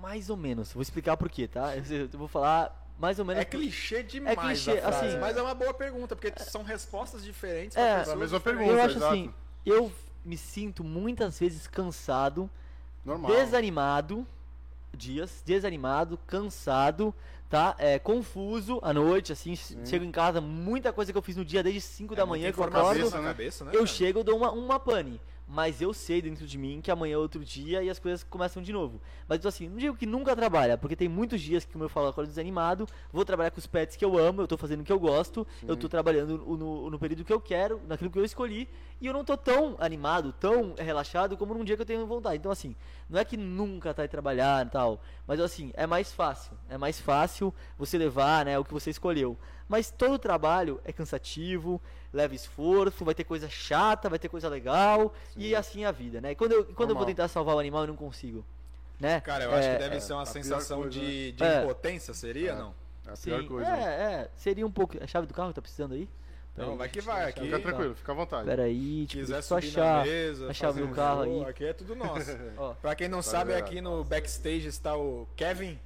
S4: Mais ou menos. Vou explicar por quê, tá? Eu eu vou falar mais ou menos.
S2: É clichê demais
S4: clichê,
S2: a frase,
S4: assim-
S2: mas é uma boa pergunta, porque são respostas diferentes
S4: É.
S2: pra
S3: É a mesma
S2: diferentes.
S3: pergunta,
S4: eu acho
S3: exato.
S4: assim, eu me sinto muitas vezes cansado,
S3: Normal.
S4: desanimado, dias, desanimado, cansado, tá? É, confuso à noite, assim, chego em casa, muita coisa que eu fiz no dia desde 5 da
S2: É muita
S4: manhã que eu acordo,
S3: cabeça, né?
S4: eu chego e dou uma, uma pane. Mas eu sei dentro de mim que amanhã é outro dia e as coisas começam de novo. Mas então, assim, não digo que nunca trabalha, porque tem muitos dias que, como eu falo, eu acordo desanimado, vou trabalhar com os pets que eu amo, eu tô fazendo o que eu gosto, eu tô trabalhando no, no, período que eu quero, naquilo que eu escolhi, e eu não tô tão animado, tão relaxado como num dia que eu tenho vontade. Então, assim, não é que nunca tá trabalhar e tal, mas assim, é mais fácil. É mais fácil você levar, né, o que você escolheu. Mas todo trabalho é cansativo, leva esforço, vai ter coisa chata, vai ter coisa legal, e assim é a vida, né? E quando eu, quando eu vou tentar salvar o animal, eu não consigo. Né?
S2: Cara, eu acho
S4: É,
S2: que deve ser uma sensação
S3: coisa,
S2: de, de
S4: É.
S2: impotência, seria?
S3: É.
S2: Não?
S3: É a
S4: Sim,
S3: pior coisa. né?
S4: é, é, seria um pouco. A chave do carro tá precisando aí?
S2: Não,
S4: Peraí,
S2: vai que vai, aqui-
S3: Fica tranquilo, fica à vontade.
S4: Pera aí, tipo,
S2: Quiser
S4: só achar
S2: mesa,
S4: a chave do
S2: um
S4: carro
S2: show,
S4: aí.
S2: Aqui é tudo nosso.
S4: Ó,
S2: Pra quem não
S3: Tá
S2: sabe, aqui no backstage está o Kevin,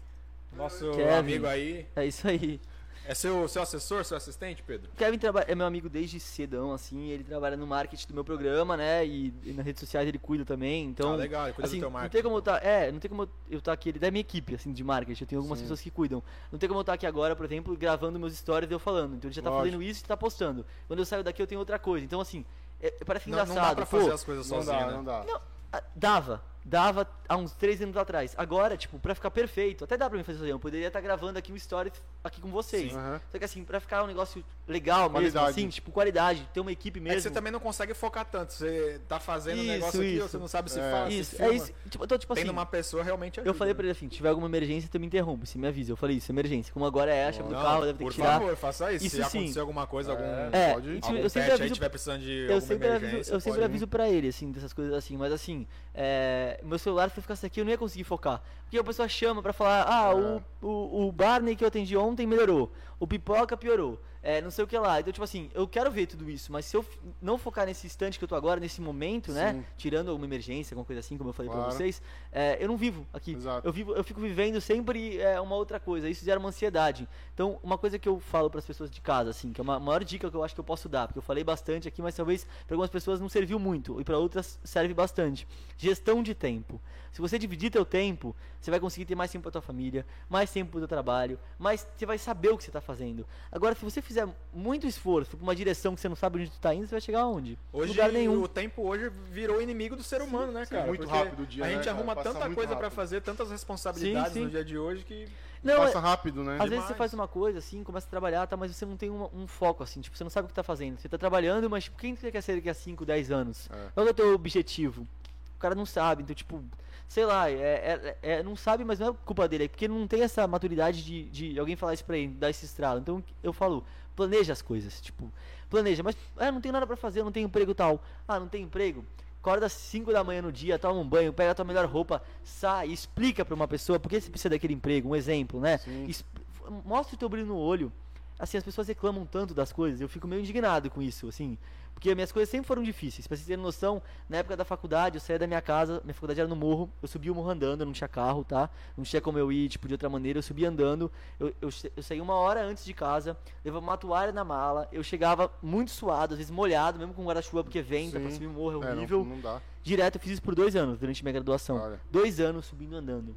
S2: nosso
S4: Kevin.
S2: amigo aí.
S4: é isso aí.
S2: É seu, seu assessor, seu assistente, Pedro?
S4: O Kevin é meu amigo desde cedão, assim, ele trabalha no marketing do meu programa, né? E, e nas redes sociais ele cuida também. Então,
S2: Ah, legal, ele cuida do
S4: assim,
S2: teu
S4: não
S2: marketing,
S4: tem como eu tá, é, não tem como eu estar aqui, ele é da minha equipe, assim, de marketing. Eu tenho algumas
S3: Sim.
S4: pessoas que cuidam. Não tem como eu estar aqui agora, por exemplo, gravando meus stories e eu falando. Então ele já tá
S3: Lógico.
S4: fazendo isso e tá postando. Quando eu saio daqui eu tenho outra coisa. Então, assim, é, parece
S2: Não,
S4: engraçado.
S2: não dá pra
S4: pô,
S2: fazer as coisas
S3: Não
S2: sozinho,
S3: dá,
S2: né?
S3: não dá.
S4: não, ah, dava. Dava há uns três anos atrás. Agora, tipo, pra ficar perfeito, até dá pra mim fazer sozinho. Eu poderia estar gravando aqui um story aqui com vocês.
S3: Aham.
S4: Só que assim, pra ficar um negócio legal mesmo,
S3: Qualidade.
S4: assim, tipo, qualidade, ter uma equipe
S2: É
S4: mesmo.
S2: que você também não consegue focar tanto. Você tá fazendo um
S4: Isso,
S2: negócio aqui,
S4: isso.
S2: você não sabe se
S3: É.
S2: faz, se
S4: Isso, é
S2: filma.
S4: isso. Tipo, então, tipo assim,
S2: Tendo uma pessoa realmente ajuda.
S4: eu falei
S2: né?
S4: pra ele assim, se tiver alguma emergência, tu me interrompe, você me avisa. Eu falei isso, emergência. Como agora é a chave do carro, deve ter
S2: por
S4: que tirar.
S2: favor, faça isso.
S4: Isso
S2: se
S4: sim.
S2: acontecer alguma coisa, algum,
S3: É,
S4: É,
S3: pode-
S4: tipo,
S2: algum
S4: eu sempre
S2: pet aí
S4: aviso
S2: tiver precisando de
S4: Eu sempre, aviso, eu aviso pra ele, assim, dessas coisas assim, mas assim, é, meu celular, se eu ficasse aqui, eu não ia conseguir focar. Porque a pessoa chama pra falar, ah, o, o, o Barney que eu atendi ontem melhorou, o Pipoca piorou, é, não sei o que lá. Então, tipo assim, eu quero ver tudo isso, mas se eu não focar nesse instante que eu tô agora, nesse momento, né,
S3: Sim.
S4: tirando alguma emergência, alguma coisa assim, como eu falei
S3: Claro.
S4: pra vocês, é, eu não vivo aqui.
S3: Exato.
S4: Eu, vivo, eu fico vivendo sempre é, uma outra coisa, isso gera uma ansiedade. Então, uma coisa que eu falo pras pessoas de casa, assim, que é uma maior dica que eu acho que eu posso dar, porque eu falei bastante aqui, mas talvez para algumas pessoas não serviu muito, e para outras serve bastante. Gestão de tempo. Se você dividir teu tempo, você vai conseguir ter mais tempo pra tua família, mais tempo pro teu trabalho, mais você vai saber o que você tá fazendo. Agora, se você fizer muito esforço pra uma direção que você não sabe onde tu tá indo, você vai chegar aonde?
S2: Hoje,
S4: Lugar nenhum.
S2: o tempo hoje virou inimigo do ser humano, né, cara?
S3: muito
S2: Porque
S3: rápido o dia,
S2: A
S3: né,
S2: gente
S3: cara?
S2: arruma
S3: Passa
S2: tanta coisa pra
S3: rápido.
S2: fazer, tantas responsabilidades
S4: Sim, sim.
S2: no dia de hoje que...
S4: Não,
S3: Passa
S4: é-
S3: rápido, né?
S4: Às vezes você
S2: Demais.
S4: faz uma coisa assim, começa a trabalhar, tá, mas você não tem uma- um foco assim, tipo, você não sabe o que tá fazendo. Você tá trabalhando, mas tipo, quem você quer ser daqui a 5, 10 anos?
S3: É.
S4: Qual é o teu objetivo? O cara não sabe, então tipo, sei lá, é, é- é- não sabe, mas não é culpa dele, é porque não tem essa maturidade de, de alguém falar isso pra ele, dar esse estralo. Então eu falo, planeja as coisas, tipo, planeja, mas ah, não tenho nada pra fazer, não tenho emprego tal. Ah, não tem emprego? Acorda às 5 da manhã no dia, toma um banho, pega a tua melhor roupa, sai, explica pra uma pessoa por que você precisa daquele emprego, um exemplo, né?
S3: Sim.
S4: Mostra o teu brilho no olho. Assim, as pessoas reclamam tanto das coisas, eu fico meio indignado com isso, assim. Porque minhas coisas sempre foram difíceis. Pra vocês terem noção, na época da faculdade, eu saía da minha casa, minha faculdade era no morro, eu subia o morro andando, eu não tinha carro, tá? Não tinha como eu ir, tipo, de outra maneira, eu subia andando, eu, eu, eu saía uma hora antes de casa, levava uma toalha na mala, eu chegava muito suado, às vezes molhado, mesmo com guarda-chuva, porque venta, pra
S3: Sim.
S4: subir o morro é
S3: É, não-
S4: horrível.
S3: não dá.
S4: Direto, eu fiz isso por dois anos, durante minha graduação.
S3: Olha.
S4: Dois anos subindo andando.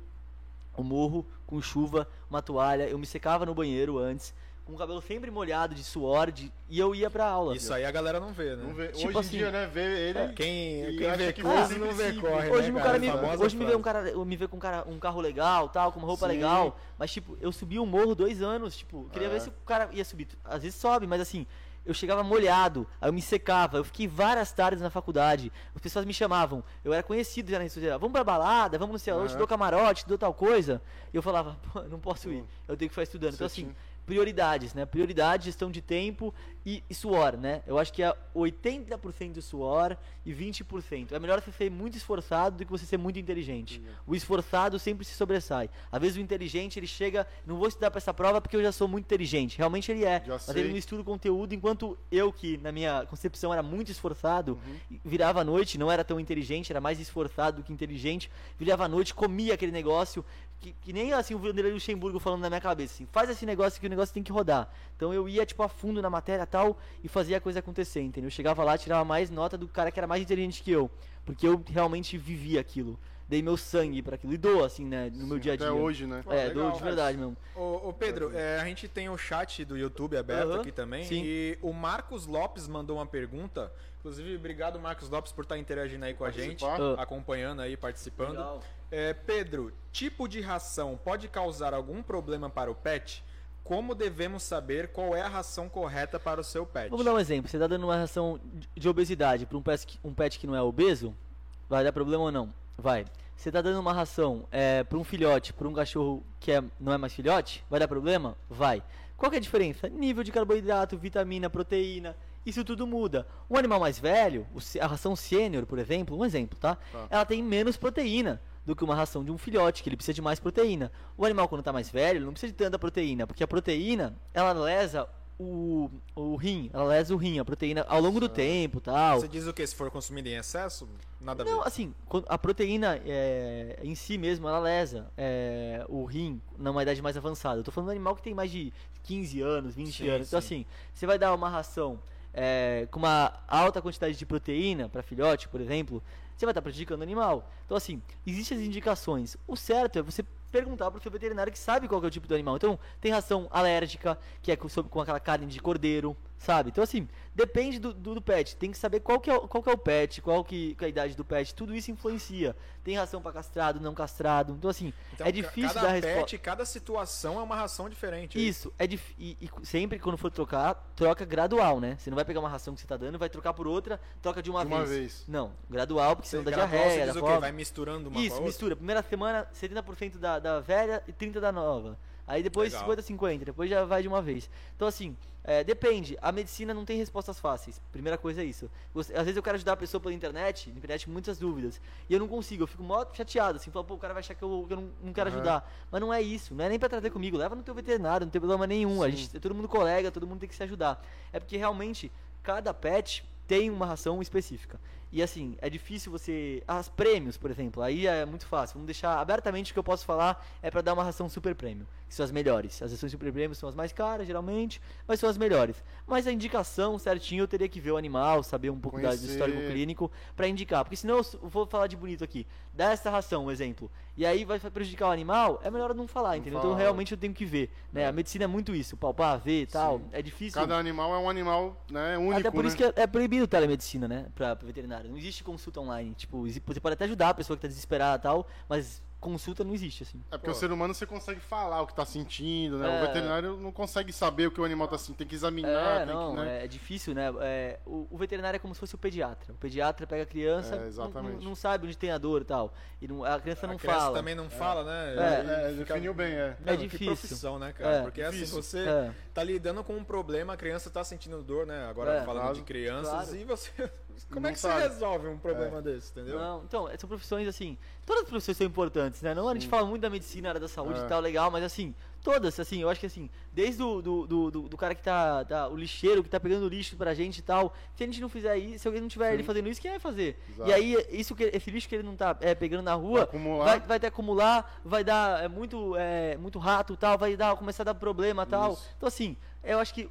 S4: O morro, com chuva, uma toalha. Eu me secava no banheiro antes, com o cabelo sempre molhado de suor, de... e eu ia pra aula.
S2: Isso aí a galera não vê, né?
S3: Não vê-
S4: Tipo
S3: Hoje
S4: assim,
S3: em dia, né? Vê ele.
S2: Quem,
S3: E
S2: quem
S3: acha
S2: vê
S3: que
S2: coisa não vê corre,
S4: Hoje,
S2: né,
S4: cara me, hoje me vê um cara, me vê com um, cara, um carro legal, tal, com uma roupa
S3: Sim.
S4: legal, mas tipo, eu subi o morro dois anos, tipo, eu queria
S3: É.
S4: ver se o cara ia subir. Às vezes sobe, mas assim, eu chegava molhado, aí eu me secava, eu fiquei várias tardes na faculdade, as pessoas me chamavam, eu era conhecido já na rede social, vamos pra balada, vamos no céu, eu te dou camarote, te dou tal coisa, e eu falava, não posso ir, eu tenho que ficar estudando. Então
S3: Você
S4: assim,
S3: tinha-
S4: prioridades, né? Prioridade, gestão de tempo e, e suor, né? Eu acho que é 80% de suor e 20%. É melhor você ser muito esforçado do que você ser muito inteligente. O esforçado sempre se sobressai. Às vezes o inteligente, ele chega, não vou estudar para essa prova porque eu já sou muito inteligente. Realmente ele é.
S3: Já
S4: mas
S3: sei.
S4: ele não estuda o conteúdo, enquanto eu, que na minha concepção era muito esforçado,
S3: Uhum.
S4: virava à noite, não era tão inteligente, era mais esforçado do que inteligente, virava à noite, comia aquele negócio, que, que nem assim o Vanderlei Luxemburgo falando na minha cabeça, assim, faz esse negócio que o negócio tem que rodar. Então eu ia, tipo, a fundo na matéria tal e fazia a coisa acontecer, entendeu? Eu chegava lá, tirava mais nota do cara que era mais inteligente que eu, porque eu realmente vivia aquilo. Dei meu sangue para aquilo e dou, assim, né, no meu
S3: Sim,
S4: dia a dia.
S3: Até hoje, né?
S2: Pô,
S4: É,
S2: legal,
S4: dou de verdade mesmo.
S2: Ô, ô, Pedro, é, a gente tem o chat do YouTube aberto
S4: Aham,
S2: aqui também.
S4: sim.
S2: E o Marcos Lopes mandou uma pergunta. Inclusive, obrigado, Marcos Lopes, por estar interagindo aí com a gente.
S4: Ah.
S2: acompanhando aí, participando.
S4: Legal.
S2: É, Pedro, tipo de ração pode causar algum problema para o pet? Como devemos saber qual é a ração correta para o seu pet?
S4: Vamos dar um exemplo. Você está dando uma ração de- de obesidade para um pet, que- um pet que não é obeso, vai dar problema ou não? Vai. Você está dando uma ração para um filhote, para um cachorro que é, não é mais filhote, vai dar problema? Vai. Qual é a diferença? Nível de carboidrato, vitamina, proteína, isso tudo muda. Um animal mais velho, a ração sênior, por exemplo, um exemplo, tá?
S3: Tá.
S4: Ela tem menos proteína do que uma ração de um filhote, que ele precisa de mais proteína. O animal, quando está mais velho, não precisa de tanta proteína, porque a proteína, ela lesa o, o rim, ela lesa o rim, a proteína ao longo do tempo tal.
S2: Você diz o que? Se for consumido em excesso, nada a ver.
S4: Não, assim, a proteína é, em si mesmo, ela lesa é, o rim numa idade mais avançada. Eu tô falando de um animal que tem mais de 15 anos, 20
S2: Sim,
S4: anos. Então,
S2: sim.
S4: assim, você vai dar uma ração é, com uma alta quantidade de proteína para filhote, por exemplo, você vai estar prejudicando o animal. Então, assim, existem as indicações. O certo é você perguntar pro seu veterinário que sabe qual é o tipo do animal. Então, tem ração alérgica, que é com, com aquela carne de cordeiro, sabe? Então, assim, depende do, do, do pet. Tem que saber qual que é, o- qual que é o pet, qual que, que é a idade do pet. Tudo isso influencia. Tem ração para castrado, não castrado. Então, assim,
S2: Então,
S4: é difícil
S2: cada
S4: dar
S2: pet,
S4: resposta.
S2: cada situação é uma ração diferente.
S4: Isso, é dif... e, e sempre que quando for trocar, troca gradual, né? Você não vai pegar uma ração que você tá dando, vai trocar por outra, troca de uma,
S3: De uma vez.
S4: Não, gradual, porque
S2: Você,
S4: senão dá diarreia,
S2: você diz o. Vai misturando uma com a
S4: Isso,
S2: outra?
S4: mistura. Primeira semana, 70% da, da velha e 30% da nova. Aí depois
S2: Legal.
S4: 50, 50, depois já vai de uma vez. Então assim, é, depende. A medicina não tem respostas fáceis. Primeira coisa é isso. Você- às vezes eu quero ajudar a pessoa pela internet, na internet muitas dúvidas. E eu não consigo, eu fico mó chateado, assim, falo, pô, o cara vai achar que eu, que eu não, não quero
S3: Aham.
S4: ajudar. Mas não é isso, não é nem pra trazer comigo. Leva no teu veterinário, não tem problema nenhum. A
S3: Sim.
S4: gente, é todo mundo colega, todo mundo tem que se ajudar. É porque realmente cada pet tem uma ração específica. E assim, é difícil você. As prêmios, por exemplo, aí é muito fácil. Vamos deixar abertamente o que eu posso falar é pra dar uma ração super prêmio, que são as melhores. As rações super prêmio são as mais caras, geralmente, mas são as melhores. Mas a indicação certinho eu teria que ver o animal, saber um pouco da, do histórico clínico pra indicar. Porque senão eu vou falar de bonito aqui. Dá essa ração, um exemplo. E aí vai prejudicar o animal, é melhor eu não falar, entendeu? Então
S3: falar.
S4: realmente eu tenho que ver. Né? A medicina é muito isso, palpar, ver e tal.
S3: Sim.
S4: É difícil.
S3: Cada animal é um animal né, único,
S4: Até por
S3: né?
S4: isso que é, é proibido telemedicina, né? Pra, pra veterinário. Não existe consulta online. Tipo, você pode até ajudar a pessoa que tá desesperada e tal, mas consulta não existe, assim.
S3: É porque
S2: Pô.
S3: o ser humano você consegue falar o que tá sentindo, né?
S4: É.
S3: O veterinário não consegue saber o que o animal tá sentindo, tem que examinar,
S4: É,
S3: tem
S4: não,
S3: que, né?
S4: é difícil, né? É, o, o veterinário é como se fosse o pediatra. O pediatra pega a criança,
S3: É,
S4: não-
S3: exatamente.
S4: não, não sabe onde tem a dor e tal. E não- a criança não
S2: a criança
S4: fala.
S2: também não fala, né?
S3: É, é, definiu bem, é.
S2: Mano,
S4: É
S2: Que
S4: difícil.
S2: profissão, né, cara?
S4: É.
S2: Porque assim,
S3: Difícil.
S2: você
S4: É.
S2: tá lidando com um problema, a criança tá sentindo dor, né? Agora
S4: É.
S2: falando
S3: Claro.
S2: de crianças,
S4: Claro.
S2: e você. Como
S3: Não
S2: é que
S3: sabe.
S2: você resolve um problema desse, entendeu?
S4: Não, então, são profissões assim. Todas as profissões são importantes, né? Não a gente fala muito da medicina, área da saúde
S3: É.
S4: e tal, legal, mas assim, todas, assim, eu acho que assim, desde o do, do, do, do cara que tá, tá. O lixeiro que tá pegando lixo pra gente e tal. Se a gente não fizer isso, se alguém não tiver
S3: Sim.
S4: ele fazendo isso, quem vai fazer?
S3: Exato.
S4: E aí, isso que, esse lixo que ele não tá é, pegando na
S3: Vai
S4: rua.
S3: acumular.
S4: Vai, vai ter acumular, vai dar é, muito, é, muito rato e tal, vai dar, começar a dar problema e tal.
S3: Isso.
S4: Então, assim, eu acho que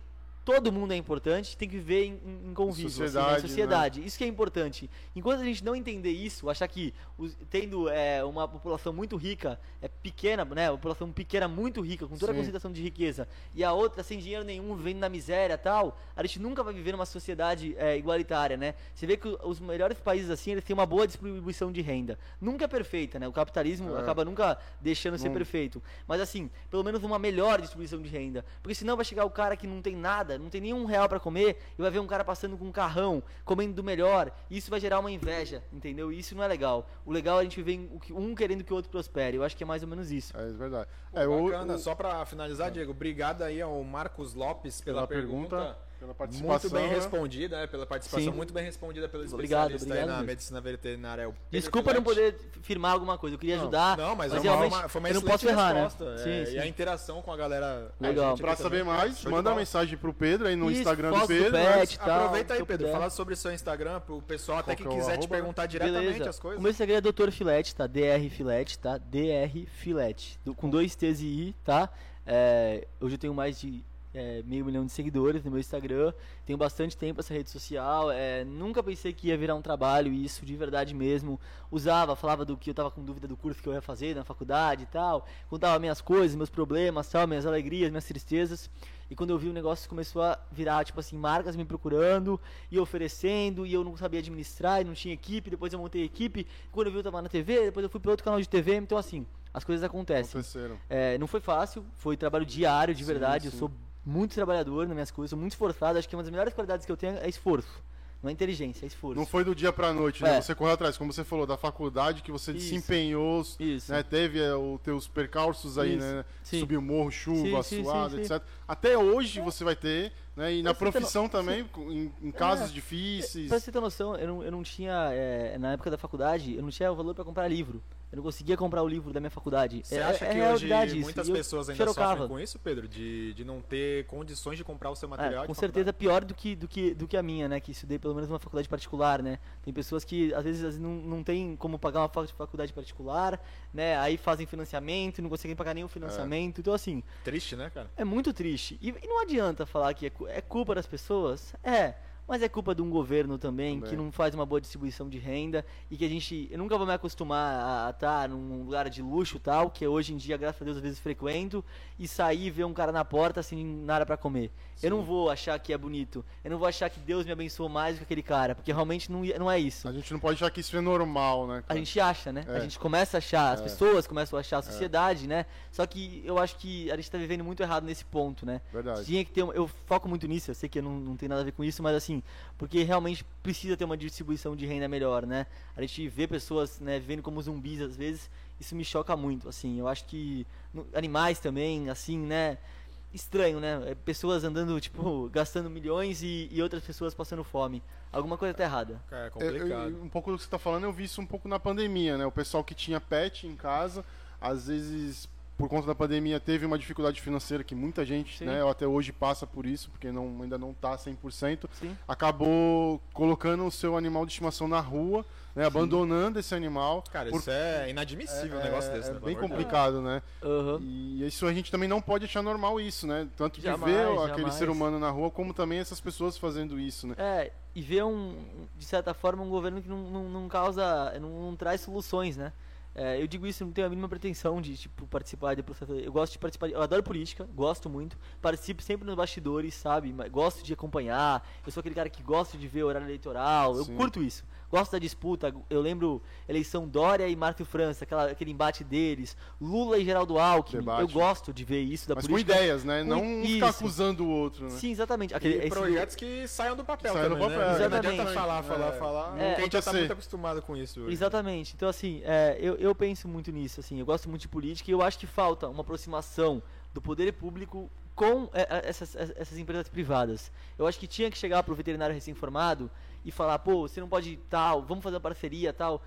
S4: todo mundo é importante, tem que viver em, em- em convívio, assim, né,
S3: Sociedade,
S4: sociedade. Isso que é importante. Enquanto a gente não entender isso, achar que os- tendo é, uma população muito rica, é pequena, né, uma população pequena muito rica, com toda a
S3: Sim.
S4: concentração de riqueza, e a outra sem dinheiro nenhum, vivendo na miséria e tal, a gente nunca vai viver numa sociedade é, igualitária, né? Você vê que os melhores países assim, eles têm uma boa distribuição de renda. Nunca é perfeita, né? O capitalismo
S3: É.
S4: acaba nunca deixando ser
S3: Não-
S4: perfeito. Mas assim, pelo menos uma melhor distribuição de renda. Porque senão vai chegar o cara que não tem nada, não tem nenhum real pra comer, e vai ver um cara passando com um carrão, comendo do melhor, isso vai gerar uma inveja, entendeu? E isso não é legal. O legal é a gente o que- um querendo que o outro prospere. Eu acho que é mais ou menos isso.
S3: É verdade.
S2: Pô,
S3: é, o-
S2: bacana.
S3: o-
S2: Só pra finalizar, Diego, obrigado aí ao Marcos Lopes pela,
S3: pela pergunta,
S2: pergunta.
S3: Pela participação.
S2: Muito bem
S3: né?
S2: respondida, é, pela participação,
S4: Sim.
S2: muito bem respondida pelo
S4: Obrigado,
S2: especialista
S4: obrigado
S2: aí na
S4: mesmo.
S2: medicina veterinária. é o Pedro
S4: Desculpa não poder firmar alguma coisa, eu queria
S3: Não,
S4: ajudar.
S2: Não, mas,
S4: mas
S2: é uma,
S4: realmente
S2: uma- foi uma
S4: eu não posso errar,
S2: resposta.
S4: né?
S2: é,
S4: Sim,
S2: E a interação com a galera.
S4: Legal.
S3: Pra saber
S2: também.
S3: mais,
S2: Show
S3: manda mensagem pro Pedro aí no
S4: Isso,
S3: Instagram do
S4: foto do
S3: Pedro.
S4: pet.
S3: né?
S4: tal,
S2: Aproveita aí, Pedro.
S4: puder.
S2: Fala sobre o seu Instagram pro pessoal até
S3: Qual
S2: que
S3: que é
S2: quiser te
S3: arroba?
S2: perguntar diretamente
S4: Beleza.
S2: as coisas.
S4: O meu Instagram é Dr. Filete, tá? DR Filete, tá? DR Filete. Com dois T's e I, tá? É, hoje eu tenho mais de é, meio milhão de seguidores no meu Instagram. Tenho bastante tempo essa rede social. é, nunca pensei que ia virar um trabalho, isso de verdade mesmo. Usava, falava do que eu tava com dúvida do curso que eu ia fazer na faculdade e tal. Contava minhas coisas, meus problemas, tal, minhas alegrias, minhas tristezas. E quando eu vi o negócio começou a virar, tipo assim, marcas me procurando e oferecendo, e eu não sabia administrar, e não tinha equipe, depois eu montei equipe, quando eu vi eu tava na TV, depois eu fui para outro canal de TV, então assim, as coisas acontecem.
S3: Aconteceram.
S4: É, não foi fácil, foi trabalho diário, de
S3: Sim,
S4: verdade,
S3: sim.
S4: eu sou muito trabalhador nas minhas coisas, sou muito esforçado, acho que uma das melhores qualidades que eu tenho é esforço. Não é inteligência, é esforço.
S3: Não foi do dia pra noite, né?
S4: É.
S3: Você correu atrás, como você falou, da faculdade que você
S4: Isso.
S3: se empenhou,
S4: Isso.
S3: né? Teve é, os teus percalços aí,
S4: Isso.
S3: né?
S4: Sim.
S3: Subir morro, chuva,
S4: Sim,
S3: suado,
S4: sim,
S3: etc. Até hoje você vai ter, né? E na profissão
S4: no-
S3: também, em, em casos
S4: É.
S3: difíceis.
S4: Pra você ter noção, eu não, eu não tinha, é, na época da faculdade, eu não tinha o valor pra comprar livro. Eu não conseguia comprar o livro da minha faculdade.
S2: Você
S4: é,
S2: acha
S4: é
S2: que
S4: realidade
S2: hoje
S4: isso.
S2: muitas pessoas ainda
S4: xerocava.
S2: sofrem com isso, Pedro? De, de não ter condições de comprar o seu
S4: É,
S2: material?
S4: com
S2: de
S4: certeza pior do que, do, que, do que a minha, né? Que estudei pelo menos numa faculdade particular, né? Tem pessoas que às vezes, não, não tem como pagar uma facu- faculdade particular, né? Aí fazem financiamento, não conseguem pagar nenhum financiamento. Então, assim?
S2: Triste, né, cara?
S4: é muito triste. E, e não adianta falar que é, é culpa das pessoas. É. Mas é culpa de um governo também,
S3: Também.
S4: que não faz uma boa distribuição de renda e que a gente. Eu nunca vou me acostumar a estar num lugar de luxo e tal, que hoje em dia, graças a Deus, às vezes frequento, e sair e ver um cara na porta sem nada pra comer. Eu não vou achar que é bonito. Eu não vou achar que Deus me abençoou mais do que aquele cara, porque realmente não, não é isso.
S3: A gente não pode achar que isso é normal, né?
S4: A
S3: cara?
S4: gente acha, né? A
S3: É.
S4: gente começa a achar, as
S3: É.
S4: pessoas começam a achar, a sociedade, né? Só que eu acho que a gente tá vivendo muito errado nesse ponto, né?
S3: Verdade.
S4: Tinha que ter um, eu foco muito nisso, eu sei que não, não tem nada a ver com isso, mas assim, porque realmente precisa ter uma distribuição de renda melhor, né? A gente vê pessoas, né, vivendo como zumbis às vezes, isso me choca muito, assim. Eu acho que animais também, assim, né? Estranho, né? É, Pessoas andando, tipo, gastando milhões e, e outras pessoas passando fome. Alguma coisa tá errada.
S2: É
S3: É,
S2: complicado.
S3: eu- um pouco do que você está falando, eu vi isso um pouco na pandemia, né? O pessoal que tinha pet em casa, às vezes, por conta da pandemia, teve uma dificuldade financeira que muita gente,
S4: Sim.
S3: né, até hoje passa por isso, porque não, ainda não está 100%,
S4: Sim.
S3: acabou colocando o seu animal de estimação na rua, né, abandonando esse animal.
S2: Cara,
S3: por-
S2: isso é inadmissível um negócio desse,
S3: é
S2: né?
S3: bem
S2: de
S3: complicado, né?
S4: Aham.
S3: E isso a gente também não pode achar normal isso, né? Tanto de
S4: Jamais,
S3: ver aquele
S4: jamais.
S3: ser humano na rua, como também essas pessoas fazendo isso, né?
S4: É, e ver um, de certa forma, um governo que não, não, não causa, não, não traz soluções, né? É, eu digo isso, não tenho a mínima pretensão de, tipo, participar de processo. Eu gosto de participar, eu adoro política, gosto muito, participo sempre nos bastidores, sabe? Gosto de acompanhar, eu sou aquele cara que gosta de ver horário eleitoral, eu
S3: Sim.
S4: curto isso. Gosto da disputa, eu lembro eleição Dória e Márcio França, aquela, aquele embate deles, Lula e Geraldo Alckmin,
S3: Debate.
S4: eu gosto de ver isso da
S3: Mas com
S4: política.
S3: ideias, né?
S4: Com
S3: Não ficar
S4: isso.
S3: acusando o outro, né?
S4: Sim, exatamente. Aquele,
S2: E
S4: esse-
S2: projetos que saiam do papel
S3: Que saiam do
S2: também,
S3: papel,
S2: né? Não adianta
S4: exatamente.
S2: falar, falar,
S3: É.
S2: falar.
S4: É.
S2: A gente já tá
S3: Acontecer.
S2: muito acostumado com isso. hoje.
S4: Exatamente. Então, assim, é, eu, eu penso muito nisso. Assim, eu gosto muito de política e eu acho que falta uma aproximação do poder público com é, é, essas, essas empresas privadas. Eu acho que tinha que chegar pro veterinário recém-formado e falar, pô, você não pode tal, vamos fazer uma parceria tal.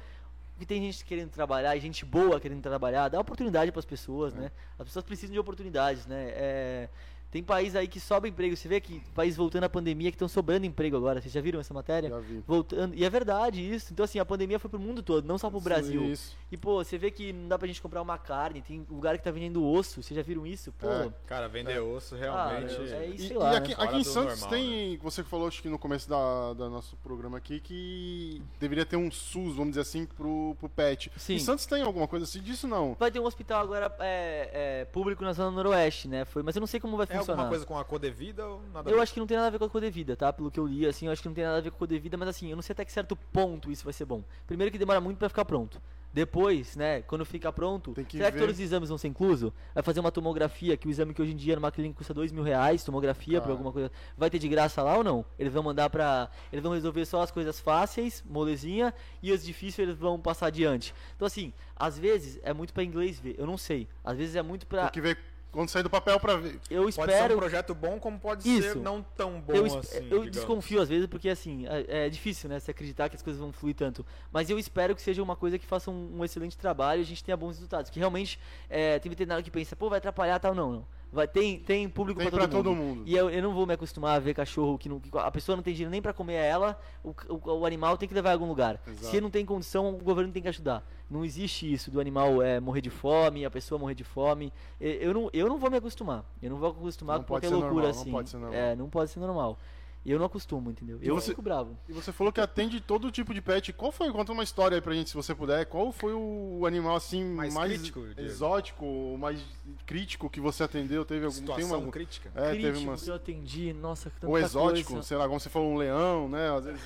S4: Porque tem gente querendo trabalhar, gente boa querendo trabalhar, dá oportunidade para as pessoas, né? As pessoas precisam de oportunidades, né? É, tem país aí que sobra emprego. Você vê que país voltando à pandemia que estão sobrando emprego agora. Vocês já viram essa matéria?
S3: Já vi.
S4: Voltando. E é verdade isso. Então, assim, a pandemia foi pro mundo todo, não só pro Brasil.
S3: Isso.
S4: E, pô, você vê que não dá pra gente comprar uma carne, tem lugar que tá vendendo osso, vocês já viram isso? Pô,
S3: É.
S2: Cara, vender osso realmente.
S4: Ah, é isso.
S3: E,
S4: sei
S3: e
S4: lá,
S3: aqui,
S4: né?
S3: aqui em Santos
S2: normal,
S3: tem. Você falou, acho que no começo da, da nosso programa aqui, que deveria ter um SUS, vamos dizer assim, pro, pro pet.
S4: Sim.
S3: Em Santos tem alguma coisa assim disso, não?
S4: Vai ter um hospital agora é, é, público na zona noroeste, né? Foi, mas eu não sei como vai
S2: É
S4: funcionar.
S2: alguma coisa com a Codevida ou nada
S4: Eu acho que não tem nada a ver com a Codevida, tá? Pelo que eu li, assim, eu acho que não tem nada a ver com a Codevida, mas assim, eu não sei até que certo ponto isso vai ser bom. Primeiro que demora muito pra ficar pronto. Depois, né, quando fica pronto,
S3: Tem que
S4: será
S3: ver.
S4: que todos os exames vão ser inclusos? Vai fazer uma tomografia, que o exame que hoje em dia numa clínica custa dois mil reais, tomografia por
S3: Cara.
S4: alguma coisa. Vai ter de graça lá ou não? Eles vão mandar pra. Eles vão resolver só as coisas fáceis, molezinha, e as difíceis eles vão passar adiante. Então, assim, às vezes é muito pra inglês ver, eu não sei. Às vezes é muito pra.
S3: Tem que ver quando sair do papel pra ver.
S4: Eu
S2: Pode ser
S4: espero.
S2: um projeto bom, como pode
S4: Isso.
S2: ser não tão bom
S4: eu,
S2: assim.
S4: eu
S2: digamos.
S4: desconfio às vezes porque assim é, é difícil né se acreditar que as coisas vão fluir tanto mas eu espero que seja uma coisa que faça um, um excelente trabalho e a gente tenha bons resultados que realmente é, tem veterinário que pensa pô vai atrapalhar tal não não vai tem tem público
S3: Tem
S4: pra
S3: pra
S4: todo,
S3: todo
S4: mundo.
S3: mundo.
S4: e eu, eu não vou me acostumar a ver cachorro que, não, que a pessoa não tem dinheiro nem pra comer ela o, o, o animal tem que levar em algum lugar
S3: Exato.
S4: se não tem condição o governo tem que ajudar não existe isso do animal é, morrer de fome a pessoa morrer de fome eu, eu não eu não vou me acostumar eu não vou acostumar
S3: Não
S4: com qualquer loucura
S3: normal, não
S4: assim
S3: pode ser normal.
S4: é não pode ser normal e eu não acostumo, entendeu?
S3: E
S4: Eu
S3: você-
S4: fico bravo.
S3: E você falou que atende todo tipo de pet. Qual foi? Conta uma história aí pra gente, se você puder. Qual foi o animal assim
S2: Mais
S3: mais,
S2: crítico,
S3: exótico, o mais crítico que você atendeu? Teve algum? Tem
S2: Situação
S3: uma,
S2: crítica.
S3: é,
S4: Crítico
S3: teve uma.
S4: que eu atendi, nossa, que tanta
S3: Ou exótico,
S4: coisa.
S3: sei lá, como você falou, um leão, né? Às vezes.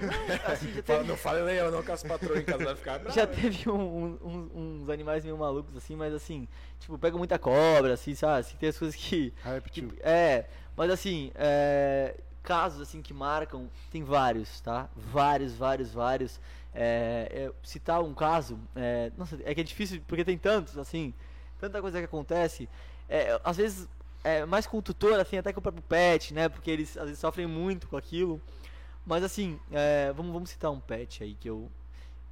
S4: Assim,
S2: Fala-
S4: teve,
S2: Não fale leão, não, que as patroas em casa vai ficar
S4: já teve um- um- uns animais meio malucos, assim, mas assim, tipo, pega muita cobra, assim, sabe? Assim, tem as coisas que.
S3: Réptil.
S4: que- é, mas assim, é, casos assim que marcam, tem vários, tá? Vários, vários, vários. É, é, citar um caso, é, nossa, é que é difícil porque tem tantos, assim, tanta coisa que acontece. É, às vezes é mais com o tutor, assim, até com o próprio pet, né? Porque eles às vezes sofrem muito com aquilo. Mas assim, é, vamos, vamos citar um pet aí que eu.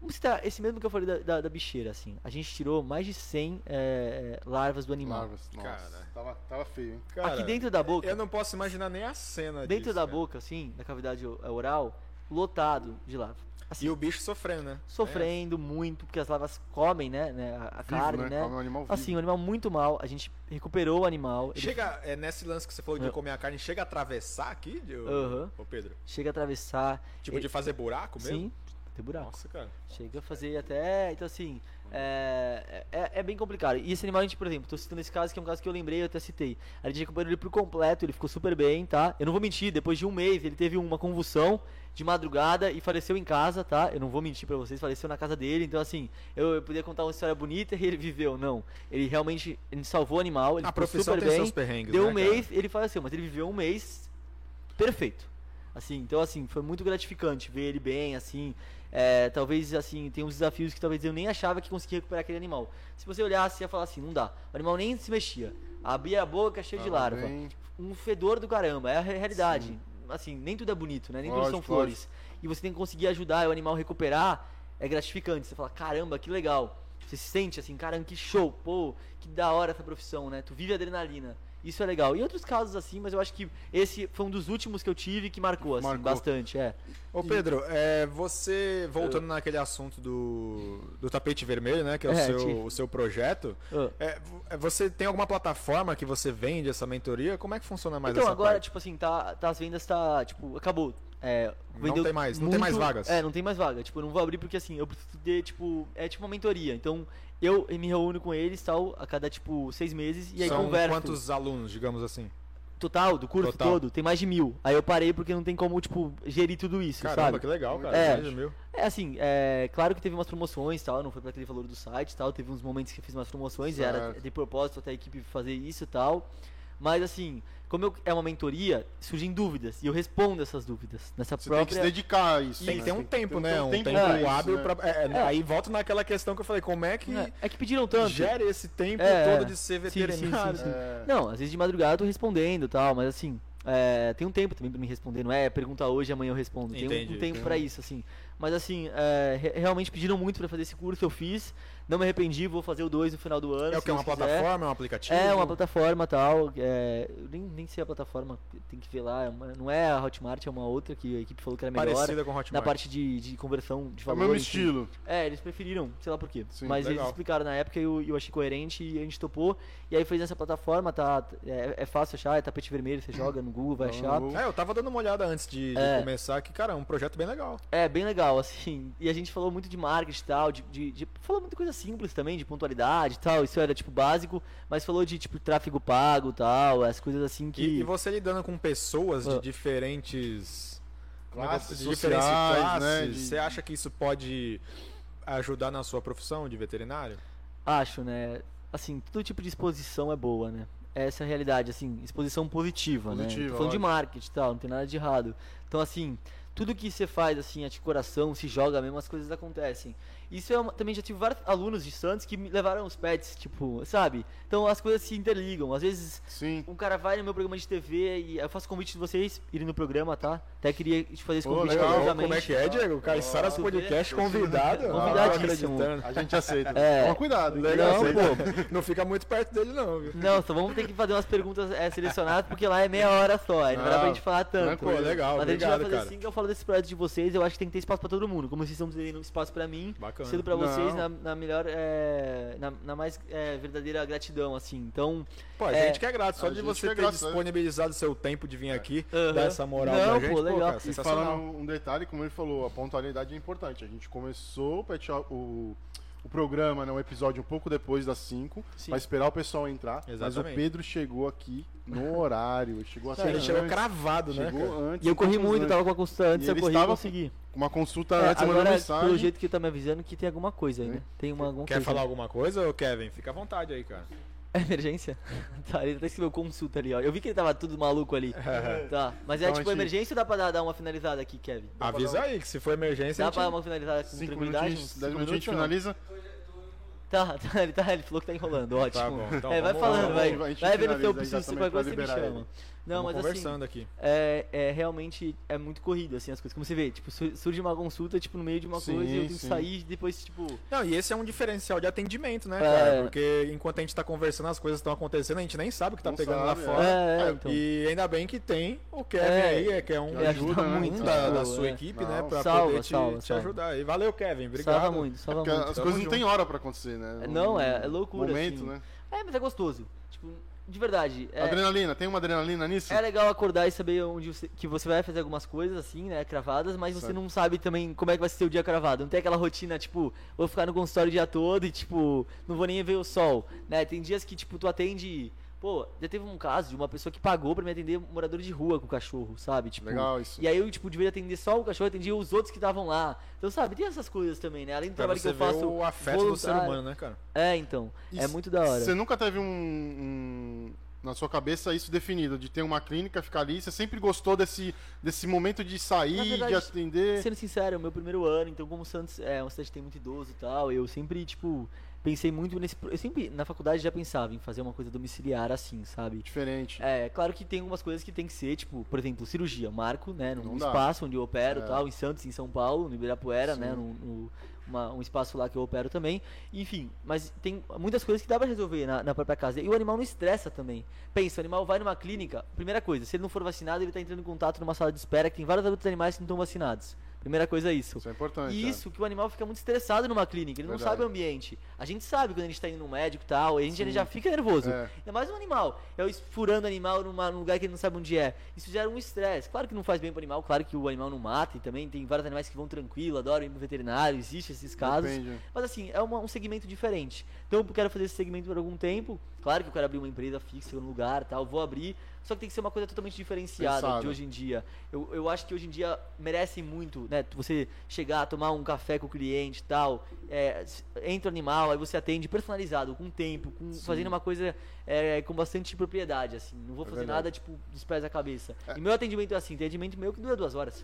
S4: Vamos citar esse mesmo que eu falei da, da, da bicheira, assim. A gente tirou mais de 100 é, larvas do animal.
S3: Larvas. Nossa,
S2: Cara.
S3: tava, tava feio, hein?
S2: Cara,
S4: Aqui dentro da boca,
S2: Eu não posso imaginar nem a cena
S4: dentro
S2: disso,
S4: da
S2: cara.
S4: boca, assim, da cavidade o- oral, lotado de larva. Assim,
S2: E o bicho sofrendo, né?
S4: sofrendo muito, porque as larvas comem, né, né, a,
S3: Vivo,
S4: carne,
S3: né?
S4: né?
S3: Come um animal vivo.
S4: Assim, um animal muito mal. A gente recuperou o animal. ele
S2: Chega, é, nesse lance que você falou de
S4: É.
S2: comer a carne, chega a atravessar aqui, de- ô,
S4: Aham.
S2: ô Pedro?
S4: chega a atravessar.
S2: Tipo,
S4: Ele-
S2: de fazer buraco mesmo?
S4: Sim, tem buraco.
S2: Nossa, cara.
S4: Chega a fazer até. Então, assim, é, é, é bem complicado. E esse animal, a gente, por exemplo, tô citando esse caso que é um caso que eu lembrei, eu até citei. A gente recuperou ele por completo, ele ficou super bem, tá? Eu não vou mentir, depois de um mês ele teve uma convulsão de madrugada e faleceu em casa, tá? Eu não vou mentir pra vocês, faleceu na casa dele. Então, assim, eu, eu podia contar uma história bonita e ele viveu. Não. Ele realmente ele salvou o animal, ele
S2: A
S4: ficou super
S2: tem
S4: bem.
S2: seus perrengues,
S4: Deu
S2: né,
S4: um
S2: cara?
S4: mês, ele faleceu, mas ele viveu um mês perfeito. Assim, então assim, foi muito gratificante ver ele bem, assim. É, talvez assim, tem uns desafios que talvez eu nem achava que conseguia recuperar aquele animal. Se você olhasse, ia falar assim, não dá. O animal nem se mexia. Abria a boca cheio de
S3: Tava
S4: larva.
S3: bem.
S4: Um fedor do caramba, é a re- realidade. Assim, nem tudo é bonito, né? Nem tudo são
S3: Lógico,
S4: flores. E você tem que conseguir ajudar o animal a recuperar, é gratificante. Você fala, caramba, que legal. Você se sente assim, caramba, que show, pô, que da hora essa profissão, né? Tu vive adrenalina. Isso é legal. E outros casos assim, mas eu acho que esse foi um dos últimos que eu tive que marcou, assim,
S3: Marcou.
S4: bastante, é.
S2: Ô Pedro, é, você, voltando naquele assunto do, do tapete vermelho, né? Que é o,
S4: É,
S2: seu, o seu projeto.
S4: Ah.
S2: É, é, você tem alguma plataforma que você vende essa mentoria? Como é que funciona mais
S4: então,
S2: essa
S4: agora,
S2: parte?
S4: tipo assim, tá, tá as vendas, tá, tipo, acabou. É,
S2: Não tem mais- não tem mais vagas.
S4: É, não tem mais vaga. Tipo, eu não vou abrir porque assim, eu preciso ter, tipo, é tipo uma mentoria. Então, eu me reúno com eles, tal, a cada, tipo, seis meses, e aí
S2: São
S4: converso.
S2: quantos alunos, digamos assim?
S4: Total, do curso
S2: Total.
S4: todo, tem mais de mil. Aí eu parei porque não tem como, tipo, gerir tudo isso,
S2: Caramba,
S4: sabe?
S2: que legal, cara.
S4: É.
S2: Mais de mil.
S4: É assim, é claro que teve umas promoções tal, não foi pra aquele valor do site tal, teve uns momentos que eu fiz umas promoções e era
S3: Certo.
S4: de propósito até a equipe fazer isso tal. Mas assim, como eu- é uma mentoria, surgem dúvidas e eu respondo essas dúvidas nessa
S3: Você tem que se
S4: própria.
S3: dedicar a isso.
S2: Tem que
S3: né?
S2: ter um tempo,
S3: ter
S2: né? Um tempo,
S3: isso,
S2: hábil
S3: né?
S2: pra. é,
S4: É.
S2: Aí volta naquela questão que eu falei, como é que
S4: É, é que pediram tanto.
S2: gera esse tempo
S4: É,
S2: todo de ser
S4: sim, sim,
S2: veterinário?
S4: sim, sim.
S3: É,
S4: Não, às vezes de madrugada eu tô respondendo e tal, mas assim, é, tem um tempo também pra me responder, não é pergunta hoje, amanhã eu respondo. Tem um-
S2: Entendi,
S4: um, tempo
S3: tem
S4: pra
S3: um-
S4: isso, assim. Mas assim, é, re- realmente pediram muito pra fazer esse curso, eu fiz. Não me arrependi, vou fazer o 2 no final do ano.
S2: É o que? Uma
S4: Deus quiser.
S2: plataforma, um aplicativo?
S4: É, uma plataforma tal. É, nem, nem sei a plataforma, tem que ver lá. é uma- não é a Hotmart, é uma outra que a equipe falou que era melhor.
S2: parecida com o Hotmart.
S4: Na parte de, de conversão de
S3: É o
S4: valor.
S3: mesmo
S4: enfim.
S3: estilo.
S4: É, eles preferiram, sei lá por quê.
S3: Sim,
S4: Mas
S2: legal.
S4: eles explicaram na época e eu, eu achei coerente e a gente topou. E aí fez nessa plataforma, tá? É, é fácil achar, é tapete vermelho, você joga no Google, vai achar.
S2: É, eu tava dando uma olhada antes de, de
S4: É.
S2: começar, que, cara, é um projeto bem legal.
S4: É, bem legal, assim. E a gente falou muito de marketing e tal, de, de, de- Falou muita coisa simples também, de pontualidade e tal. Isso era, tipo, básico. Mas falou de, tipo, tráfego pago e tal, as coisas assim que.
S2: E, e você lidando com pessoas de
S4: Ah.
S2: diferentes que eu-
S3: Classes
S2: de diferentes
S3: sociais,
S2: classes,
S3: né, de-
S2: você acha que isso pode ajudar na sua profissão de veterinário?
S4: Acho, né? Assim, todo tipo de exposição é boa, né? Essa é a realidade, assim, exposição positiva, né?
S3: Positiva,
S4: Tô falando de marketing e tal, não tem nada de errado. Então, assim, tudo que você faz, assim, de coração, se joga mesmo, as coisas acontecem. Isso é uma, também já tive vários alunos de Santos que me levaram os pets, tipo, sabe? Então as coisas se interligam. Às vezes
S3: Sim.
S4: um cara vai no meu programa de TV e eu faço convite de vocês irem no programa, tá? Até queria te fazer esse
S3: Pô,
S4: convite
S3: legal.
S4: carinhosamente.
S2: Como é que é, Diego? Caissaras
S4: Ó,
S2: Podcast convidado?
S4: Convidadíssimo.
S2: Ah.
S3: A gente aceita.
S4: É.
S3: Toma cuidado.
S2: Legal,
S4: Não,
S2: aceita. Não fica muito perto dele, não, viu?
S4: Não, só vamos ter que fazer umas perguntas é, selecionadas, porque lá é meia hora só, aí não, dá pra
S3: Não,
S4: gente falar tanto.
S2: Pô, legal,
S4: Mas a gente vai
S2: obrigado,
S4: fazer
S2: cara.
S4: assim que eu falo desse projeto de vocês, eu acho que tem que ter espaço pra todo mundo. Como vocês estão dando espaço pra mim,
S2: Bacana.
S4: sendo pra vocês na, na melhor, é, na, na mais é, verdadeira gratidão, assim. Então,
S2: Pô, a
S4: É.
S2: gente que é grato, só de
S3: gente
S2: você
S3: é
S2: ter
S3: grato, é.
S2: disponibilizado seu tempo de vir aqui,
S4: Aham.
S2: dar essa moral
S4: Não,
S2: pra
S4: pô,
S2: gente,
S4: legal.
S2: cara,
S3: E falando um detalhe, como ele falou, a pontualidade é importante. A gente começou o, pet shop- o, o programa, né, um episódio um pouco depois das 5,
S4: Sim.
S3: pra esperar o pessoal entrar. Mas o
S2: Exatamente.
S3: Pedro chegou aqui no horário, ele chegou assim
S2: ele chegou cravado, né,
S3: chegou antes.
S4: e eu corri muito,
S3: antes.
S4: tava com a consulta antes,
S3: E
S4: eu corri e
S3: estava
S4: consegui.
S3: Com uma consulta
S4: É,
S3: antes,
S4: agora,
S3: mensagem.
S4: pelo jeito que tá me avisando que tem alguma coisa aí, né? Tem uma, alguma
S2: Quer
S4: coisa.
S2: falar alguma coisa, ô Kevin? Fica à vontade aí, cara.
S4: É emergência? tá, ele até escreveu consulta ali, ó. Eu vi que ele tava tudo maluco ali. tá, mas é
S3: Então,
S4: tipo
S3: a gente-
S4: emergência ou dá pra dar, dar uma finalizada aqui, Kevin? Dá
S2: Avisa
S4: dar
S2: aí que se for emergência,
S4: Dá
S2: a
S4: pra dar
S2: gente...
S4: uma finalizada com
S3: Cinco
S4: tranquilidade?
S3: minutinhos,
S4: Cinco
S3: dez minutinhos,
S4: minutos, não?
S3: finaliza.
S4: Tá, tá, ele, tá, ele falou que tá enrolando, ótimo.
S2: Tá bom, então
S4: é, vai falando,
S2: lá,
S4: vai,
S3: a gente
S4: vai vendo o teu preciso, qualquer
S3: pra
S4: coisa você me chama.
S3: ele.
S4: Não,
S2: Vamos
S4: mas assim,
S2: conversando aqui.
S4: é, é realmente é muito corrido, assim, as coisas. Como você vê, tipo, su- surge uma consulta, tipo, no meio de uma
S3: Sim,
S4: coisa e eu tenho que
S3: sim.
S4: sair e depois, tipo.
S2: Não, e esse é um diferencial de atendimento, né,
S4: É.
S2: cara? Porque enquanto a gente tá conversando, as coisas estão acontecendo, a gente nem sabe o que tá
S3: Não
S2: pegando lá
S3: sabe,
S2: fora.
S4: É, é,
S3: é,
S4: então.
S2: E ainda bem que tem o Kevin
S4: É,
S2: aí, é, que é um,
S3: que
S4: ajuda
S3: ajuda, né?
S4: muito.
S2: um da, da
S4: tipo,
S2: sua
S4: é.
S2: equipe,
S3: Não.
S2: né? Pra
S4: Salva,
S2: poder te,
S4: salva,
S2: te
S4: salva.
S2: ajudar. E valeu, Kevin. Obrigado.
S4: Salva muito, salva
S3: Porque
S4: muito.
S3: as
S2: Tamo
S3: coisas não
S2: junto.
S3: têm hora pra acontecer, né?
S4: Não, é- é loucura,
S3: Momento,
S4: assim.
S3: né?
S4: É, mas é gostoso. Tipo, de verdade. É,
S3: Adrenalina, tem uma adrenalina nisso?
S4: é legal acordar e saber onde você, que você vai fazer algumas coisas, assim, né, cravadas, mas você
S3: Certo.
S4: não sabe também como é que vai ser o dia cravado. Não tem aquela rotina, tipo, vou ficar no consultório o dia todo e, tipo, não vou nem ver o sol, né? Tem dias que, tipo, tu atende... Pô, já teve um caso de uma pessoa que pagou pra me atender morador de rua com o cachorro, sabe? Tipo,
S3: Legal isso.
S4: E aí eu, tipo, devia atender só o cachorro, atendia os outros que estavam lá. Então, sabe, tem essas coisas também, né? Além do
S2: Pra
S4: trabalho que eu faço.
S2: o afeto do ser
S4: voluntário.
S2: humano, né, cara?
S4: É, então.
S3: E
S4: é muito da hora.
S3: Você nunca teve um, um- na sua cabeça isso definido, de ter uma clínica, ficar ali? Você sempre gostou desse, desse momento de sair,
S4: verdade,
S3: de atender?
S4: Sendo sincero, é o meu primeiro ano, então como o Santos é uma cidade que tem muito idoso e tal, eu sempre, tipo, pensei muito nesse. Eu sempre, na faculdade, já pensava em fazer uma coisa domiciliar assim, sabe?
S3: Diferente.
S4: É, claro que tem algumas coisas que tem que ser, tipo, por exemplo, cirurgia. Marco, né, num
S3: Não dá.
S4: espaço onde eu opero
S3: É.
S4: tal, em Santos, em São Paulo, no Ibirapuera,
S3: Sim.
S4: né, no, no- uma- um espaço lá que eu opero também. Enfim, mas tem muitas coisas que dá pra resolver na, na própria casa. E o animal não estressa também. Pensa, o animal vai numa clínica, primeira coisa, se ele não for vacinado, ele tá entrando em contato numa sala de espera que tem vários outros animais que não estão vacinados. Primeira coisa é isso.
S3: Isso é importante.
S4: E
S3: é.
S4: isso que o animal fica muito estressado numa clínica, ele não
S3: Verdade.
S4: sabe o ambiente. A gente sabe quando a gente tá indo num médico e tal, e a gente ele já fica nervoso.
S3: É.
S4: Ainda mais um animal. É o furando animal numa, num lugar que ele não sabe onde é. Isso gera um estresse. Claro que não faz bem pro animal, claro que o animal não mata, e também tem vários animais que vão tranquilo, adoram ir no veterinário, existe esses casos.
S3: Depende.
S4: Mas assim, é uma- um segmento diferente. Então eu quero fazer esse segmento por algum tempo. Claro que eu quero abrir uma empresa fixa no lugar tal, vou abrir. Só que tem que ser uma coisa totalmente diferenciada
S3: Pensado.
S4: de hoje em dia. Eu, eu acho que hoje em dia merece muito, né? Você chegar, tomar um café com o cliente e tal. é, entra o animal, aí você atende personalizado, com tempo, com, fazendo uma coisa é, com bastante propriedade, assim. Não vou
S3: É
S4: fazer nada, tipo, dos pés à cabeça. E meu atendimento é assim, tem atendimento meu que dura duas horas.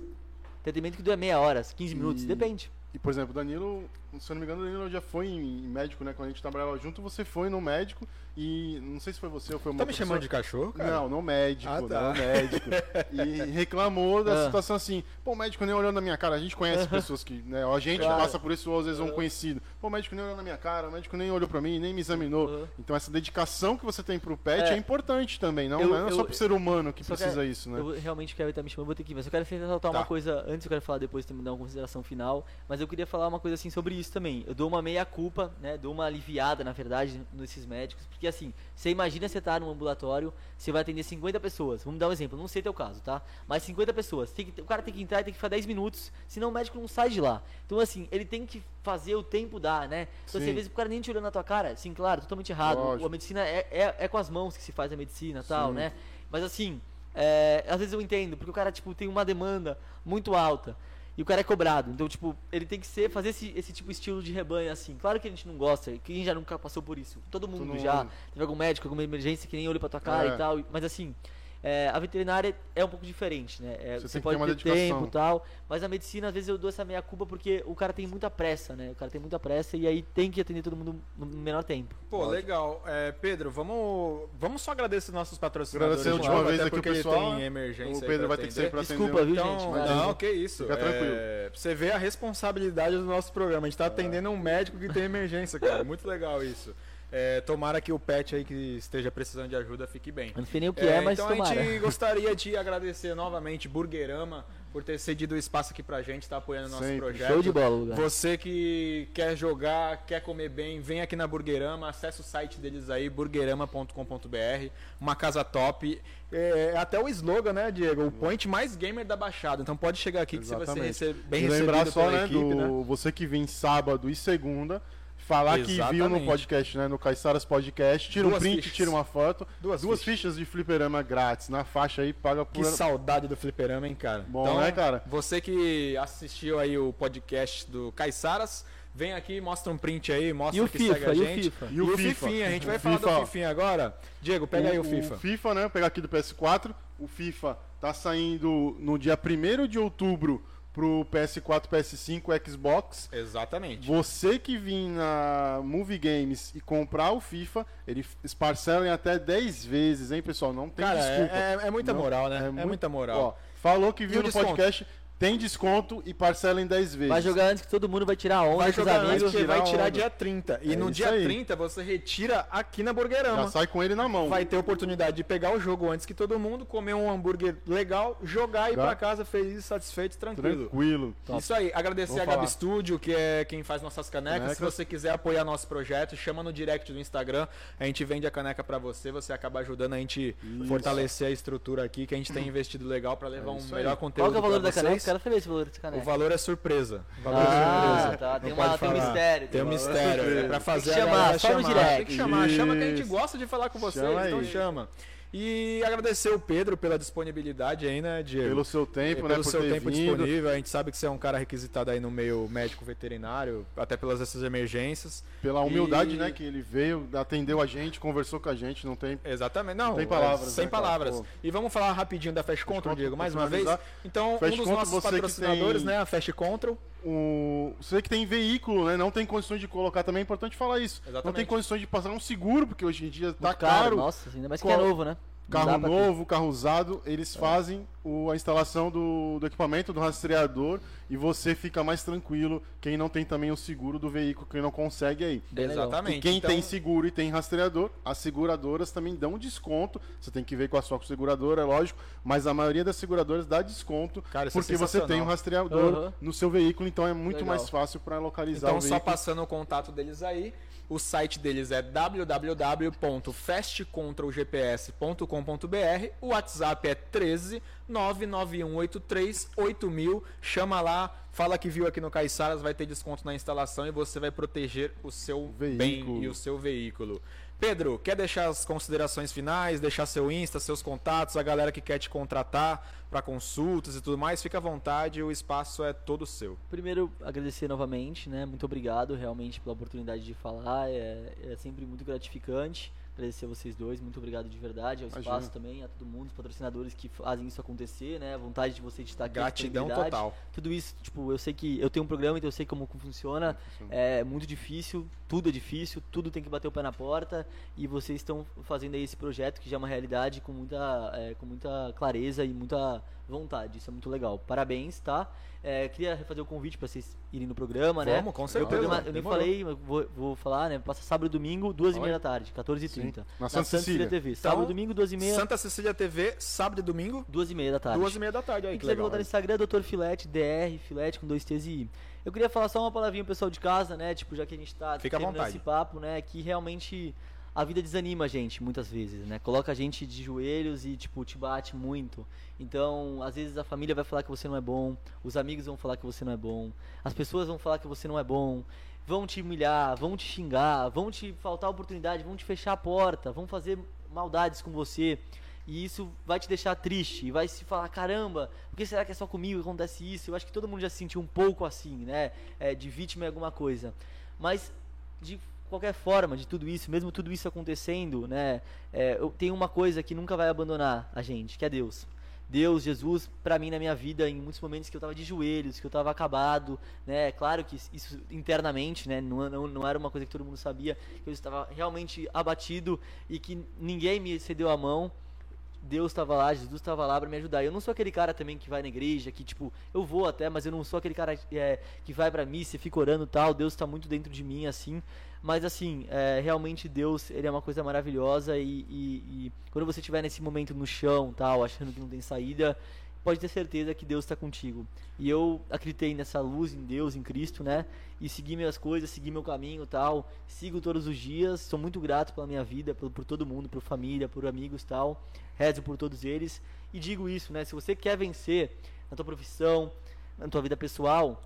S4: Tem atendimento que dura meia hora, 15 minutos,
S3: E-
S4: depende.
S3: E, por exemplo, o Danilo, se eu não me engano, o Danilo já foi em médico, né? Quando a gente trabalhava junto, você foi no médico e não sei se foi você ou foi uma
S2: Tá me chamando de cachorro, cara?
S3: Não, não médico,
S2: Ah, tá.
S3: não médico. E reclamou da
S4: Ah.
S3: situação assim. Pô, o médico nem olhou na minha cara. A gente conhece pessoas que, né? A gente
S4: Claro.
S3: passa por isso, ou às vezes um conhecido. Pô, o médico nem olhou na minha cara, o médico nem olhou pra mim, nem me examinou.
S4: Uhum.
S3: Então essa dedicação que você tem pro pet é,
S4: É.
S3: importante também, não,
S4: Eu-
S3: não é só
S4: eu-
S3: pro ser humano que precisa
S4: quero-
S3: isso, né?
S4: Eu realmente quero estar me chamando, vou ter que ir. Mas eu quero ressaltar
S2: Tá.
S4: uma coisa, antes eu quero falar depois também dar uma consideração final, mas eu queria falar uma coisa assim sobre isso também. Eu dou uma meia culpa, né? Dou uma aliviada, na verdade, nesses médicos, porque assim, você imagina você tá num ambulatório, você vai atender 50 pessoas. Vamos dar um exemplo, não sei teu caso, tá? Mas 50 pessoas, que- o cara tem que entrar e tem que ficar 10 minutos, senão o médico não sai de lá. Então assim, ele tem que fazer o tempo dar, né? Então, assim,
S3: Sim.
S4: às vezes o cara nem te olhando na tua cara, sim, claro, totalmente errado.
S3: Lógico.
S4: A medicina é, é, é com as mãos que se faz a medicina, tal,
S3: Sim.
S4: né? Mas assim, é, às vezes eu entendo, porque o cara, tipo, tem uma demanda muito alta. E o cara é cobrado. Então, tipo, ele tem que ser, fazer esse, esse tipo de estilo de rebanho, assim. Claro que a gente não gosta, quem já nunca passou por isso. Todo mundo
S3: mundo.
S4: já. Teve algum médico, alguma emergência que nem olha pra tua cara
S3: É.
S4: e tal. Mas assim, é, a veterinária é um pouco diferente, né? É,
S3: Você
S4: você
S3: tem que
S4: pode
S3: ter uma
S4: ter
S3: dedicação.
S4: tempo e tal. Mas a medicina, às vezes, eu dou essa meia culpa porque o cara tem muita pressa, né? O cara tem muita pressa e aí tem que atender todo mundo no menor tempo.
S2: Pô, legal. É, Pedro, vamos, vamos só agradecer nossos patrocinadores.
S3: Agradecer a
S2: de
S3: última vez aqui o
S2: porque
S3: pessoal.
S2: tem emergência
S3: O Pedro vai ter que sair pra atender.
S4: Desculpa, viu,
S2: Então,
S4: gente?
S3: Imagina.
S2: não, que isso.
S3: Fica tranquilo.
S2: É, pra você ver a responsabilidade do nosso programa. A gente tá atendendo um médico que tem emergência, cara. Muito legal isso. É, tomara que o pet aí que esteja precisando de ajuda fique bem.
S4: Não sei nem o que é, mas
S2: então
S4: tomara.
S2: a gente gostaria de agradecer novamente Burgerama por ter cedido o espaço aqui pra gente, tá apoiando o nosso
S3: Sempre.
S2: projeto.
S4: Show de bola, lugar.
S2: Você que quer jogar, quer comer bem, vem aqui na Burgerama, acessa o site deles aí, burgerama.com.br, uma casa top. É, até o slogan, né, Diego? O point mais gamer da Baixada. Então pode chegar aqui que você vai ser bem
S3: E
S2: recebido
S3: lembrar só,
S2: pela
S3: né,
S2: equipe,
S3: do
S2: né?
S3: você que vem sábado e segunda, falar que viu no
S2: Exatamente.
S3: podcast, né, no Caiçaras Podcast, tira um
S2: Duas
S3: print,
S2: fichas.
S3: tira uma foto,
S2: Duas
S3: duas
S2: fichas.
S3: fichas de fliperama grátis na faixa aí, paga por
S2: Que saudade do fliperama, hein, cara?
S3: Bom, né, cara?
S2: Você que assistiu aí o podcast do Caiçaras, vem aqui, mostra um print aí, mostra
S4: E o
S2: que
S4: FIFA,
S2: segue a
S4: e o
S2: gente.
S4: FIFA?
S3: E o FIFA?
S2: Fifinha, a gente vai
S3: O
S2: falar
S3: FIFA,
S2: do Fifinha agora. Diego, pega aí o FIFA.
S3: O FIFA, né? Vou pegar aqui do PS4. O FIFA tá saindo no dia 1 de outubro pro PS4, PS5, Xbox.
S2: Exatamente.
S3: Você que vir na Movie Games e comprar o FIFA, eles parcelam em até 10 vezes, hein, pessoal? Não tem
S2: Cara,
S3: desculpa.
S2: é, é- é muita
S3: Não,
S2: moral, né? É,
S3: muito-
S2: muita moral.
S3: Ó, falou que viu
S2: o
S3: no podcast, tem desconto e parcela em 10 vezes.
S4: Vai jogar antes que todo mundo vai tirar onda
S2: Vai jogar antes que vai
S3: tirar onda.
S2: dia 30. E
S3: É
S2: no
S3: isso
S2: dia
S3: aí.
S2: 30 você retira aqui na
S3: Já
S2: Burgerama.
S3: sai com ele na mão.
S2: Vai ter oportunidade de pegar o jogo antes que todo mundo, comer um hambúrguer legal, jogar e ir
S3: Já.
S2: pra casa feliz, satisfeito, tranquilo.
S3: Tranquilo.
S2: Isso aí, agradecer
S3: Vamos
S2: a Gabi
S3: falar.
S2: Studio, que é quem faz nossas canecas. Se você quiser apoiar nosso projeto, chama no direct do Instagram. A gente vende a caneca pra você, você acaba ajudando a gente fortalecer a estrutura aqui, que a gente tem investido legal pra levar
S3: É
S2: um
S3: isso
S2: melhor
S3: aí.
S2: conteúdo
S4: Qual é o valor da caneca? Quero saber esse valor dessa
S2: O
S4: caneca.
S2: valor é surpresa. O valor é
S4: Ah,
S2: surpresa.
S4: tá. Tem, uma, tem um mistério.
S2: Tem um mistério, é pra fazer
S4: Tem que
S2: a
S4: chamar,
S2: galera
S4: só no
S2: chamar.
S4: direct.
S2: Tem que chamar, chama que a gente gosta de falar com vocês,
S3: Chama
S2: então
S3: aí.
S2: chama. E agradecer o Pedro pela disponibilidade aí, né, Diego?
S3: Pelo seu tempo,
S2: É,
S3: né?
S2: pelo seu tempo
S3: vindo.
S2: disponível, a gente sabe que você é um cara requisitado aí no meio médico veterinário, até pelas essas emergências.
S3: Pela humildade,
S2: E-
S3: né? Que ele veio, atendeu a gente, conversou com a gente, não tem.
S2: Exatamente, não.
S3: Tem palavras,
S2: é, Sem
S3: né, cara?
S2: palavras.
S3: Pô.
S2: E vamos falar rapidinho da Fast Control,
S3: Control,
S2: Diego, mais uma vez. Então,
S3: Fast
S2: um dos
S3: Control,
S2: nossos patrocinadores,
S3: tem-
S2: né, a Fast Control.
S3: O... Você que tem veículo, né? Não tem condições de colocar também, é importante falar isso. Não tem
S2: Exatamente.
S3: condições de passar um seguro, porque hoje em dia tá
S4: caro,
S3: caro.
S4: Nossa, ainda mais que é novo, né?
S3: Carro
S4: pra-
S3: novo, carro usado, eles fazem o- a instalação do, do equipamento, do rastreador, e você fica mais tranquilo. Quem não tem também o seguro do veículo, quem não consegue aí.
S2: Exatamente.
S3: E quem
S2: Então,
S3: tem seguro e tem rastreador, as seguradoras também dão desconto. Você tem que ver com a sua seguradora, é lógico, mas a maioria das seguradoras dá desconto
S2: Cara, é
S3: porque você tem um rastreador
S4: Aham.
S3: no seu veículo, então é muito
S4: Legal.
S3: mais fácil para localizar
S2: Então,
S3: o
S2: só
S3: veículo.
S2: passando o contato deles aí, o site deles é www.fastcontrolgps.com.br, o WhatsApp é 13 99183 8000. Chama lá, fala que viu aqui no Caiçaras, vai ter desconto na instalação e você vai proteger o seu
S3: Veículo.
S2: bem e o seu veículo. Pedro, quer deixar as considerações finais, deixar seu Insta, seus contatos, a galera que quer te contratar para consultas e tudo mais, fica à vontade, o espaço é todo seu.
S4: Primeiro, agradecer novamente, né? Muito obrigado realmente pela oportunidade de falar. É, é sempre muito gratificante. Agradecer a vocês dois, muito obrigado de verdade, ao
S3: Imagina.
S4: espaço também, a todo mundo, os patrocinadores que fazem isso acontecer, né? A vontade de vocês de estar aqui.
S2: Gratidão total.
S4: Tudo isso, tipo, eu sei que eu tenho um programa, então eu sei como funciona. É muito difícil, tudo é difícil, tudo tem que bater o pé na porta. E vocês estão fazendo aí esse projeto que já é uma realidade com muita, é, com muita clareza e muita vontade. Isso é muito legal. Parabéns, tá? É, queria fazer o convite para vocês irem no programa, né?
S2: Vamos, com certeza.
S4: programa, eu nem falei, mas vou, vou falar, né? Passa sábado e domingo, duas e meia da tarde, 14h30.
S3: Na Santa Cecília.
S4: TV.
S2: Então,
S4: Sábado e domingo, duas e meia,
S2: Santa Cecília TV, sábado e domingo,
S4: duas e meia da tarde.
S2: duas e meia da tarde. Aí,
S4: Quem
S2: que
S4: quiser
S2: legal.
S4: botar no Instagram é Dr. Filete, DR, Filete com dois T's e I. Eu queria falar só uma palavrinha pro pessoal de casa, né? Tipo, já que a gente tá
S2: Fica
S4: terminando esse papo, né? Que realmente a vida desanima a gente muitas vezes, né? Coloca a gente de joelhos e, tipo, te bate muito. Então, às vezes a família vai falar que você não é bom, os amigos vão falar que você não é bom, as pessoas vão falar que você não é bom, vão te humilhar, vão te xingar, vão te faltar oportunidade, vão te fechar a porta, vão fazer maldades com você. E isso vai te deixar triste, e vai se falar, caramba, por que será que é só comigo que acontece isso? Eu acho que todo mundo já se sentiu um pouco assim, né? É, de vítima em alguma coisa. Mas, de qualquer forma, de tudo isso, mesmo tudo isso acontecendo, né? É, eu tenho uma coisa que nunca vai abandonar a gente, que é Deus. Deus, Jesus, pra mim na minha vida, em muitos momentos que eu tava de joelhos, que eu tava acabado, né? Claro que isso internamente, né? Não, não, não era uma coisa que todo mundo sabia, que eu estava realmente abatido e que ninguém me cedeu a mão. Deus estava lá, Jesus estava lá para me ajudar. Eu não sou aquele cara também que vai na igreja, que tipo, eu vou até, mas eu não sou aquele cara é, que vai pra missa e fica orando tal. Deus está muito dentro de mim, assim. Mas assim, é, realmente Deus, ele é uma coisa maravilhosa e, e- e quando você estiver nesse momento no chão, tal, achando que não tem saída, pode ter certeza que Deus está contigo. E eu acreditei nessa luz em Deus, em Cristo, né? E segui minhas coisas, segui meu caminho, tal. Sigo todos os dias. Sou muito grato pela minha vida, por, por todo mundo, por família, por amigos, tal. Rezo por todos eles e digo isso, né? Se você quer vencer na tua profissão, na tua vida pessoal,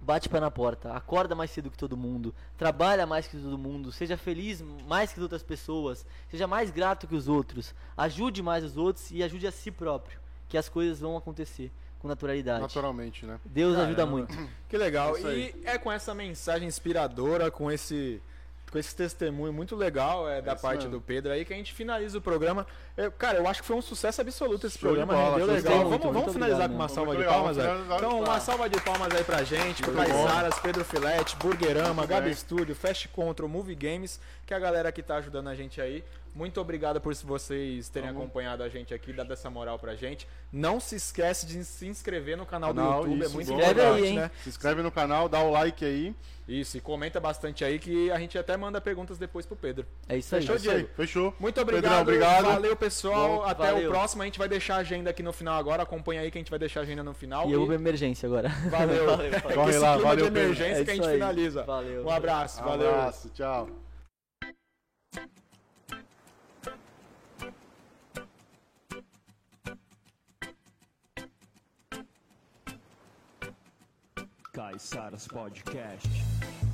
S4: bate pé na porta, acorda mais cedo que todo mundo, trabalha mais que todo mundo, seja feliz mais que as outras pessoas, seja mais grato que os outros, ajude mais os outros e ajude a si próprio, que as coisas vão acontecer com naturalidade.
S3: Naturalmente, né?
S4: Deus ajuda
S2: Caramba.
S4: muito.
S2: Que legal.
S3: É
S2: e é com essa mensagem inspiradora, com esse com esse testemunho muito legal é, da
S3: isso
S2: parte
S3: mesmo.
S2: do Pedro aí, que a gente finaliza o programa. Eu- cara, eu acho que foi um sucesso absoluto esse
S3: Show
S2: programa,
S3: bola,
S2: rendeu legal.
S3: bola.
S2: Vamos,
S4: Muito,
S2: vamos
S4: muito
S2: finalizar
S4: obrigado
S2: com uma salva
S3: Muito
S2: de
S3: legal,
S2: palmas, Então, uma salva de palmas aí pra gente, pro
S3: Muito.
S2: Caizaras, Pedro Filete, Burgerama,
S3: Muito
S2: Gabi. Studio, Fast Control, Movie Games, que é a galera que tá ajudando a gente aí. Muito obrigado por vocês terem
S3: Vamos.
S2: acompanhado a gente aqui, dado essa moral pra gente. Não se esquece de se inscrever no canal,
S3: Canal,
S2: do YouTube,
S3: isso,
S2: é muito importante,
S4: Inscreve aí, hein?
S2: né?
S3: Se inscreve no canal, dá o like aí.
S2: Isso, e comenta bastante aí que a gente até manda perguntas depois pro Pedro.
S4: É isso aí.
S2: Fechou,
S3: É isso aí,
S2: Diego?
S3: Fechou.
S2: Muito obrigado.
S3: Pedrão, obrigado.
S2: Valeu, pessoal.
S3: Bom,
S2: Até
S4: valeu.
S2: o próximo. A gente vai deixar a agenda aqui no final agora. Acompanha aí que a gente vai deixar a agenda no final.
S4: E eu vou pra emergência agora.
S2: Valeu.
S4: valeu, valeu.
S3: Corre
S2: Esse
S3: lá, valeu,
S2: de emergência
S4: É
S2: que a gente
S4: aí.
S2: finaliza.
S4: Valeu.
S2: Um abraço. Valeu.
S3: Abraço, tchau.
S1: Caiçaras Podcast.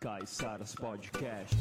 S1: Caiçaras Podcast.